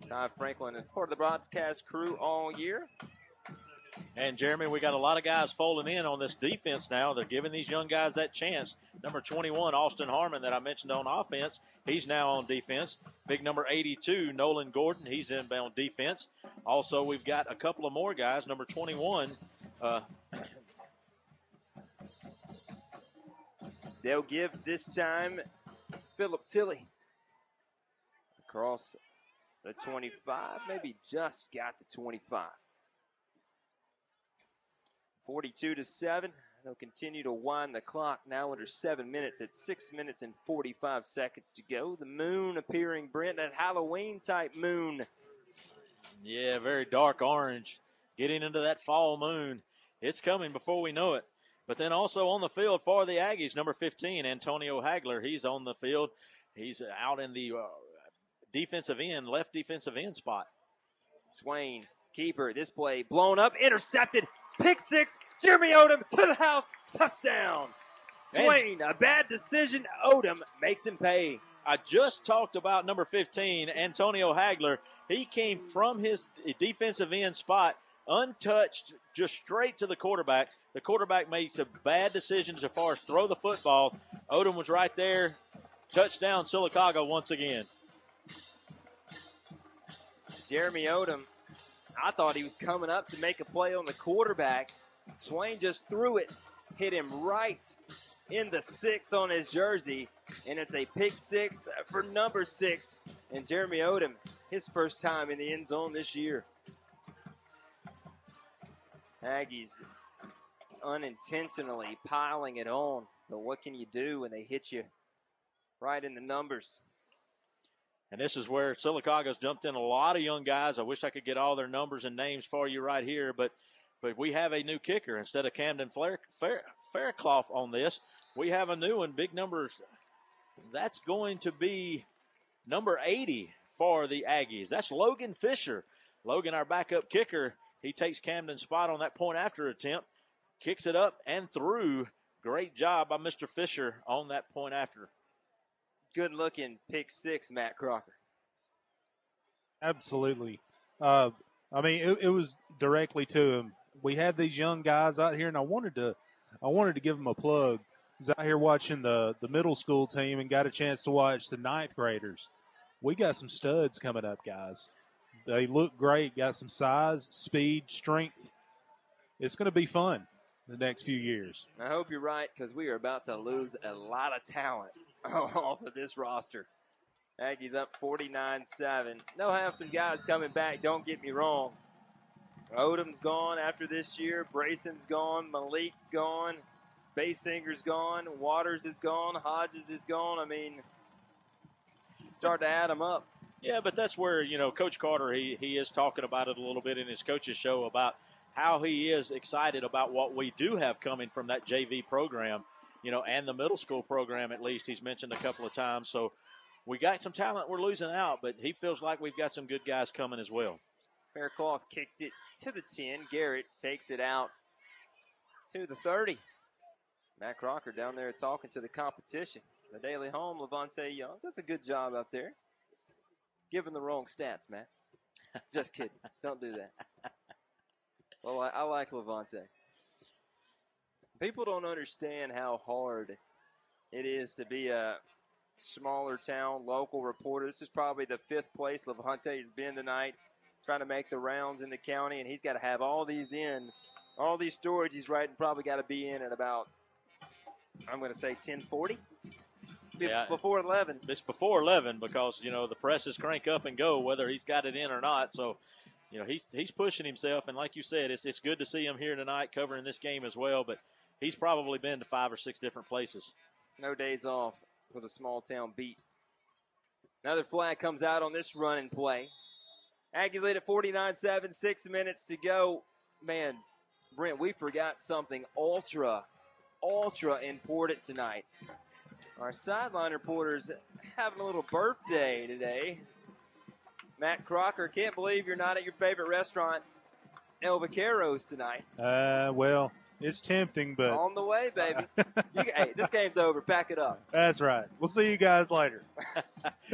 Ty Franklin is part of the broadcast crew all year. And Jeremy, we got a lot of guys folding in on this defense now. They're giving these young guys that chance. Number 21, Austin Harmon, that I mentioned on offense, he's now on defense. Big number 82, Nolan Gordon, he's in on defense. Also, we've got a couple of more guys. Number 21, uh, They'll give this time Philip Tilley across the 25, maybe just got the 25. 42 to 7. They'll continue to wind the clock now under seven minutes at six minutes and 45 seconds to go. The moon appearing, Brent, that Halloween type moon. Yeah, very dark orange. Getting into that fall moon. It's coming before we know it. But then also on the field for the Aggies, number 15, Antonio Hagler. He's on the field. He's out in the uh, defensive end, left defensive end spot. Swain, keeper. This play blown up, intercepted. Pick six. Jeremy Odom to the house. Touchdown. Swain, a bad decision. Odom makes him pay. I just talked about number 15, Antonio Hagler. He came from his defensive end spot, untouched, just straight to the quarterback. The quarterback made some bad decisions as far as throw the football. Odom was right there. Touchdown, Sylacauga once again. Jeremy Odom, I thought he was coming up to make a play on the quarterback. Swain just threw it, hit him right in the six on his jersey, and it's a pick six for number six. And Jeremy Odom, his first time in the end zone this year. Aggies unintentionally piling it on, but what can you do when they hit you right in the numbers? And this is where Sylacauga's jumped in a lot of young guys. I wish I could get all their numbers and names for you right here, but but we have a new kicker instead of Camden Fair, Fair, Faircloth on this. We have a new one, big numbers. That's going to be number 80 for the Aggies. That's Logan Fisher. Logan, our backup kicker, he takes Camden's spot on that point after attempt, kicks it up and through. Great job by Mr. Fisher on that point after. Good looking pick six, Matt Crocker. Absolutely. Uh, I mean, it, it was directly to him. We have these young guys out here, and I wanted to, I wanted to give them a plug. I was out here watching the the middle school team and got a chance to watch the ninth graders. We got some studs coming up, guys. They look great. Got some size, speed, strength. It's going to be fun the next few years. I hope you're right because we are about to lose a lot of talent off of this roster. Aggies up 49 7. They'll have some guys coming back, don't get me wrong. Odom's gone after this year. Brayson's gone. Malik's gone. Baysinger's gone. Waters is gone. Hodges is gone. I mean, start to add them up. Yeah, but that's where you know Coach Carter he he is talking about it a little bit in his coaches show about how he is excited about what we do have coming from that JV program, you know, and the middle school program at least he's mentioned a couple of times. So we got some talent we're losing out, but he feels like we've got some good guys coming as well. Faircloth kicked it to the 10. Garrett takes it out to the 30. Matt Crocker down there talking to the competition. The Daily Home, Levante Young does a good job out there. Giving the wrong stats, Matt. Just kidding. Don't do that. Well, I, I like Levante. People don't understand how hard it is to be a smaller town local reporter. This is probably the fifth place Levante has been tonight, trying to make the rounds in the county, and he's got to have all these in, all these stories he's writing. Probably got to be in at about, I'm going to say 1040. Yeah. Before 11. It's before 11 because, you know, the presses crank up and go whether he's got it in or not. So, you know, he's he's pushing himself. And like you said, it's, it's good to see him here tonight covering this game as well. But he's probably been to five or six different places. No days off for the small town beat. Another flag comes out on this run and play. Aggies lead at 49 7, six minutes to go. Man, Brent, we forgot something ultra, ultra important tonight. Our sideline reporter's having a little birthday today. Matt Crocker, can't believe you're not at your favorite restaurant, El Vaqueros, tonight. Uh, well, it's tempting, but On the way, baby. you, hey, this game's over. Pack it up. that's right. We'll see you guys later.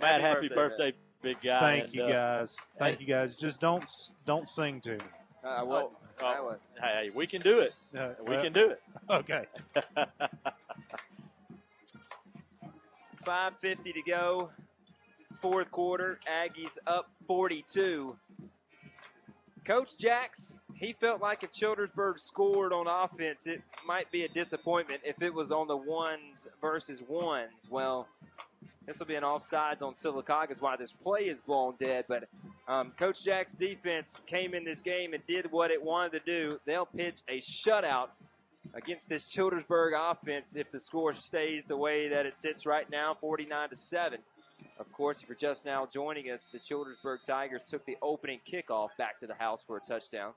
Matt, happy birthday, birthday, big guy. Thank And, you uh, guys. Thank you guys. Just don't don't sing to me. I won't. Oh, I would. Hey, we can do it. Uh, we well, can do it. Okay. 5.50 to go. Fourth quarter. Aggies up 42. Coach Jacks, he felt like if Childersburg scored on offense, it might be a disappointment if it was on the ones versus ones. Well, This will be an offsides on Sylacauga, is why this play is blown dead. But um, Coach Jack's defense came in this game and did what it wanted to do. They'll pitch a shutout against this Childersburg offense if the score stays the way that it sits right now, 49 to 7. Of course, if you're just now joining us, the Childersburg Tigers took the opening kickoff back to the house for a touchdown.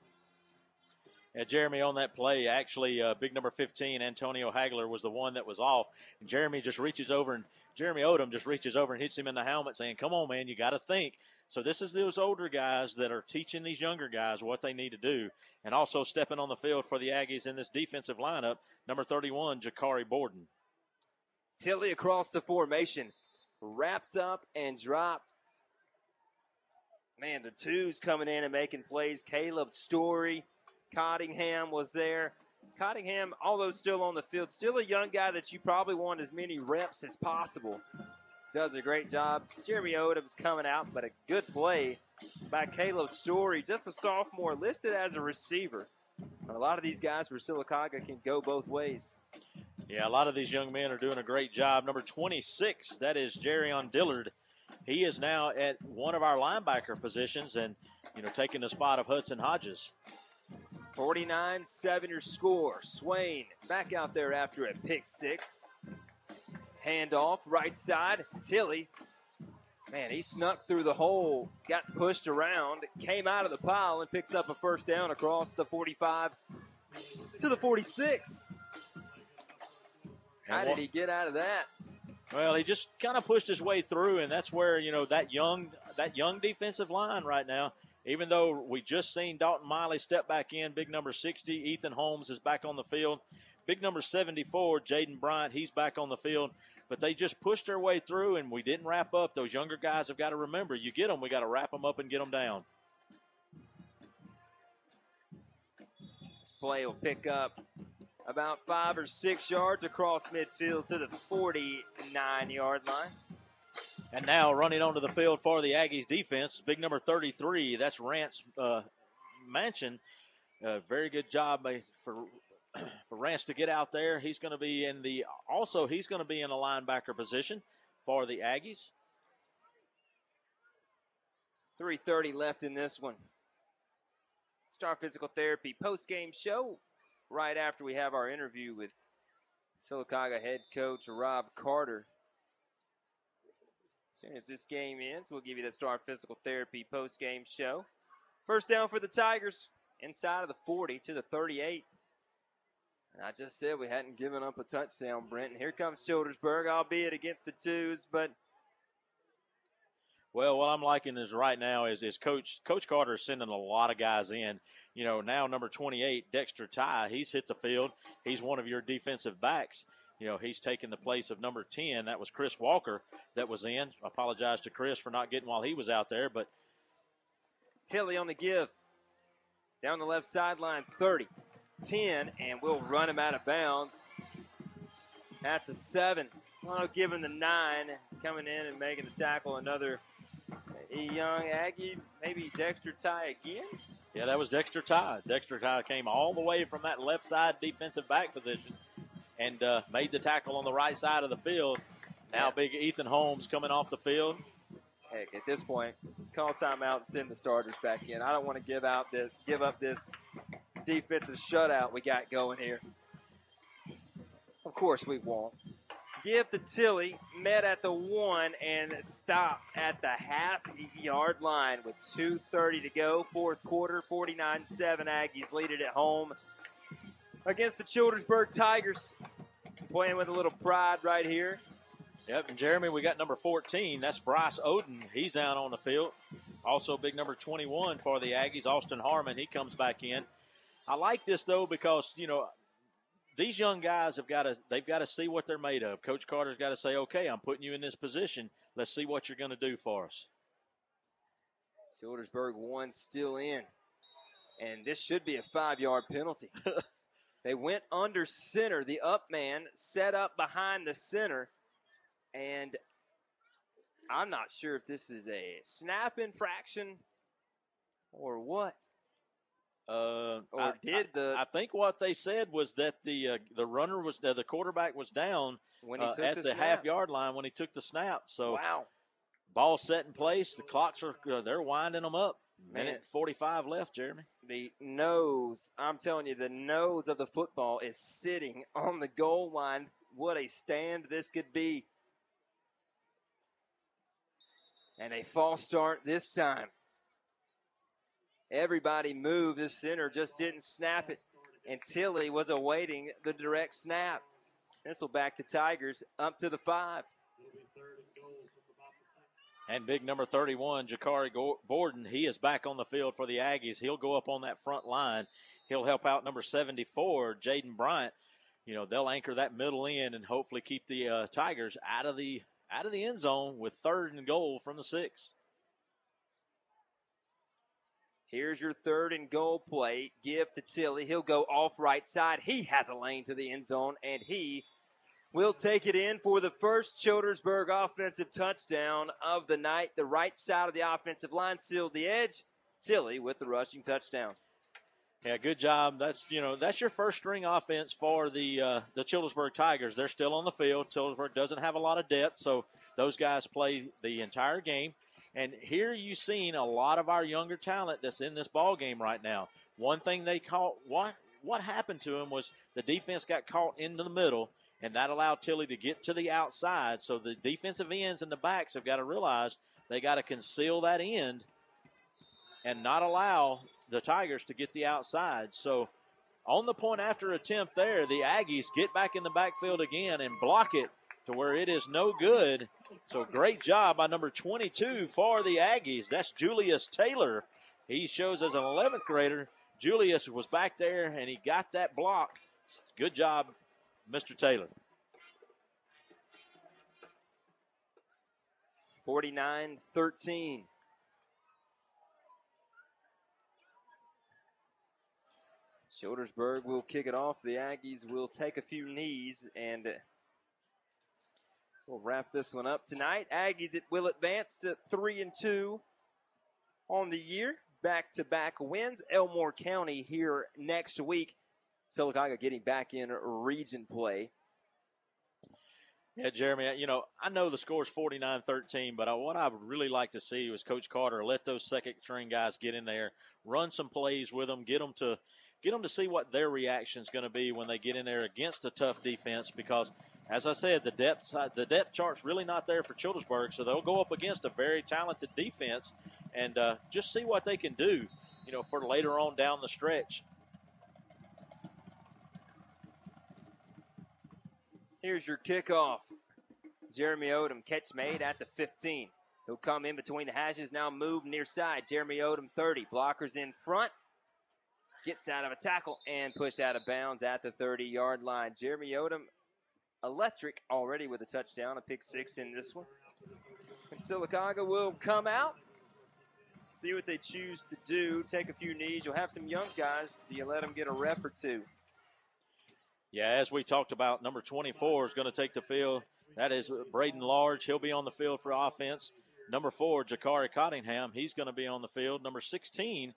Yeah, Jeremy on that play, actually, uh, big number 15, Antonio Hagler, was the one that was off. And Jeremy just reaches over, and Jeremy Odom just reaches over and hits him in the helmet, saying, Come on, man, you got to think. So this is those older guys that are teaching these younger guys what they need to do. And also stepping on the field for the Aggies in this defensive lineup, number 31, Jakari Borden. Tilley across the formation, wrapped up and dropped. Man, the twos coming in and making plays. Caleb Story, Cottingham was there. Cottingham, although still on the field, still a young guy that you probably want as many reps as possible. Does a great job. Jeremy Odom's coming out, but a good play by Caleb Story, just a sophomore, listed as a receiver. A lot of these guys for Sylacauga can go both ways. Yeah, a lot of these young men are doing a great job. Number 26, that is Jerryon Dillard. He is now at one of our linebacker positions and, you know, taking the spot of Hudson Hodges. 49 7 your score. Swain back out there after a pick six. Handoff, right side. Tilley. Man, he snuck through the hole, got pushed around, came out of the pile, and picks up a first down across the 45 to the 46. How did he get out of that? Well, he just kind of pushed his way through, and that's where you know that young that young defensive line right now. Even though we just seen Dalton Miley step back in, big number 60, Ethan Holmes is back on the field. Big number 74, Jaden Bryant, he's back on the field. But they just pushed their way through, and we didn't wrap up. Those younger guys have got to remember, you get them, we got to wrap them up and get them down. This play will pick up about five or six yards across midfield to the 49 yard line. And now running onto the field for the Aggies defense, big number 33, that's Rance uh, Mansion. Uh, very good job for for Rance to get out there. He's going to be in the also he's going to be in a linebacker position for the Aggies. 3:30 left in this one. Star Physical Therapy post game show right after we have our interview with Sylacauga head coach Rob Carter. As soon as this game ends, we'll give you the Star Physical Therapy post game show. First down for the Tigers inside of the 40 to the 38. And I just said we hadn't given up a touchdown, Brent. And here comes Childersburg, albeit against the twos, but Well, what I'm liking is right now is is Coach Coach Carter is sending a lot of guys in. You know, now number 28, Dexter Ty, he's hit the field. He's one of your defensive backs. You know, he's taken the place of number 10. That was Chris Walker that was in. I apologize to Chris for not getting while he was out there, but Tilley on the give. Down the left sideline, 30, 10, and we'll run him out of bounds at the 7. Well, giving the 9, coming in and making the tackle. Another young Aggie, maybe Dexter Ty again. yeah, that was Dexter Ty. Dexter Ty came all the way from that left side defensive back position and uh, made the tackle on the right side of the field. Now, big Ethan Holmes coming off the field. Heck, at this point, call timeout and send the starters back in. I don't want to give out this, give up this defensive shutout we got going here. Of course, we won't. Give to Tilley, met at the one and stopped at the half yard line with 2.30 to go. Fourth quarter, 49 7. Aggies lead it at home against the Childersburg Tigers. Playing with a little pride right here. Yep, and Jeremy, we got number 14. That's Bryce Oden. He's down on the field. Also, big number 21 for the Aggies, Austin Harmon. He comes back in. I like this though because you know these young guys have got to they've got to see what they're made of. Coach Carter's got to say, "Okay, I'm putting you in this position. Let's see what you're going to do for us." Childersburg one still in. And this should be a five yard penalty. they went under center. The up man set up behind the center. And I'm not sure if this is a snap infraction or what. Uh, Or I- did the- I, I think what they said was that the uh, the runner was uh, the quarterback was down When he uh, took at the the, half yard line when he took the snap. So Wow. ball set in place. The clocks are uh, they're winding them up. Man. Minute forty five left, Jeremy. The nose, I'm telling you, the nose of the football is sitting on the goal line. What a stand this could be. And a false start this time. Everybody moved. The center just didn't snap it. And Tilley was awaiting the direct snap. This will back the Tigers up to the five. And big number 31, Jakari Borden, he is back on the field for the Aggies. He'll go up on that front line. He'll help out number 74, Jaden Bryant. You know, they'll anchor that middle end and hopefully keep the uh, Tigers out of the out of the end zone with third and goal from the six. Here's your third and goal play. Give to Tilley. He'll go off right side. He has a lane to the end zone, and he will take it in for the first Childersburg offensive touchdown of the night. The right side of the offensive line sealed the edge. Tilley with the rushing touchdown. Yeah, good job. That's you know that's your first string offense for the uh, the Childersburg Tigers. They're still on the field. Childersburg doesn't have a lot of depth, so those guys play the entire game. And here you've seen a lot of our younger talent that's in this ball game right now. One thing they caught what what happened to him was the defense got caught into the middle, and that allowed Tilley to get to the outside. So the defensive ends and the backs have got to realize they got to conceal that end and not allow the Tigers to get the outside. So on the point after attempt there, the Aggies get back in the backfield again and block it to where it is no good. So great job by number 22 for the Aggies. That's Julius Taylor. He shows as an 11th grader. Julius was back there and he got that block. Good job, Mr. Taylor. 49 13. Childersburg will kick it off. The Aggies will take a few knees and we'll wrap this one up tonight. Aggies it will advance to 3 and 2 on the year. Back to back wins. Elmore County here next week. Sylacauga getting back in region play. Yeah, Jeremy, you know, I know the score's 49 13, but I, what I would really like to see was Coach Carter let those second string guys get in there, run some plays with them, get them to. Get them to see what their reaction is going to be when they get in there against a tough defense. Because, as I said, the depth the depth chart's really not there for Childersburg, so they'll go up against a very talented defense and uh, just see what they can do. You know, for later on down the stretch. Here's your kickoff. Jeremy Odom catch made at the 15. He'll come in between the hashes, now move near side. Jeremy Odom 30. Blockers in front. Gets out of a tackle and pushed out of bounds at the 30 yard line. Jeremy Odom electric already with a touchdown, a pick six in this one. And Sylacauga will come out. See what they choose to do. Take a few knees. You'll have some young guys. Do you let them get a rep or two? Yeah, as we talked about, number 24 is going to take the field. That is Braden Large. He'll be on the field for offense. Number four, Jakari Cottingham. He's going to be on the field. Number 16,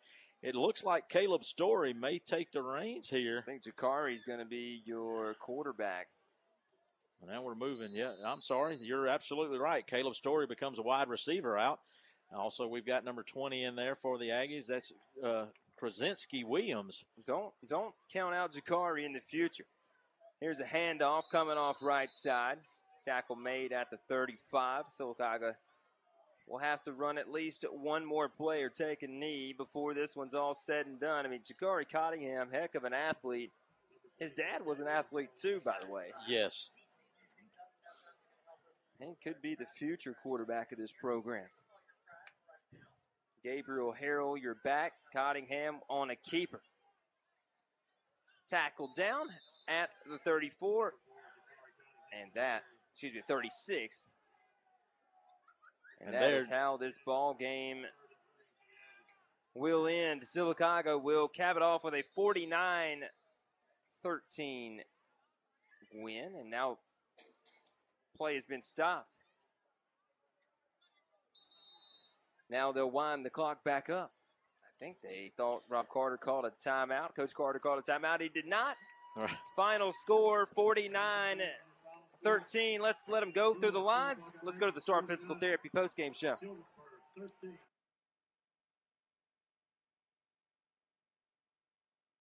it looks like Caleb Story may take the reins here. I think Jakari's going to be your quarterback. Now we're moving. Yeah, I'm sorry. You're absolutely right. Caleb Story becomes a wide receiver out. Also, we've got number 20 in there for the Aggies. That's uh, Krasinski Williams. Don't don't count out Jakari in the future. Here's a handoff coming off right side. Tackle made at the 35. Sylacauga will have to run at least one more play or take a knee before this one's all said and done. I mean, Jakari Cottingham, heck of an athlete. His dad was an athlete too, by the way. Yes. And could be the future quarterback of this program. Gabriel Harrell, you're back. Cottingham on a keeper. Tackled down at the 34. And that, excuse me, 36. And, And that is how this ball game will end. Sylacauga will cap it off with a 49 13 win. And now play has been stopped. Now they'll wind the clock back up. I think they thought Rob Carter called a timeout. Coach Carter called a timeout. He did not. Final score 49 13. Let's let him go through the lines. Let's go to the Star Physical Therapy postgame show.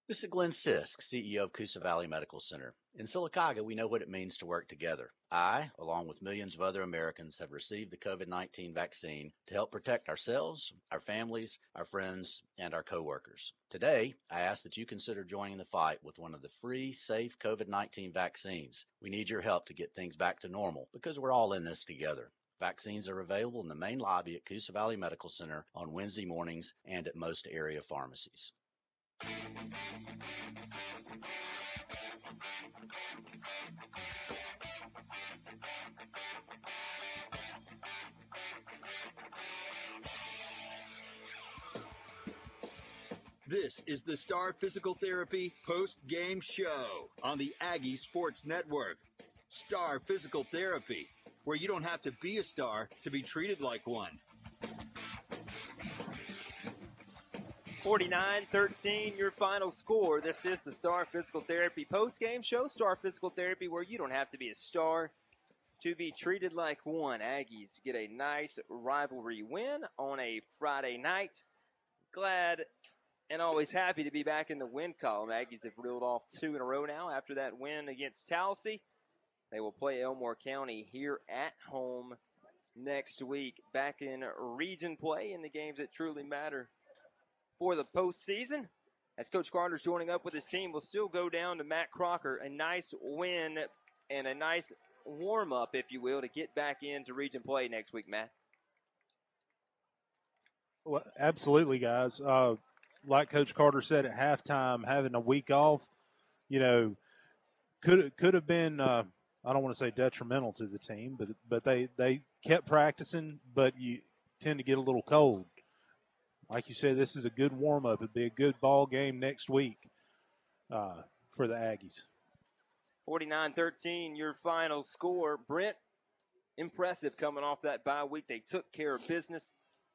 This is Glenn Sisk, CEO of Coosa Valley Medical Center. In Sylacauga, we know what it means to work together. I, along with millions of other Americans, have received the COVID 19 vaccine to help protect ourselves, our families, our friends, and our coworkers. Today, I ask that you consider joining the fight with one of the free, safe COVID 19 vaccines. We need your help to get things back to normal because we're all in this together. Vaccines are available in the main lobby at Coosa Valley Medical Center on Wednesday mornings and at most area pharmacies. This is the Star Physical Therapy post game show on the Aggie Sports Network. Star Physical Therapy, where you don't have to be a star to be treated like one. 49 13, your final score. This is the Star Physical Therapy post game show. Star Physical Therapy, where you don't have to be a star to be treated like one. Aggies get a nice rivalry win on a Friday night. Glad and always happy to be back in the win column. Aggies have reeled off two in a row now after that win against Tallassee. They will play Elmore County here at home next week. Back in region play in the games that truly matter for the postseason. As Coach Carter's joining up with his team, we'll still go down to Matt Crocker. A nice win and a nice warm up, if you will, to get back into region play next week, Matt. Well, absolutely, guys. Uh, like Coach Carter said at halftime, having a week off, you know, could could have been. Uh, I don't want to say detrimental to the team, but but they they kept practicing, but you tend to get a little cold. Like you said, this is a good warm up. It'd be a good ball game next week uh, for the Aggies. 49 13, your final score. Brent, impressive coming off that bye week. They took care of business.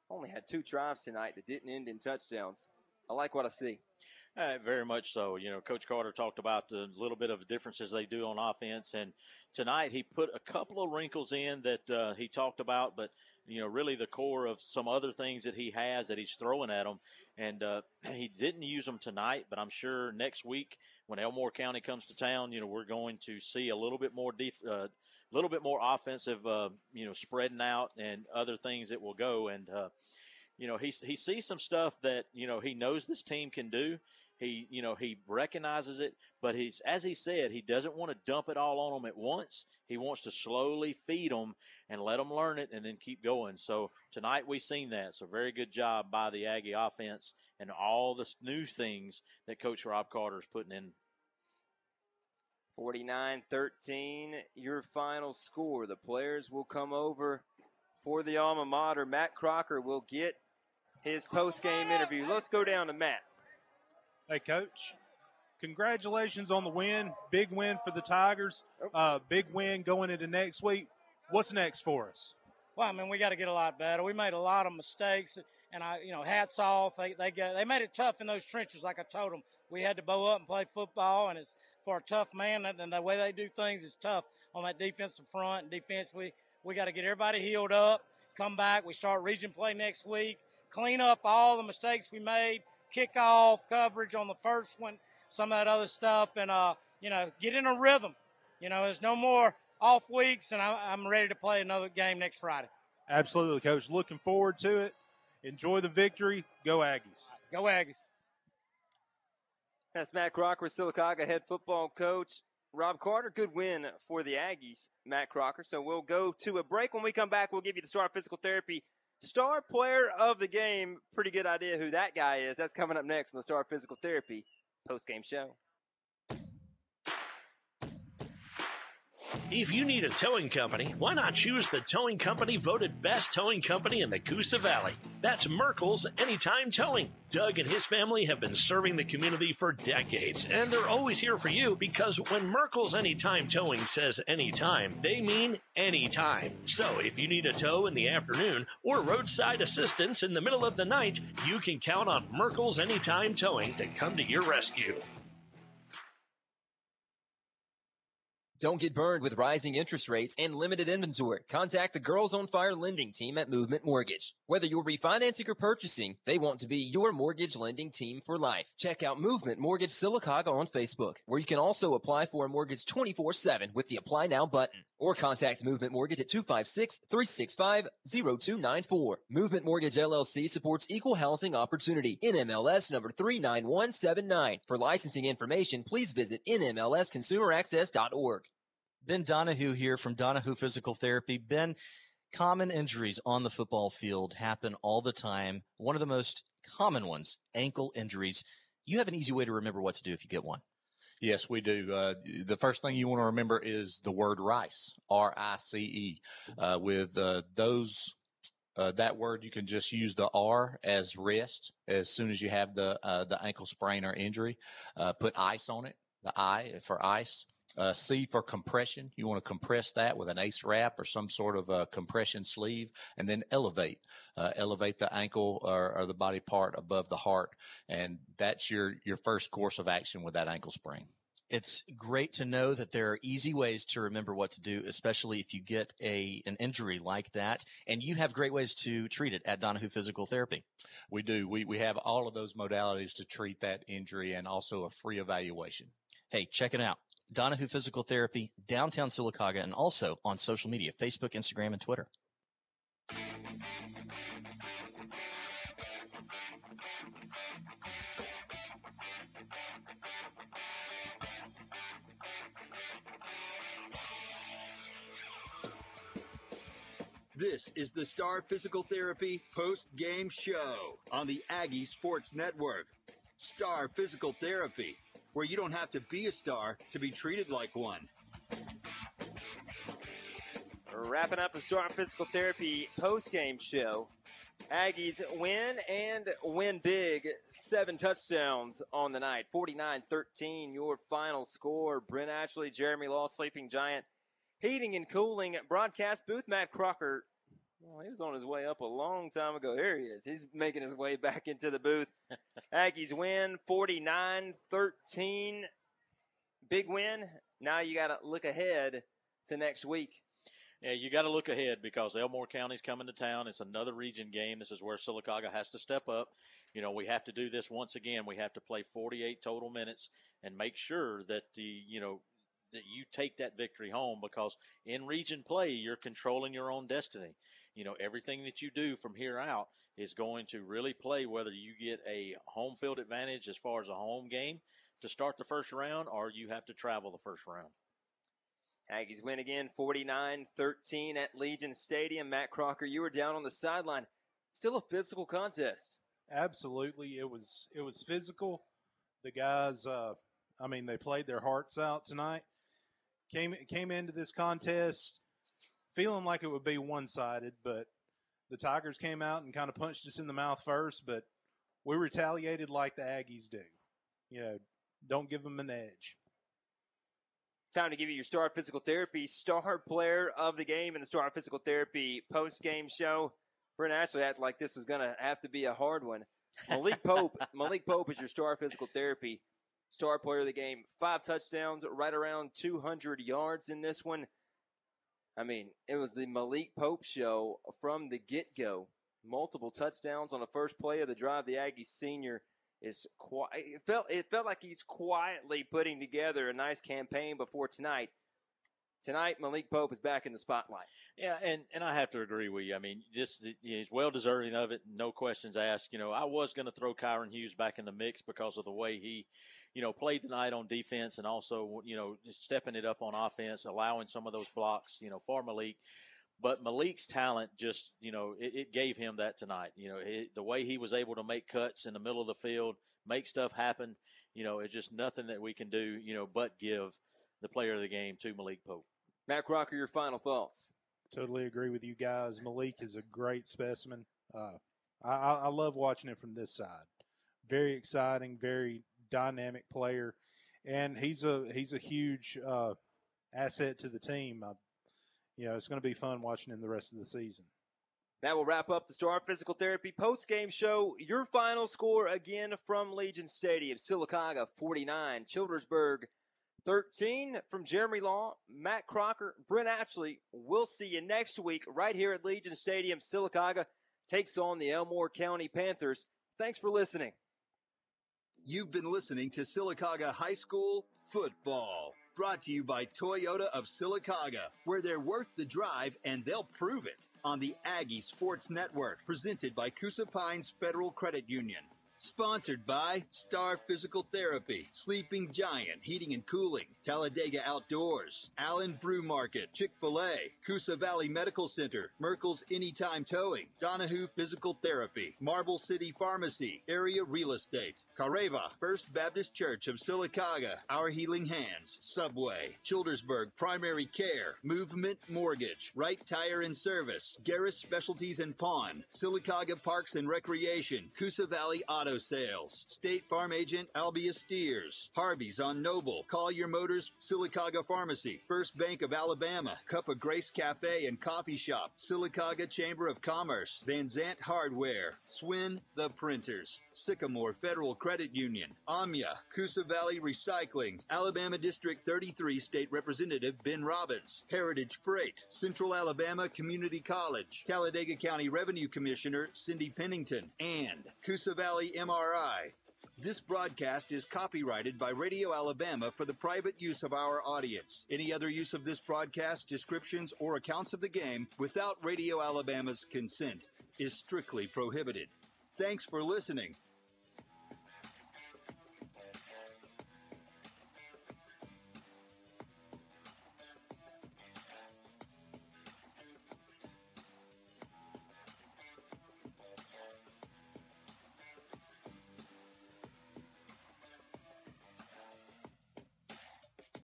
Only had two drives tonight that didn't end in touchdowns. I like what I see. Uh, very much so. You know, Coach Carter talked about the little bit of differences they do on offense, and tonight he put a couple of wrinkles in that uh, he talked about, but you know, really the core of some other things that he has that he's throwing at them, and uh, he didn't use them tonight, but I'm sure next week when Elmore County comes to town, you know, we're going to see a little bit more def- uh, little bit more offensive, uh, you know, spreading out and other things that will go. And, uh, you know, he, he sees some stuff that, you know, he knows this team can do. He, you know, he recognizes it, but he's, as he said, he doesn't want to dump it all on them at once. He wants to slowly feed them and let them learn it and then keep going. So tonight we've seen that. So very good job by the Aggie offense and all the new things that Coach Rob Carter is putting in 49 13, your final score. The players will come over for the alma mater. Matt Crocker will get his post game interview. Let's go down to Matt. Hey, Coach. Congratulations on the win. Big win for the Tigers. Uh, big win going into next week. What's next for us? Well, I mean, we got to get a lot better. We made a lot of mistakes, and I, you know, hats off. They they got they made it tough in those trenches. Like I told them, we had to bow up and play football, and it's for a tough man. And the way they do things is tough on that defensive front and defense. We we got to get everybody healed up, come back. We start region play next week. Clean up all the mistakes we made. Kickoff coverage on the first one, some of that other stuff, and uh, you know, get in a rhythm. You know, there's no more off weeks, and I, I'm ready to play another game next Friday. Absolutely, Coach. Looking forward to it. Enjoy the victory. Go Aggies. Go Aggies. That's Matt Crocker, Sylacauga head football coach. Rob Carter, good win for the Aggies, Matt Crocker. So we'll go to a break. When we come back, we'll give you the Star Physical Therapy Star Player of the Game. Pretty good idea who that guy is. That's coming up next on the Star Physical Therapy post game show. If you need a towing company, why not choose the towing company voted best towing company in the Coosa Valley? That's Merkel's Anytime Towing. Doug and his family have been serving the community for decades, and they're always here for you because when Merkel's Anytime Towing says anytime, they mean anytime. So if you need a tow in the afternoon or roadside assistance in the middle of the night, you can count on Merkel's Anytime Towing to come to your rescue. Don't get burned with rising interest rates and limited inventory. Contact the Girls on Fire lending team at Movement Mortgage. Whether you're refinancing or purchasing, they want to be your mortgage lending team for life. Check out Movement Mortgage Sylacauga on Facebook, where you can also apply for a mortgage 24-7 with the Apply Now button. Or contact Movement Mortgage at 256-365-0294. Movement Mortgage LLC supports equal housing opportunity. NMLS number 39179. For licensing information, please visit nmlsconsumeraccess.org. Ben Donahue here from Donahue Physical Therapy. Ben, common injuries on the football field happen all the time. One of the most common ones, ankle injuries. You have an easy way to remember what to do if you get one. Yes, we do. Uh, the first thing you want to remember is the word rice, R I C E. Uh, with uh, those, uh, that word, you can just use the R as rest as soon as you have the uh, the ankle sprain or injury. Uh, put ice on it. The I for ice. Uh, C for compression. You want to compress that with an ace wrap or some sort of a compression sleeve, and then elevate. Uh, elevate the ankle or, or the body part above the heart, and that's your your first course of action with that ankle sprain. It's great to know that there are easy ways to remember what to do, especially if you get a an injury like that. And you have great ways to treat it at Donahue Physical Therapy. We do. We we have all of those modalities to treat that injury and also a free evaluation. Hey, check it out. Donahue Physical Therapy, downtown Sylacauga, and also on social media, Facebook, Instagram, and Twitter. This is the Star Physical Therapy post game show on the Aggie Sports Network. Star Physical Therapy, where you don't have to be a star to be treated like one. Wrapping up the Storm Physical Therapy post-game show. Aggies win and win big. Seven touchdowns on the night. 49-13, your final score. Brent Ashley, Jeremy Law, Sleeping Giant. Heating and cooling broadcast booth. Matt Crocker. Well, he was on his way up a long time ago. Here he is. He's making his way back into the booth. Aggies win 49 13. Big win. Now you got to look ahead to next week. Yeah, you got to look ahead because Elmore County's coming to town. It's another region game. This is where Sylacauga has to step up. You know, we have to do this once again. We have to play 48 total minutes and make sure that the, you know, that you take that victory home because in region play, you're controlling your own destiny. You know, everything that you do from here out is going to really play whether you get a home field advantage as far as a home game to start the first round or you have to travel the first round. Aggies win again 49 13 at Legion Stadium. Matt Crocker, you were down on the sideline. Still a physical contest. Absolutely. It was it was physical. The guys uh I mean they played their hearts out tonight. Came came into this contest feeling like it would be one sided, but the Tigers came out and kind of punched us in the mouth first, but we retaliated like the Aggies do. You know, don't give them an edge. Time to give you your Star Physical Therapy star player of the game in the Star Physical Therapy post game show. Brent Ashley acted like this was going to have to be a hard one. Malik Pope, Malik Pope is your Star Physical Therapy star player of the game. Five touchdowns, right around 200 yards in this one. I mean, it was the Malik Pope show from the get go. Multiple touchdowns on the first play of the drive. The Aggie senior is quite. It felt it felt like he's quietly putting together a nice campaign before tonight. Tonight, Malik Pope is back in the spotlight. Yeah, and, and I have to agree with you. I mean, this he's well deserving of it. No questions asked. You know, I was going to throw Kyron Hughes back in the mix because of the way he, you know, played tonight on defense and also, you know, stepping it up on offense, allowing some of those blocks, you know, for Malik. But Malik's talent just, you know, it, it gave him that tonight. You know, it, the way he was able to make cuts in the middle of the field, make stuff happen, you know, it's just nothing that we can do, you know, but give the player of the game to Malik Pope. Matt Crocker, your final thoughts. Totally agree with you guys. Malik is a great specimen. Uh, I, I, I love watching it from this side. Very exciting, very dynamic player, and he's a he's a huge uh, asset to the team. Uh, you know, it's going to be fun watching him the rest of the season. That will wrap up the Star Physical Therapy post game show. Your final score again from Legion Stadium: Sylacauga 49, Childersburg 13. From Jeremy Law, Matt Crocker, Brent Ashley. We'll see you next week right here at Legion Stadium. Sylacauga takes on the Elmore County Panthers. Thanks for listening. You've been listening to Sylacauga High School football. Brought to you by Toyota of Sylacauga, where they're worth the drive and they'll prove it on the Aggie Sports Network, presented by Coosa Pines Federal Credit Union. Sponsored by Star Physical Therapy, Sleeping Giant Heating and Cooling, Talladega Outdoors, Allen Brew Market, Chick fil A, Coosa Valley Medical Center, Merkel's Anytime Towing, Donahue Physical Therapy, Marble City Pharmacy, Area Real Estate, Careva, First Baptist Church of Sylacauga, Our Healing Hands, Subway, Childersburg Primary Care, Movement Mortgage, Right Tire and Service, Garris Specialties and Pawn, Sylacauga Parks and Recreation, Coosa Valley Auto Sales, State Farm Agent Albie Steers, Harvey's on Noble, Collier Motors, Sylacauga Pharmacy, First Bank of Alabama, Cup of Grace Cafe and Coffee Shop, Sylacauga Chamber of Commerce, Van Zant Hardware, Swin the Printers, Sycamore Federal Credit Union, Omya, Coosa Valley Recycling, Alabama District 33 State Representative Ben Robbins, Heritage Freight, Central Alabama Community College, Talladega County Revenue Commissioner Cindy Pennington, and Coosa Valley MRI. This broadcast is copyrighted by Radio Alabama for the private use of our audience. Any other use of this broadcast, descriptions, or accounts of the game without Radio Alabama's consent is strictly prohibited. Thanks for listening